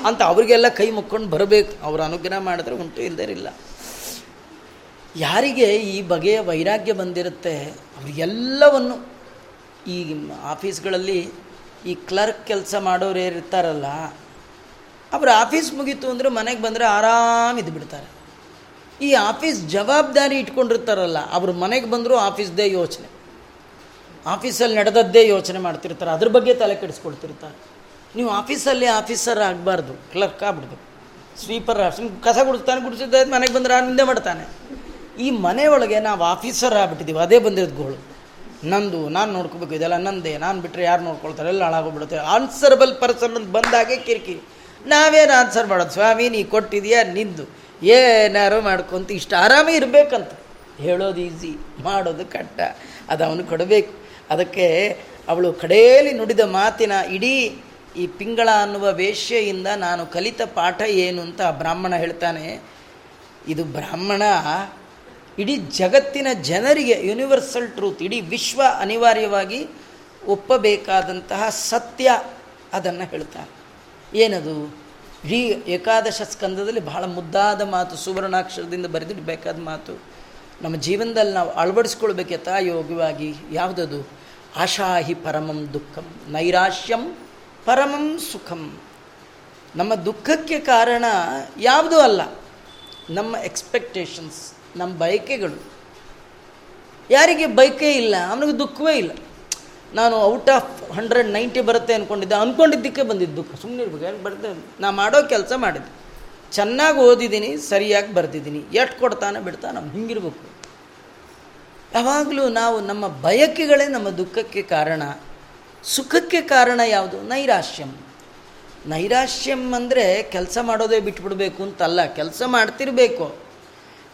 S1: ಅಂತ ಅವರಿಗೆಲ್ಲ ಕೈ ಮುಕ್ಕೊಂಡು ಬರಬೇಕು. ಅವರ ಅನುಗ್ರಹ ಮಾಡಿದ್ರೆ ಉಂಟು ಇಲ್ಲದಿರಲಿಲ್ಲ ಯಾರಿಗೆ ಈ ಬಗೆಯ ವೈರಾಗ್ಯ ಬಂದಿರುತ್ತೆ, ಅವರಿಗೆಲ್ಲವನ್ನು ಈ ಆಫೀಸ್ಗಳಲ್ಲಿ ಈ ಕ್ಲರ್ಕ್ ಕೆಲಸ ಮಾಡೋರು ಇರ್ತಾರಲ್ಲ, ಅವ್ರ ಆಫೀಸ್ ಮುಗೀತು ಅಂದರೆ ಮನೆಗೆ ಬಂದರೆ ಆರಾಮ್ ಇದ್ದು ಬಿಡ್ತಾರೆ ಈ ಆಫೀಸ್ ಜವಾಬ್ದಾರಿ ಇಟ್ಕೊಂಡಿರ್ತಾರಲ್ಲ, ಅವರು ಮನೆಗೆ ಬಂದರೂ ಆಫೀಸ್ದೇ ಯೋಚನೆ. ಆಫೀಸಲ್ಲಿ ನಡೆದದ್ದೇ ಯೋಚನೆ ಮಾಡ್ತಿರ್ತಾರೆ. ಅದ್ರ ಬಗ್ಗೆ ತಲೆ ಕೆಡಿಸ್ಕೊಳ್ತಿರ್ತಾರೆ. ನೀವು ಆಫೀಸಲ್ಲಿ ಆಫೀಸರ್ ಆಗಬಾರ್ದು. ಕ್ಲರ್ಕ್ ಆಗ್ಬಿಡ್ದು ಸ್ವೀಪರ್ ಕಸ ಗುಡಿಸ್ತಾನೆ, ಗುಡಿಸಿದ್ದೆ ಮನೆಗೆ ಬಂದರೆ ನಿಂದೆ ಮಾಡ್ತಾನೆ. ಈ ಮನೆಯೊಳಗೆ ನಾವು ಆಫೀಸರ್ ಆಗ್ಬಿಟ್ಟಿದ್ದೀವಿ ಅದೇ ಬಂದಿರೋದು ಗೋಳು. ನಂದು, ನಾನು ನೋಡ್ಕೋಬೇಕು. ಇದೆಲ್ಲ ನಂದೇ. ನಾನು ಬಿಟ್ಟರೆ ಯಾರು ನೋಡ್ಕೊಳ್ತಾರೆ? ಎಲ್ಲ ಹಾಳಾಗೋಗ್ಬಿಡುತ್ತೆ ಆನ್ಸರಬಲ್ ಪರ್ಸನ್ ಅಂತ ಬಂದಾಗೆ ಕಿರಿಕಿರಿ. ನಾವೇನು ಆನ್ಸರ್ ಮಾಡೋದು? ಸ್ವಾಮಿ, ನೀ ಕೊಟ್ಟಿದೆಯಾ? ನಿಂದು. ಏನಾರು ಮಾಡ್ಕೊಂತ ಇಷ್ಟು. ಆರಾಮೇ ಇರಬೇಕಂತ. ಹೇಳೋದು ಈಸಿ ಮಾಡೋದು ಕಟ್ಟ. ಅದು ಅವನು ಕೊಡಬೇಕು. ಅದಕ್ಕೆ ಅವಳು ಕಡೆಯಲ್ಲಿ ನುಡಿದ ಮಾತಿನ ಇಡೀ ಈ ಪಿಂಗಳ ಅನ್ನುವ ವೇಶ್ಯೆಯಿಂದ ನಾನು ಕಲಿತ ಪಾಠ ಏನು ಅಂತ ಬ್ರಾಹ್ಮಣ ಹೇಳ್ತಾನೆ. ಇದು ಬ್ರಾಹ್ಮಣ ಇಡೀ ಜಗತ್ತಿನ ಜನರಿಗೆ ಯೂನಿವರ್ಸಲ್ ಟ್ರೂತ್ ಇಡೀ ವಿಶ್ವ ಅನಿವಾರ್ಯವಾಗಿ ಒಪ್ಪಬೇಕಾದಂತಹ ಸತ್ಯ ಅದನ್ನು ಹೇಳ್ತಾನೆ. ಏನದು? ಇಡೀ ಏಕಾದಶ ಸ್ಕಂದದಲ್ಲಿ ಬಹಳ ಮುದ್ದಾದ ಮಾತು, ಸುವರ್ಣಾಕ್ಷರದಿಂದ ಬರೆದಿಡಬೇಕಾದ ಮಾತು. ನಮ್ಮ ಜೀವನದಲ್ಲಿ ನಾವು ಅಳವಡಿಸ್ಕೊಳ್ಬೇಕು ಯಥಾಯೋಗ್ಯವಾಗಿ ಯಾವುದದು? ಆಶಾಹಿ ಪರಮಂ ದುಃಖಂ, ನೈರಾಶ್ಯಂ ಪರಮಂ ಸುಖಂ. ನಮ್ಮ ದುಃಖಕ್ಕೆ ಕಾರಣ ಯಾವುದೂ ಅಲ್ಲ? ನಮ್ಮ ಎಕ್ಸ್ಪೆಕ್ಟೇಷನ್ಸ್ ನಮ್ಮ ಬಯಕೆಗಳು. ಯಾರಿಗೆ ಬಯಕೆ ಇಲ್ಲ, ಅವನಿಗೆ ದುಃಖವೇ ಇಲ್ಲ. ನಾನು ಔಟ್ ಆಫ್ ಹಂಡ್ರೆಡ್ ನೈಂಟಿ ಬರುತ್ತೆ ಅಂದ್ಕೊಂಡಿದ್ದೆ ಅಂದ್ಕೊಂಡಿದ್ದಕ್ಕೆ ಬಂದಿದ್ದು ದುಃಖ. ಸುಮ್ಮನೆ ಇರ್ಬೇಕು ಯಾಕೆ ಬರ್ತೇನೆ ನಾ ಮಾಡೋ ಕೆಲಸ ಮಾಡಿದ್ದೆ. ಚೆನ್ನಾಗಿ ಓದಿದ್ದೀನಿ, ಸರಿಯಾಗಿ ಬರೆದಿದ್ದೀನಿ. ಎಷ್ಟು ಕೊಡ್ತಾನೆ ಬಿಡ್ತಾನೆ, ಹಿಂಗಿರ್ಬೇಕು. ಯಾವಾಗಲೂ ನಾವು ನಮ್ಮ ಬಯಕೆಗಳೇ ನಮ್ಮ ದುಃಖಕ್ಕೆ ಕಾರಣ. ಸುಖಕ್ಕೆ ಕಾರಣ ಯಾವುದು? ನೈರಾಶ್ಯಂ. ನೈರಾಶ್ಯಂ ಅಂದರೆ ಕೆಲಸ ಮಾಡೋದೇ ಬಿಟ್ಬಿಡಬೇಕು ಅಂತಲ್ಲ, ಕೆಲಸ ಮಾಡ್ತಿರಬೇಕು.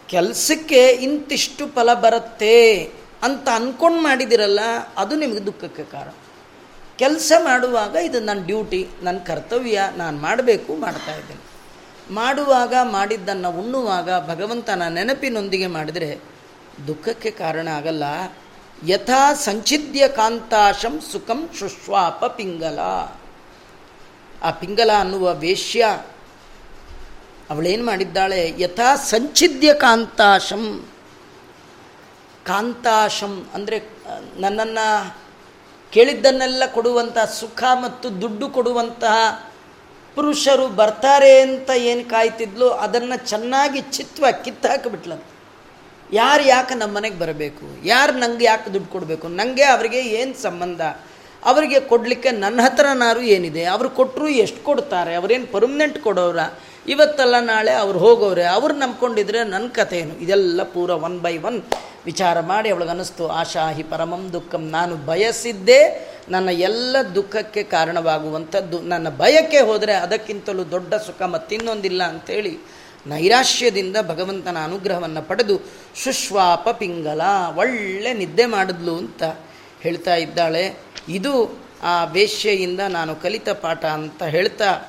S1: ಕೆಲಸಕ್ಕೆ ಇಂತಿಷ್ಟು ಫಲ ಬರುತ್ತೆ ಅಂತ ಅಂದ್ಕೊಂಡು ಮಾಡಿದಿರಲ್ಲ, ಅದು ನಿಮಗೆ ದುಃಖಕ್ಕೆ ಕಾರಣ. ಕೆಲಸ ಮಾಡುವಾಗ ಇದು ನನ್ನ ಡ್ಯೂಟಿ ನನ್ನ ಕರ್ತವ್ಯ, ನಾನು ಮಾಡಬೇಕು, ಮಾಡ್ತಾ ಇದ್ದೇನೆ. ಮಾಡುವಾಗ, ಮಾಡಿದ್ದನ್ನು ಉಣ್ಣುವಾಗ ಭಗವಂತನ ನೆನಪಿನೊಂದಿಗೆ ಮಾಡಿದರೆ ದುಃಖಕ್ಕೆ ಕಾರಣ ಆಗಲ್ಲ. ಯಥಾ ಸಂಚಿದ್ಯ ಕಾಂತಾಶಂ ಸುಖಂ ಶುಶ್ವಾಪ ಪಿಂಗಲ. ಆ ಪಿಂಗಲ ಅನ್ನುವ ವೇಶ್ಯ ಅವಳೇನು ಮಾಡಿದ್ದಾಳೆ? ಯಥಾ ಸಂಚಿದ್ಯ ಕಾಂತಾಶಂ. ಕಾಂತಾಶಂ ಅಂದರೆ ನನ್ನನ್ನು ಕೇಳಿದ್ದನ್ನೆಲ್ಲ ಕೊಡುವಂತಹ ಸುಖ ಮತ್ತು ದುಡ್ಡು ಕೊಡುವಂತಹ ಪುರುಷರು ಬರ್ತಾರೆ ಅಂತ ಏನು ಕಾಯ್ತಿದ್ಲು, ಅದನ್ನು ಚೆನ್ನಾಗಿ ಚಿತ್ವ ಕಿತ್ತು ಹಾಕಿಬಿಟ್ಲಂತ ಯಾರು ಯಾಕೆ ನಮ್ಮ ಮನೆಗೆ ಬರಬೇಕು? ಯಾರು ನಂಗೆ ಯಾಕೆ ದುಡ್ಡು ಕೊಡಬೇಕು? ನನಗೆ ಅವರಿಗೆ ಏನು ಸಂಬಂಧ? ಅವರಿಗೆ ಕೊಡಲಿಕ್ಕೆ ನನ್ನ ಹತ್ರನಾರು ಏನಿದೆ? ಅವರು ಕೊಟ್ಟರು ಎಷ್ಟು ಕೊಡ್ತಾರೆ? ಅವರೇನು ಪರ್ಮನೆಂಟ್ ಕೊಡೋರ ಇವತ್ತಲ್ಲ ನಾಳೆ ಅವ್ರು ಹೋಗೋರೆ ಅವ್ರು ನಂಬ್ಕೊಂಡಿದ್ರೆ ನನ್ನ ಕಥೆ ಏನು ಇದೆಲ್ಲ ಪೂರ ಒನ್ ಬೈ ಒನ್ ವಿಚಾರ ಮಾಡಿ ಅವಳಿಗೆ ಅನ್ನಿಸ್ತು ಆಶಾಹಿ ಪರಮಂ ದುಃಖಂ. ನಾನು ಬಯಸಿದ್ದೇ ನನ್ನ ಎಲ್ಲ ದುಃಖಕ್ಕೆ ಕಾರಣವಾಗುವಂಥದ್ದು. ನನ್ನ ಭಯಕ್ಕೆ ಹೋದರೆ ಅದಕ್ಕಿಂತಲೂ ದೊಡ್ಡ ಸುಖ ಮತ್ತಿನ್ನೊಂದಿಲ್ಲ ಅಂಥೇಳಿ ನೈರಾಶ್ಯದಿಂದ ಭಗವಂತನ ಅನುಗ್ರಹವನ್ನು ಪಡೆದು ಶುಶ್ವಾಪ ಪಿಂಗಲ, ಒಳ್ಳೆ ನಿದ್ದೆ ಮಾಡಿದ್ಲು ಅಂತ ಹೇಳ್ತಾ ಇದ್ದಾಳೆ. ಇದು ಆ ವೇಶ್ಯೆಯಿಂದ ನಾನು ಕಲಿತ ಪಾಠ ಅಂತ ಹೇಳ್ತಾ,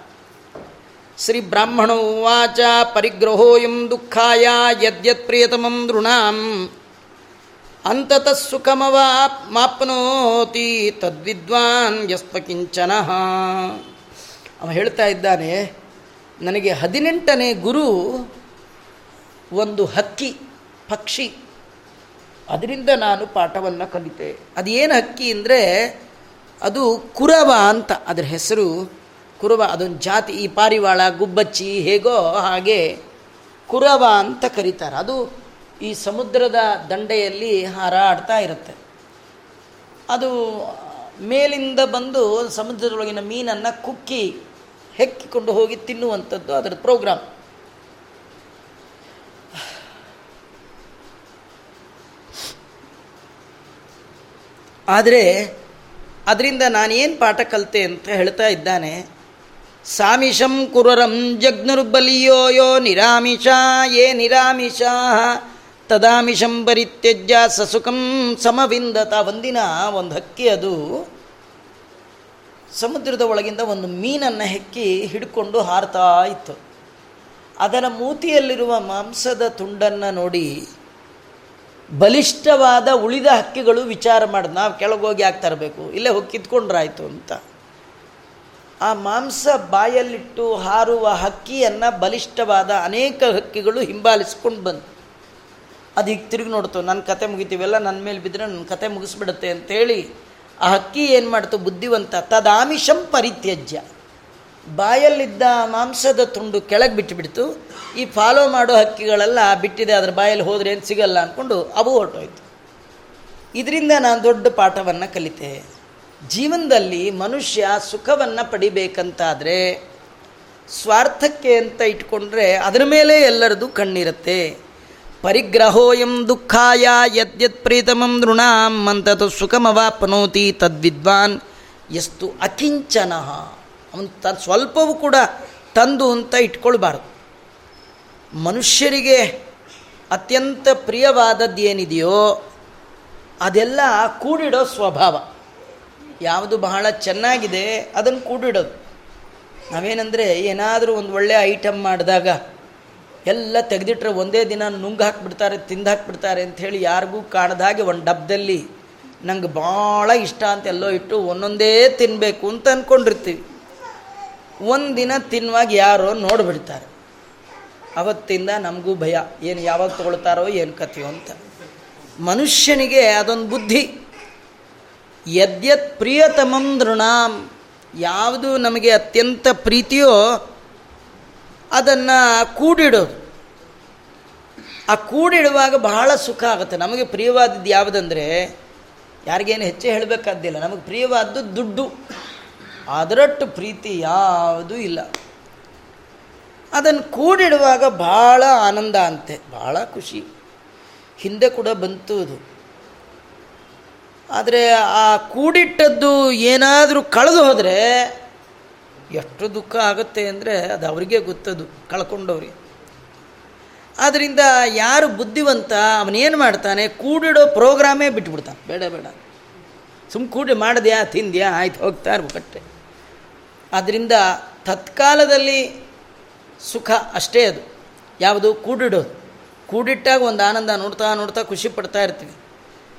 S1: ಶ್ರೀ ಬ್ರಾಹ್ಮಣೋವಾಚ ಪರಿಗ್ರಹೋಯಂ ದುಃಖಾಯ ಯದ್ಯತ್ ಪ್ರಿಯತಮಂ ದೃಣಾಂ ಅಂತತಃ ಸುಖಮವ ಮಾಪ್ನೋತಿ ತದ್ವಿದ್ವಾನ್ ಯಸ್ಪಕಿಂಚನ ಅವ ಹೇಳ್ತಾ ಇದ್ದಾನೆ ನನಗೆ ಹದಿನೆಂಟನೇ ಗುರು ಒಂದು ಹಕ್ಕಿ, ಪಕ್ಷಿ. ಅದರಿಂದ ನಾನು ಪಾಠವನ್ನು ಕಲಿತೆ. ಅದೇನು ಹಕ್ಕಿ ಅಂದರೆ ಅದು ಕುರವ ಅಂತ. ಅದರ ಹೆಸರು ಕುರವ, ಅದೊಂದು ಜಾತಿ. ಈ ಪಾರಿವಾಳ, ಗುಬ್ಬಚ್ಚಿ ಹೇಗೋ ಹಾಗೆ ಕುರವ ಅಂತ ಕರೀತಾರೆ. ಅದು ಈ ಸಮುದ್ರದ ದಂಡೆಯಲ್ಲಿ ಹಾರಾಡ್ತಾ ಇರುತ್ತೆ. ಅದು ಮೇಲಿಂದ ಬಂದು ಸಮುದ್ರದೊಳಗಿನ ಮೀನನ್ನು ಕುಕ್ಕಿ ಹೆಕ್ಕಿಕೊಂಡು ಹೋಗಿ ತಿನ್ನುವಂಥದ್ದು ಅದರ ಪ್ರೋಗ್ರಾಮ್. ಆದರೆ ಅದರಿಂದ ನಾನೇನು ಪಾಠ ಕಲಿತೆ ಅಂತ ಹೇಳ್ತಾ ಇದ್ದಾನೆ. ಸಾಮಿಷಂ ಕುರರಂ ಜಗ್ನುರ್ಬಲಿಯೋ ಯೋ ನಿರಾಮಿಷ ಏ ನಿರಾಮಿಷ ತದಾಮಿಷಂ ಪರಿತ್ಯಜ್ಯ ಸಸುಖಂ ಸಮವಿಂದತ. ಒಂದಿನ ಒಂದು ಹಕ್ಕಿ ಅದು ಸಮುದ್ರದ ಒಳಗಿಂದ ಒಂದು ಮೀನನ್ನು ಹೆಕ್ಕಿ ಹಿಡ್ಕೊಂಡು ಹಾರ್ತಾ ಇತ್ತು. ಅದರ ಮೂತಿಯಲ್ಲಿರುವ ಮಾಂಸದ ತುಂಡನ್ನು ನೋಡಿ ಬಲಿಷ್ಠವಾದ ಉಳಿದ ಹಕ್ಕಿಗಳು ವಿಚಾರ ಮಾಡಿ ನಾವು ಕೆಳಗೋಗಿ ತರಬೇಕು? ಇಲ್ಲೇ ಹೋಗಿ ಕಿತ್ಕೊಂಡ್ರಾಯ್ತು ಅಂತ. ಆ ಮಾಂಸ ಬಾಯಲ್ಲಿಟ್ಟು ಹಾರುವ ಹಕ್ಕಿಯನ್ನು ಬಲಿಷ್ಠವಾದ ಅನೇಕ ಹಕ್ಕಿಗಳು ಹಿಂಬಾಲಿಸ್ಕೊಂಡು ಬಂದು. ಅದು ಈಗ ತಿರುಗಿ ನೋಡ್ತು ನನ್ನ ಕತೆ ಮುಗಿತೀವೆಲ್ಲ ನನ್ನ ಮೇಲೆ ಬಿದ್ದರೆ ನನ್ನ ಕತೆ ಮುಗಿಸ್ಬಿಡುತ್ತೆ ಅಂತೇಳಿ ಆ ಹಕ್ಕಿ ಏನು ಮಾಡ್ತು? ಬುದ್ಧಿವಂತ. ತದಾಮಿಷಂ ಪರಿತ್ಯಜ್ಯ. ಬಾಯಲ್ಲಿದ್ದ ಮಾಂಸದ ತುಂಡು ಕೆಳಗೆ ಬಿಟ್ಟುಬಿಡ್ತು ಈ ಫಾಲೋ ಮಾಡೋ ಹಕ್ಕಿಗಳೆಲ್ಲ ಬಿಟ್ಟಿದೆ, ಅದ್ರ ಬಾಯಲ್ಲಿ ಹೋದರೆ ಏನು ಸಿಗಲ್ಲ ಅಂದ್ಕೊಂಡು ಅವು ಹೊರಟೋಯ್ತು. ಇದರಿಂದ ನಾನು ದೊಡ್ಡ ಪಾಠವನ್ನು ಕಲಿತೆ. ಜೀವನದಲ್ಲಿ ಮನುಷ್ಯ ಸುಖವನ್ನು ಪಡಿಬೇಕಂತಾದರೆ, ಸ್ವಾರ್ಥಕ್ಕೆ ಅಂತ ಇಟ್ಕೊಂಡ್ರೆ ಅದರ ಮೇಲೆ ಎಲ್ಲರದು ಕಣ್ಣಿರುತ್ತೆ. ಪರಿಗ್ರಹೋಯಂ ದುಃಖಾಯ ಯದ್ಯತ್ ಪ್ರೀತಮಂ ನೃಣಾಂ ಅಂತತು ಸುಖಮವಾಪ್ನೋತಿ ತದ್ವಿದ್ವಾನ್ ಎಷ್ಟು ಅಕಿಂಚನ. ಅವನು ತ ಸ್ವಲ್ಪವೂ ಕೂಡ ತಂದು ಅಂತ ಇಟ್ಕೊಳ್ಬಾರ್ದು. ಮನುಷ್ಯರಿಗೆ ಅತ್ಯಂತ ಪ್ರಿಯವಾದದ್ದು ಏನಿದೆಯೋ ಅದೆಲ್ಲ ಕೂಡಿಡೋ ಸ್ವಭಾವ. ಯಾವುದು ಬಹಳ ಚೆನ್ನಾಗಿದೆ ಅದನ್ನು ಕೂಡಿಡೋದು. ನಾವೇನಂದರೆ ಏನಾದರೂ ಒಂದು ಒಳ್ಳೆಯ ಐಟಮ್ ಮಾಡಿದಾಗ ಎಲ್ಲ ತೆಗೆದಿಟ್ರೆ ಒಂದೇ ದಿನ ನುಂಗ್ ಹಾಕ್ಬಿಡ್ತಾರೆ, ತಿಂದು ಹಾಕ್ಬಿಡ್ತಾರೆ ಅಂಥೇಳಿ ಯಾರಿಗೂ ಕಾಣದಾಗೆ ಒಂದು ಡಬ್ದಲ್ಲಿ ನಂಗೆ ಭಾಳ ಇಷ್ಟ ಅಂತ ಎಲ್ಲೋ ಇಟ್ಟು ಒಂದೊಂದೇ ತಿನ್ನಬೇಕು ಅಂತ ಅಂದ್ಕೊಂಡಿರ್ತೀವಿ ಒಂದು ದಿನ ತಿನ್ನುವಾಗ ಯಾರೋ ನೋಡಿಬಿಡ್ತಾರೆ. ಅವತ್ತಿಂದ ನಮಗೂ ಭಯ, ಏನು ಯಾವಾಗ ತೊಗೊಳ್ತಾರೋ ಏನು ಕಥೆಯೋ ಅಂತ. ಮನುಷ್ಯನಿಗೆ ಅದೊಂದು ಬುದ್ಧಿ. ಯದ್ಯತ್ ಪ್ರಿಯತಮಂ ದೃಣಾಂ. ಯಾವುದು ನಮಗೆ ಅತ್ಯಂತ ಪ್ರೀತಿಯೋ ಅದನ್ನು ಕೂಡಿಡೋದು. ಆ ಕೂಡಿಡುವಾಗ ಬಹಳ ಸುಖ ಆಗುತ್ತೆ. ನಮಗೆ ಪ್ರಿಯವಾದದ್ದು ಯಾವುದಂದರೆ, ಯಾರಿಗೇನು ಹೆಚ್ಚು ಹೇಳಬೇಕಾದ್ದಿಲ್ಲ. ನಮಗೆ ಪ್ರಿಯವಾದ್ದು ದುಡ್ಡು. ಅದರಟ್ಟು ಪ್ರೀತಿ ಯಾವುದೂ ಇಲ್ಲ. ಅದನ್ನು ಕೂಡಿಡುವಾಗ ಭಾಳ ಆನಂದ ಅಂತೆ. ಭಾಳ ಖುಷಿ. ಹಿಂದೆ ಕೂಡ ಬಂತು ಅದು. ಆದರೆ ಆ ಕೂಡಿಟ್ಟದ್ದು ಏನಾದರೂ ಕಳೆದು ಹೋದರೆ ಎಷ್ಟು ದುಃಖ ಆಗುತ್ತೆ ಅಂದರೆ ಅದು ಅವರಿಗೆ ಗೊತ್ತದು, ಕಳ್ಕೊಂಡವ್ರಿಗೆ. ಆದ್ದರಿಂದ ಯಾರು ಬುದ್ಧಿವಂತ, ಅವನೇನು ಮಾಡ್ತಾನೆ, ಕೂಡಿಡೋ ಪ್ರೋಗ್ರಾಮೇ ಬಿಟ್ಬಿಡ್ತಾನೆ. ಬೇಡ ಬೇಡ. ಸುಮ್ಮ ಕೂಡಿ ಮಾಡಿದ್ಯಾ, ತಿಂದ್ಯಾ, ಆಯ್ತು, ಹೋಗ್ತಾ ಇರ್ಬೇಕಟ್ಟೆ ಆದ್ದರಿಂದ ತತ್ಕಾಲದಲ್ಲಿ ಸುಖ ಅಷ್ಟೇ ಅದು. ಯಾವುದು? ಕೂಡಿಡೋದು. ಕೂಡಿಟ್ಟಾಗ ಒಂದು ಆನಂದ ನೋಡ್ತಾ ನೋಡ್ತಾ ಖುಷಿ ಪಡ್ತಾ ಇರ್ತೀವಿ.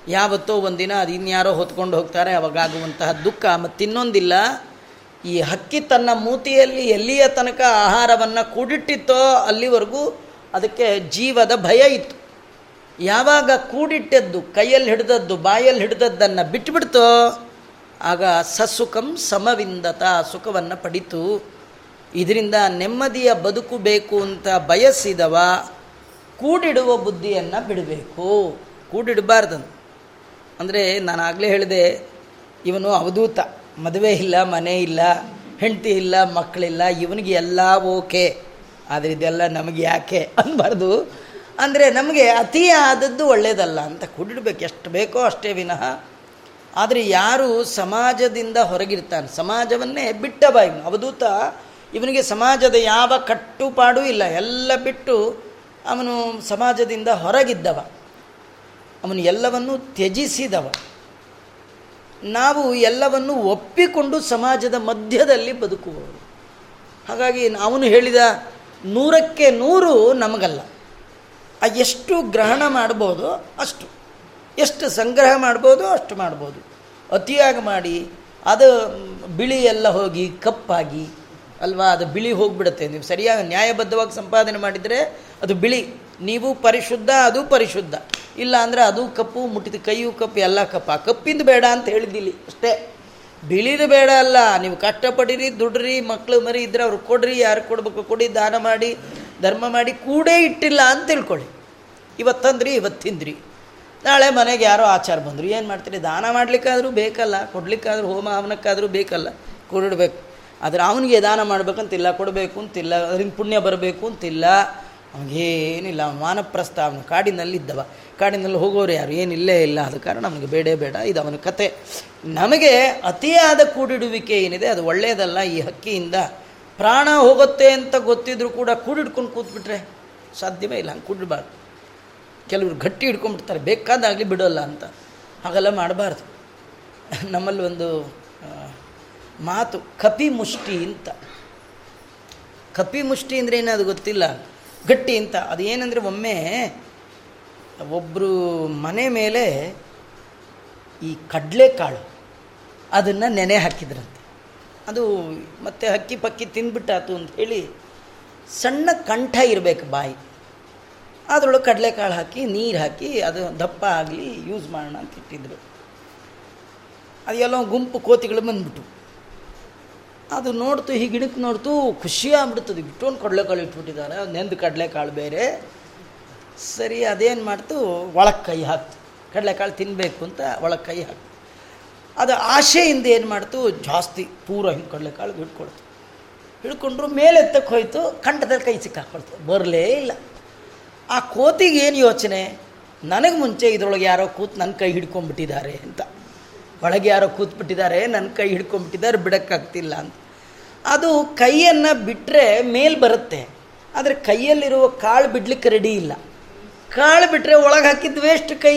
S1: ಯಾವತ್ತೋ ಒಂದಿನ ಅದು ಇನ್ಯಾರೋ ಹೊತ್ಕೊಂಡು ಹೋಗ್ತಾರೆ, ಅವಾಗಾಗುವಂತಹ ದುಃಖ. ಮತ್ತು ಇನ್ನೊಂದಿಲ್ಲ ಈ ಹಕ್ಕಿ ತನ್ನ ಮೂತಿಯಲ್ಲಿ ಎಲ್ಲಿಯ ತನಕ ಆಹಾರವನ್ನು ಕೂಡಿಟ್ಟಿತ್ತೋ ಅಲ್ಲಿವರೆಗೂ ಅದಕ್ಕೆ ಜೀವದ ಭಯ ಇತ್ತು. ಯಾವಾಗ ಕೂಡಿಟ್ಟದ್ದು, ಕೈಯಲ್ಲಿ ಹಿಡಿದದ್ದು, ಬಾಯಲ್ಲಿ ಹಿಡಿದದ್ದನ್ನು ಬಿಟ್ಟುಬಿಡ್ತೋ ಆಗ ಸಸುಖಂ ಸಮವಿಂದತ ಸುಖವನ್ನು ಪಡಿತು. ಇದರಿಂದ ನೆಮ್ಮದಿಯ ಬದುಕು ಬೇಕು ಅಂತ ಬಯಸಿದವ ಕೂಡಿಡುವ ಬುದ್ಧಿಯನ್ನು ಬಿಡಬೇಕು. ಕೂಡಿಡಬಾರ್ದನು. ಅಂದರೆ ನಾನು ಆಗಲೇ ಹೇಳಿದೆ, ಇವನು ಅವಧೂತ. ಮದುವೆ ಇಲ್ಲ, ಮನೆ ಇಲ್ಲ, ಹೆಂಡತಿ ಇಲ್ಲ ಮಕ್ಕಳಿಲ್ಲ ಇವನಿಗೆ ಎಲ್ಲ ಓಕೆ. ಆದರೆ ಇದೆಲ್ಲ ನಮಗೆ ಯಾಕೆ ಅನ್ಬಾರ್ದು? ಅಂದರೆ ನಮಗೆ ಅತಿಯಾದದ್ದು ಒಳ್ಳೆಯದಲ್ಲ ಅಂತ ಕೂಡಿಡ್ಬೇಕು. ಎಷ್ಟು ಬೇಕೋ ಅಷ್ಟೇ ವಿನಃ. ಆದರೆ ಯಾರು ಸಮಾಜದಿಂದ ಹೊರಗಿರ್ತಾನೆ, ಸಮಾಜವನ್ನೇ ಬಿಟ್ಟ ಬಾಯಿ. ಅವಧೂತ ಇವನಿಗೆ ಸಮಾಜದ ಯಾವ ಕಟ್ಟುಪಾಡೂ ಇಲ್ಲ. ಎಲ್ಲ ಬಿಟ್ಟು ಅವನು ಸಮಾಜದಿಂದ ಹೊರಗಿದ್ದವ. ಅವನು ಎಲ್ಲವನ್ನು ತ್ಯಜಿಸಿದವ. ನಾವು ಎಲ್ಲವನ್ನು ಒಪ್ಪಿಕೊಂಡು ಸಮಾಜದ ಮಧ್ಯದಲ್ಲಿ ಬದುಕುವವರು. ಹಾಗಾಗಿ ಅವನು ಹೇಳಿದ ನೂರಕ್ಕೆ ನೂರು ನಮಗಲ್ಲ. ಆ ಎಷ್ಟು ಗ್ರಹಣ ಮಾಡ್ಬೋದು ಅಷ್ಟು. ಎಷ್ಟು ಸಂಗ್ರಹ ಮಾಡ್ಬೋದು ಅಷ್ಟು ಮಾಡ್ಬೋದು. ಅತಿಯಾಗಿ ಮಾಡಿ ಅದು ಬಿಳಿ ಎಲ್ಲ ಹೋಗಿ ಕಪ್ಪಾಗಿ, ಅಲ್ವಾ ಅದು ಬಿಳಿ ಹೋಗಿಬಿಡುತ್ತೆ. ನೀವು ಸರಿಯಾಗಿ ನ್ಯಾಯಬದ್ಧವಾಗಿ ಸಂಪಾದನೆ ಮಾಡಿದರೆ ಅದು ಬಿಳಿ. ನೀವು ಪರಿಶುದ್ಧ, ಅದು ಪರಿಶುದ್ಧ. ಇಲ್ಲ ಅಂದರೆ ಅದು ಕಪ್ಪು, ಮುಟ್ಟಿದ ಕೈಯು ಕಪ್ಪು, ಎಲ್ಲ ಕಪ್ಪ. ಕಪ್ಪಿಂದ ಬೇಡ ಅಂತ ಹೇಳಿದ್ದಿಲ್ಲಿ, ಅಷ್ಟೇ. ಬಿಳಿದು ಬೇಡ ಅಲ್ಲ. ನೀವು ಕಷ್ಟಪಡಿರಿ, ದುಡ್ರಿ ಮಕ್ಕಳು ಮರಿ ಇದ್ರೆ ಅವ್ರು ಕೊಡ್ರಿ, ಯಾರು ಕೊಡ್ಬೇಕು, ಕೊಡಿ, ದಾನ ಮಾಡಿ, ಧರ್ಮ ಮಾಡಿ, ಕೂಡೇ ಇಟ್ಟಿಲ್ಲ ಅಂತ ತಿಳ್ಕೊಳ್ಳಿ. ಇವತ್ತಂದ್ರಿ ಇವತ್ತಿಂದ್ರಿ ನಾಳೆ ಮನೆಗೆ ಯಾರೋ ಆಚಾರ ಬಂದರು. ಏನು ಮಾಡ್ತೀರಿ? ದಾನ ಮಾಡಲಿಕ್ಕಾದರೂ ಬೇಕಲ್ಲ, ಕೊಡ್ಲಿಕ್ಕಾದರೂ, ಹೋಮ ಹವನಕ್ಕಾದರೂ ಬೇಕಲ್ಲ ಕೊಡಿಡ್ಬೇಕು ಆದರೆ ಅವನಿಗೆ ದಾನ ಮಾಡಬೇಕಂತಿಲ್ಲ, ಕೊಡಬೇಕು ಅಂತಿಲ್ಲ ಅದರಿಂದ ಪುಣ್ಯ ಬರಬೇಕು ಅಂತಿಲ್ಲ. ಅವನಿಗೇನಿಲ್ಲ, ಅವನು ವಾನಪ್ರಸ್ಥ ಅವನು ಕಾಡಿನಲ್ಲಿದ್ದವ. ಕಾಡಿನಲ್ಲಿ ಹೋಗೋರು ಯಾರು? ಏನಿಲ್ಲೇ ಇಲ್ಲ ಆದ ಕಾರಣ ನಮಗೆ ಬೇಡೇ ಬೇಡ. ಇದು ಅವನ ಕತೆ. ನಮಗೆ ಅತಿಯಾದ ಕೂಡಿಡುವಿಕೆ ಏನಿದೆ, ಅದು ಒಳ್ಳೆಯದಲ್ಲ ಈ ಹಕ್ಕಿಯಿಂದ ಪ್ರಾಣ ಹೋಗುತ್ತೆ ಅಂತ ಗೊತ್ತಿದ್ರು ಕೂಡ ಕೂಡಿಡ್ಕೊಂಡು ಕೂತ್ಬಿಟ್ರೆ ಸಾಧ್ಯವೇ ಇಲ್ಲ. ಹಂಗೆ ಕೂಡಿಡಬಾರ್ದು ಕೆಲವರು ಗಟ್ಟಿ ಹಿಡ್ಕೊಂಡ್ಬಿಡ್ತಾರೆ. ಬೇಕಾದಾಗಲಿ ಬಿಡೋಲ್ಲ ಅಂತ. ಹಾಗೆಲ್ಲ ಮಾಡಬಾರ್ದು. ನಮ್ಮಲ್ಲಿ ಒಂದು ಮಾತು ಕಪಿ ಮುಷ್ಟಿ ಅಂತ. ಕಪಿ ಮುಷ್ಟಿ ಅಂದರೆ ಏನದು ಗೊತ್ತಿಲ್ಲ. ಗಟ್ಟಿ ಅಂತ. ಅದು ಏನಂದರೆ ಒಮ್ಮೆ ಒಬ್ಬರು ಮನೆ ಮೇಲೆ ಈ ಕಡಲೆಕಾಳು ಅದನ್ನು ನೆನೆ ಹಾಕಿದ್ರಂತೆ. ಅದು ಮತ್ತೆ ಹಕ್ಕಿ ಪಕ್ಕಿ ತಿಂದ್ಬಿಟ್ಟಾತು ಅಂತ ಹೇಳಿ ಸಣ್ಣ ಕಂಠ ಇರಬೇಕು ಬಾಯಿ. ಅದರೊಳಗೆ ಕಡಲೆಕಾಳು ಹಾಕಿ, ನೀರು ಹಾಕಿ, ಅದು ದಪ್ಪ ಆಗಲಿ ಯೂಸ್ ಮಾಡೋಣ ಅಂತ ಇಟ್ಟಿದ್ರು. ಅದೆಲ್ಲೋ ಗುಂಪು ಕೋತಿಗಳು ಬಂದ್ಬಿಟ್ಟು ಅದು ನೋಡ್ತು ಹೀಗೆ ಹಿಡಕ್ಕೆ ನೋಡ್ತು ಖುಷಿ ಆಗ್ಬಿಡ್ತದೆ ಇಷ್ಟೊಂದು ಕಡಲೆಕಾಳು ಇಟ್ಬಿಟ್ಟಿದ್ದಾರೆ. ನೆಂದು ಕಡಲೆಕಾಳು ಬೇರೆ. ಸರಿ, ಅದೇನು ಮಾಡ್ತು? ಒಳಕ್ಕೆ ಕೈ ಹಾಕ್ತು. ಕಡಲೆಕಾಳು ತಿನ್ನಬೇಕು ಅಂತ ಒಳಗೆ ಕೈ ಹಾಕ್ತು. ಅದು ಆಶೆಯಿಂದ ಏನು ಮಾಡ್ತು? ಜಾಸ್ತಿ ಪೂರ ಹಿಂಗೆ ಕಡಲೆಕಾಳು ಹಿಡ್ಕೊಳ್ತು. ಹಿಡ್ಕೊಂಡ್ರು ಮೇಲೆ ಎತ್ತಕ್ಕೆ ಹೋಯ್ತು, ಕಂಠದಲ್ಲಿ ಕೈ ಸಿಕ್ಕಾಕೊಳ್ತು. ಬರಲೇ ಇಲ್ಲ. ಆ ಕೋತಿಗೆ ಏನು ಯೋಚನೆ? ನನಗೆ ಮುಂಚೆ ಇದರೊಳಗೆ ಯಾರೋ ಕೂತು ನನ್ನ ಕೈ ಹಿಡ್ಕೊಂಡ್ಬಿಟ್ಟಿದ್ದಾರೆ ಅಂತ. ಒಳಗೆ ಯಾರೋ ಕೂತ್ಬಿಟ್ಟಿದ್ದಾರೆ ನನ್ನ ಕೈ ಹಿಡ್ಕೊಂಡ್ಬಿಟ್ಟಿದ್ದಾರೆ, ಬಿಡೋಕ್ಕಾಗ್ತಿಲ್ಲ ಅಂತ. ಅದು ಕೈಯನ್ನು ಬಿಟ್ಟರೆ ಮೇಲೆ ಬರುತ್ತೆ. ಆದರೆ ಕೈಯಲ್ಲಿರುವ ಕಾಳು ಬಿಡ್ಲಿಕ್ಕೆ ರೆಡಿ ಇಲ್ಲ. ಕಾಳು ಬಿಟ್ಟರೆ ಒಳಗೆ ಹಾಕಿದ್ದು ವೇಸ್ಟ್ ಕೈ.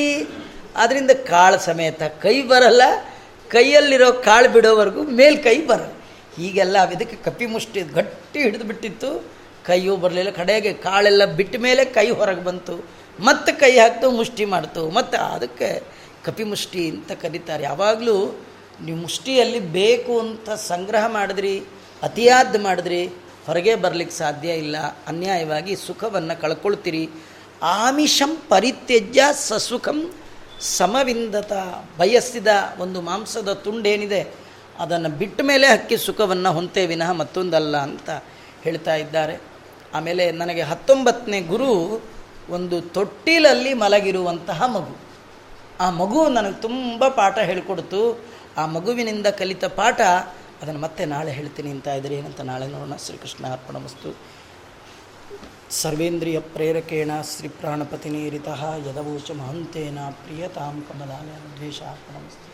S1: ಅದರಿಂದ ಕಾಳು ಸಮೇತ ಕೈ ಬರಲ್ಲ. ಕೈಯಲ್ಲಿರೋ ಕಾಳು ಬಿಡೋವರೆಗೂ ಮೇಲೆ ಕೈ ಬರಲ್ಲ. ಹೀಗೆಲ್ಲ ಇದಕ್ಕೆ ಕಪ್ಪಿ ಮುಷ್ಟಿ ಗಟ್ಟಿ ಹಿಡಿದು ಬಿಟ್ಟಿತ್ತು. ಕೈಯೂ ಬರಲಿಲ್ಲ. ಕಡೆಗೆ ಕಾಳೆಲ್ಲ ಬಿಟ್ಟ ಮೇಲೆ ಕೈ ಹೊರಗೆ ಬಂತು. ಮತ್ತೆ ಕೈ ಹಾಕ್ತು, ಮುಷ್ಟಿ ಮಾಡ್ತು. ಮತ್ತು ಅದಕ್ಕೆ ಕಪಿ ಮುಷ್ಟಿ ಅಂತ ಕರೀತಾರೆ. ಯಾವಾಗಲೂ ನೀವು ಮುಷ್ಟಿಯಲ್ಲಿ ಬೇಕು ಅಂತ ಸಂಗ್ರಹ ಮಾಡಿದ್ರಿ ಅತಿಯಾದ್ದು ಮಾಡಿದ್ರಿ, ಹೊರಗೆ ಬರಲಿಕ್ಕೆ ಸಾಧ್ಯ ಇಲ್ಲ. ಅನ್ಯಾಯವಾಗಿ ಸುಖವನ್ನು ಕಳ್ಕೊಳ್ತೀರಿ. ಆಮಿಷಂ ಪರಿತ್ಯಜ್ಯ ಸಸುಖಂ ಸಮವಿಂದತ. ಬಯಸಿದ ಒಂದು ಮಾಂಸದ ತುಂಡೇನಿದೆ, ಅದನ್ನು ಬಿಟ್ಟ ಮೇಲೆ ಹಕ್ಕಿ ಸುಖವನ್ನು ಹೊಂತೆ ವಿನಃ ಮತ್ತೊಂದಲ್ಲ ಅಂತ ಹೇಳ್ತಾ ಇದ್ದಾರೆ. ಆಮೇಲೆ ನನಗೆ ಹತ್ತೊಂಬತ್ತನೇ ಗುರು ಒಂದು ತೊಟ್ಟಿಲಲ್ಲಿ ಮಲಗಿರುವಂತಹ ಮಗು. ಆ ಮಗು ನನಗೆ ತುಂಬ ಪಾಠ ಹೇಳಿಕೊಡ್ತು. ಆ ಮಗುವಿನಿಂದ ಕಲಿತ ಪಾಠ, ಅದನ್ನು ಮತ್ತೆ ನಾಳೆ ಹೇಳ್ತೀನಿ ಅಂತ ಇದ್ರೆ ಏನಂತ ನಾಳೆ ನೋಡೋಣ. ಶ್ರೀಕೃಷ್ಣ ಅರ್ಪಣ ವಸ್ತು ಸರ್ವೇಂದ್ರಿಯ ಪ್ರೇರಕೇಣ ಶ್ರೀ ಪ್ರಾಣಪತಿ ನೀರಿತ, ಯದವೋಚ ಮಹಂತೇನ ಪ್ರಿಯತಾಂ ಕಮಲಾಲಯ ಕೃಷ್ಣ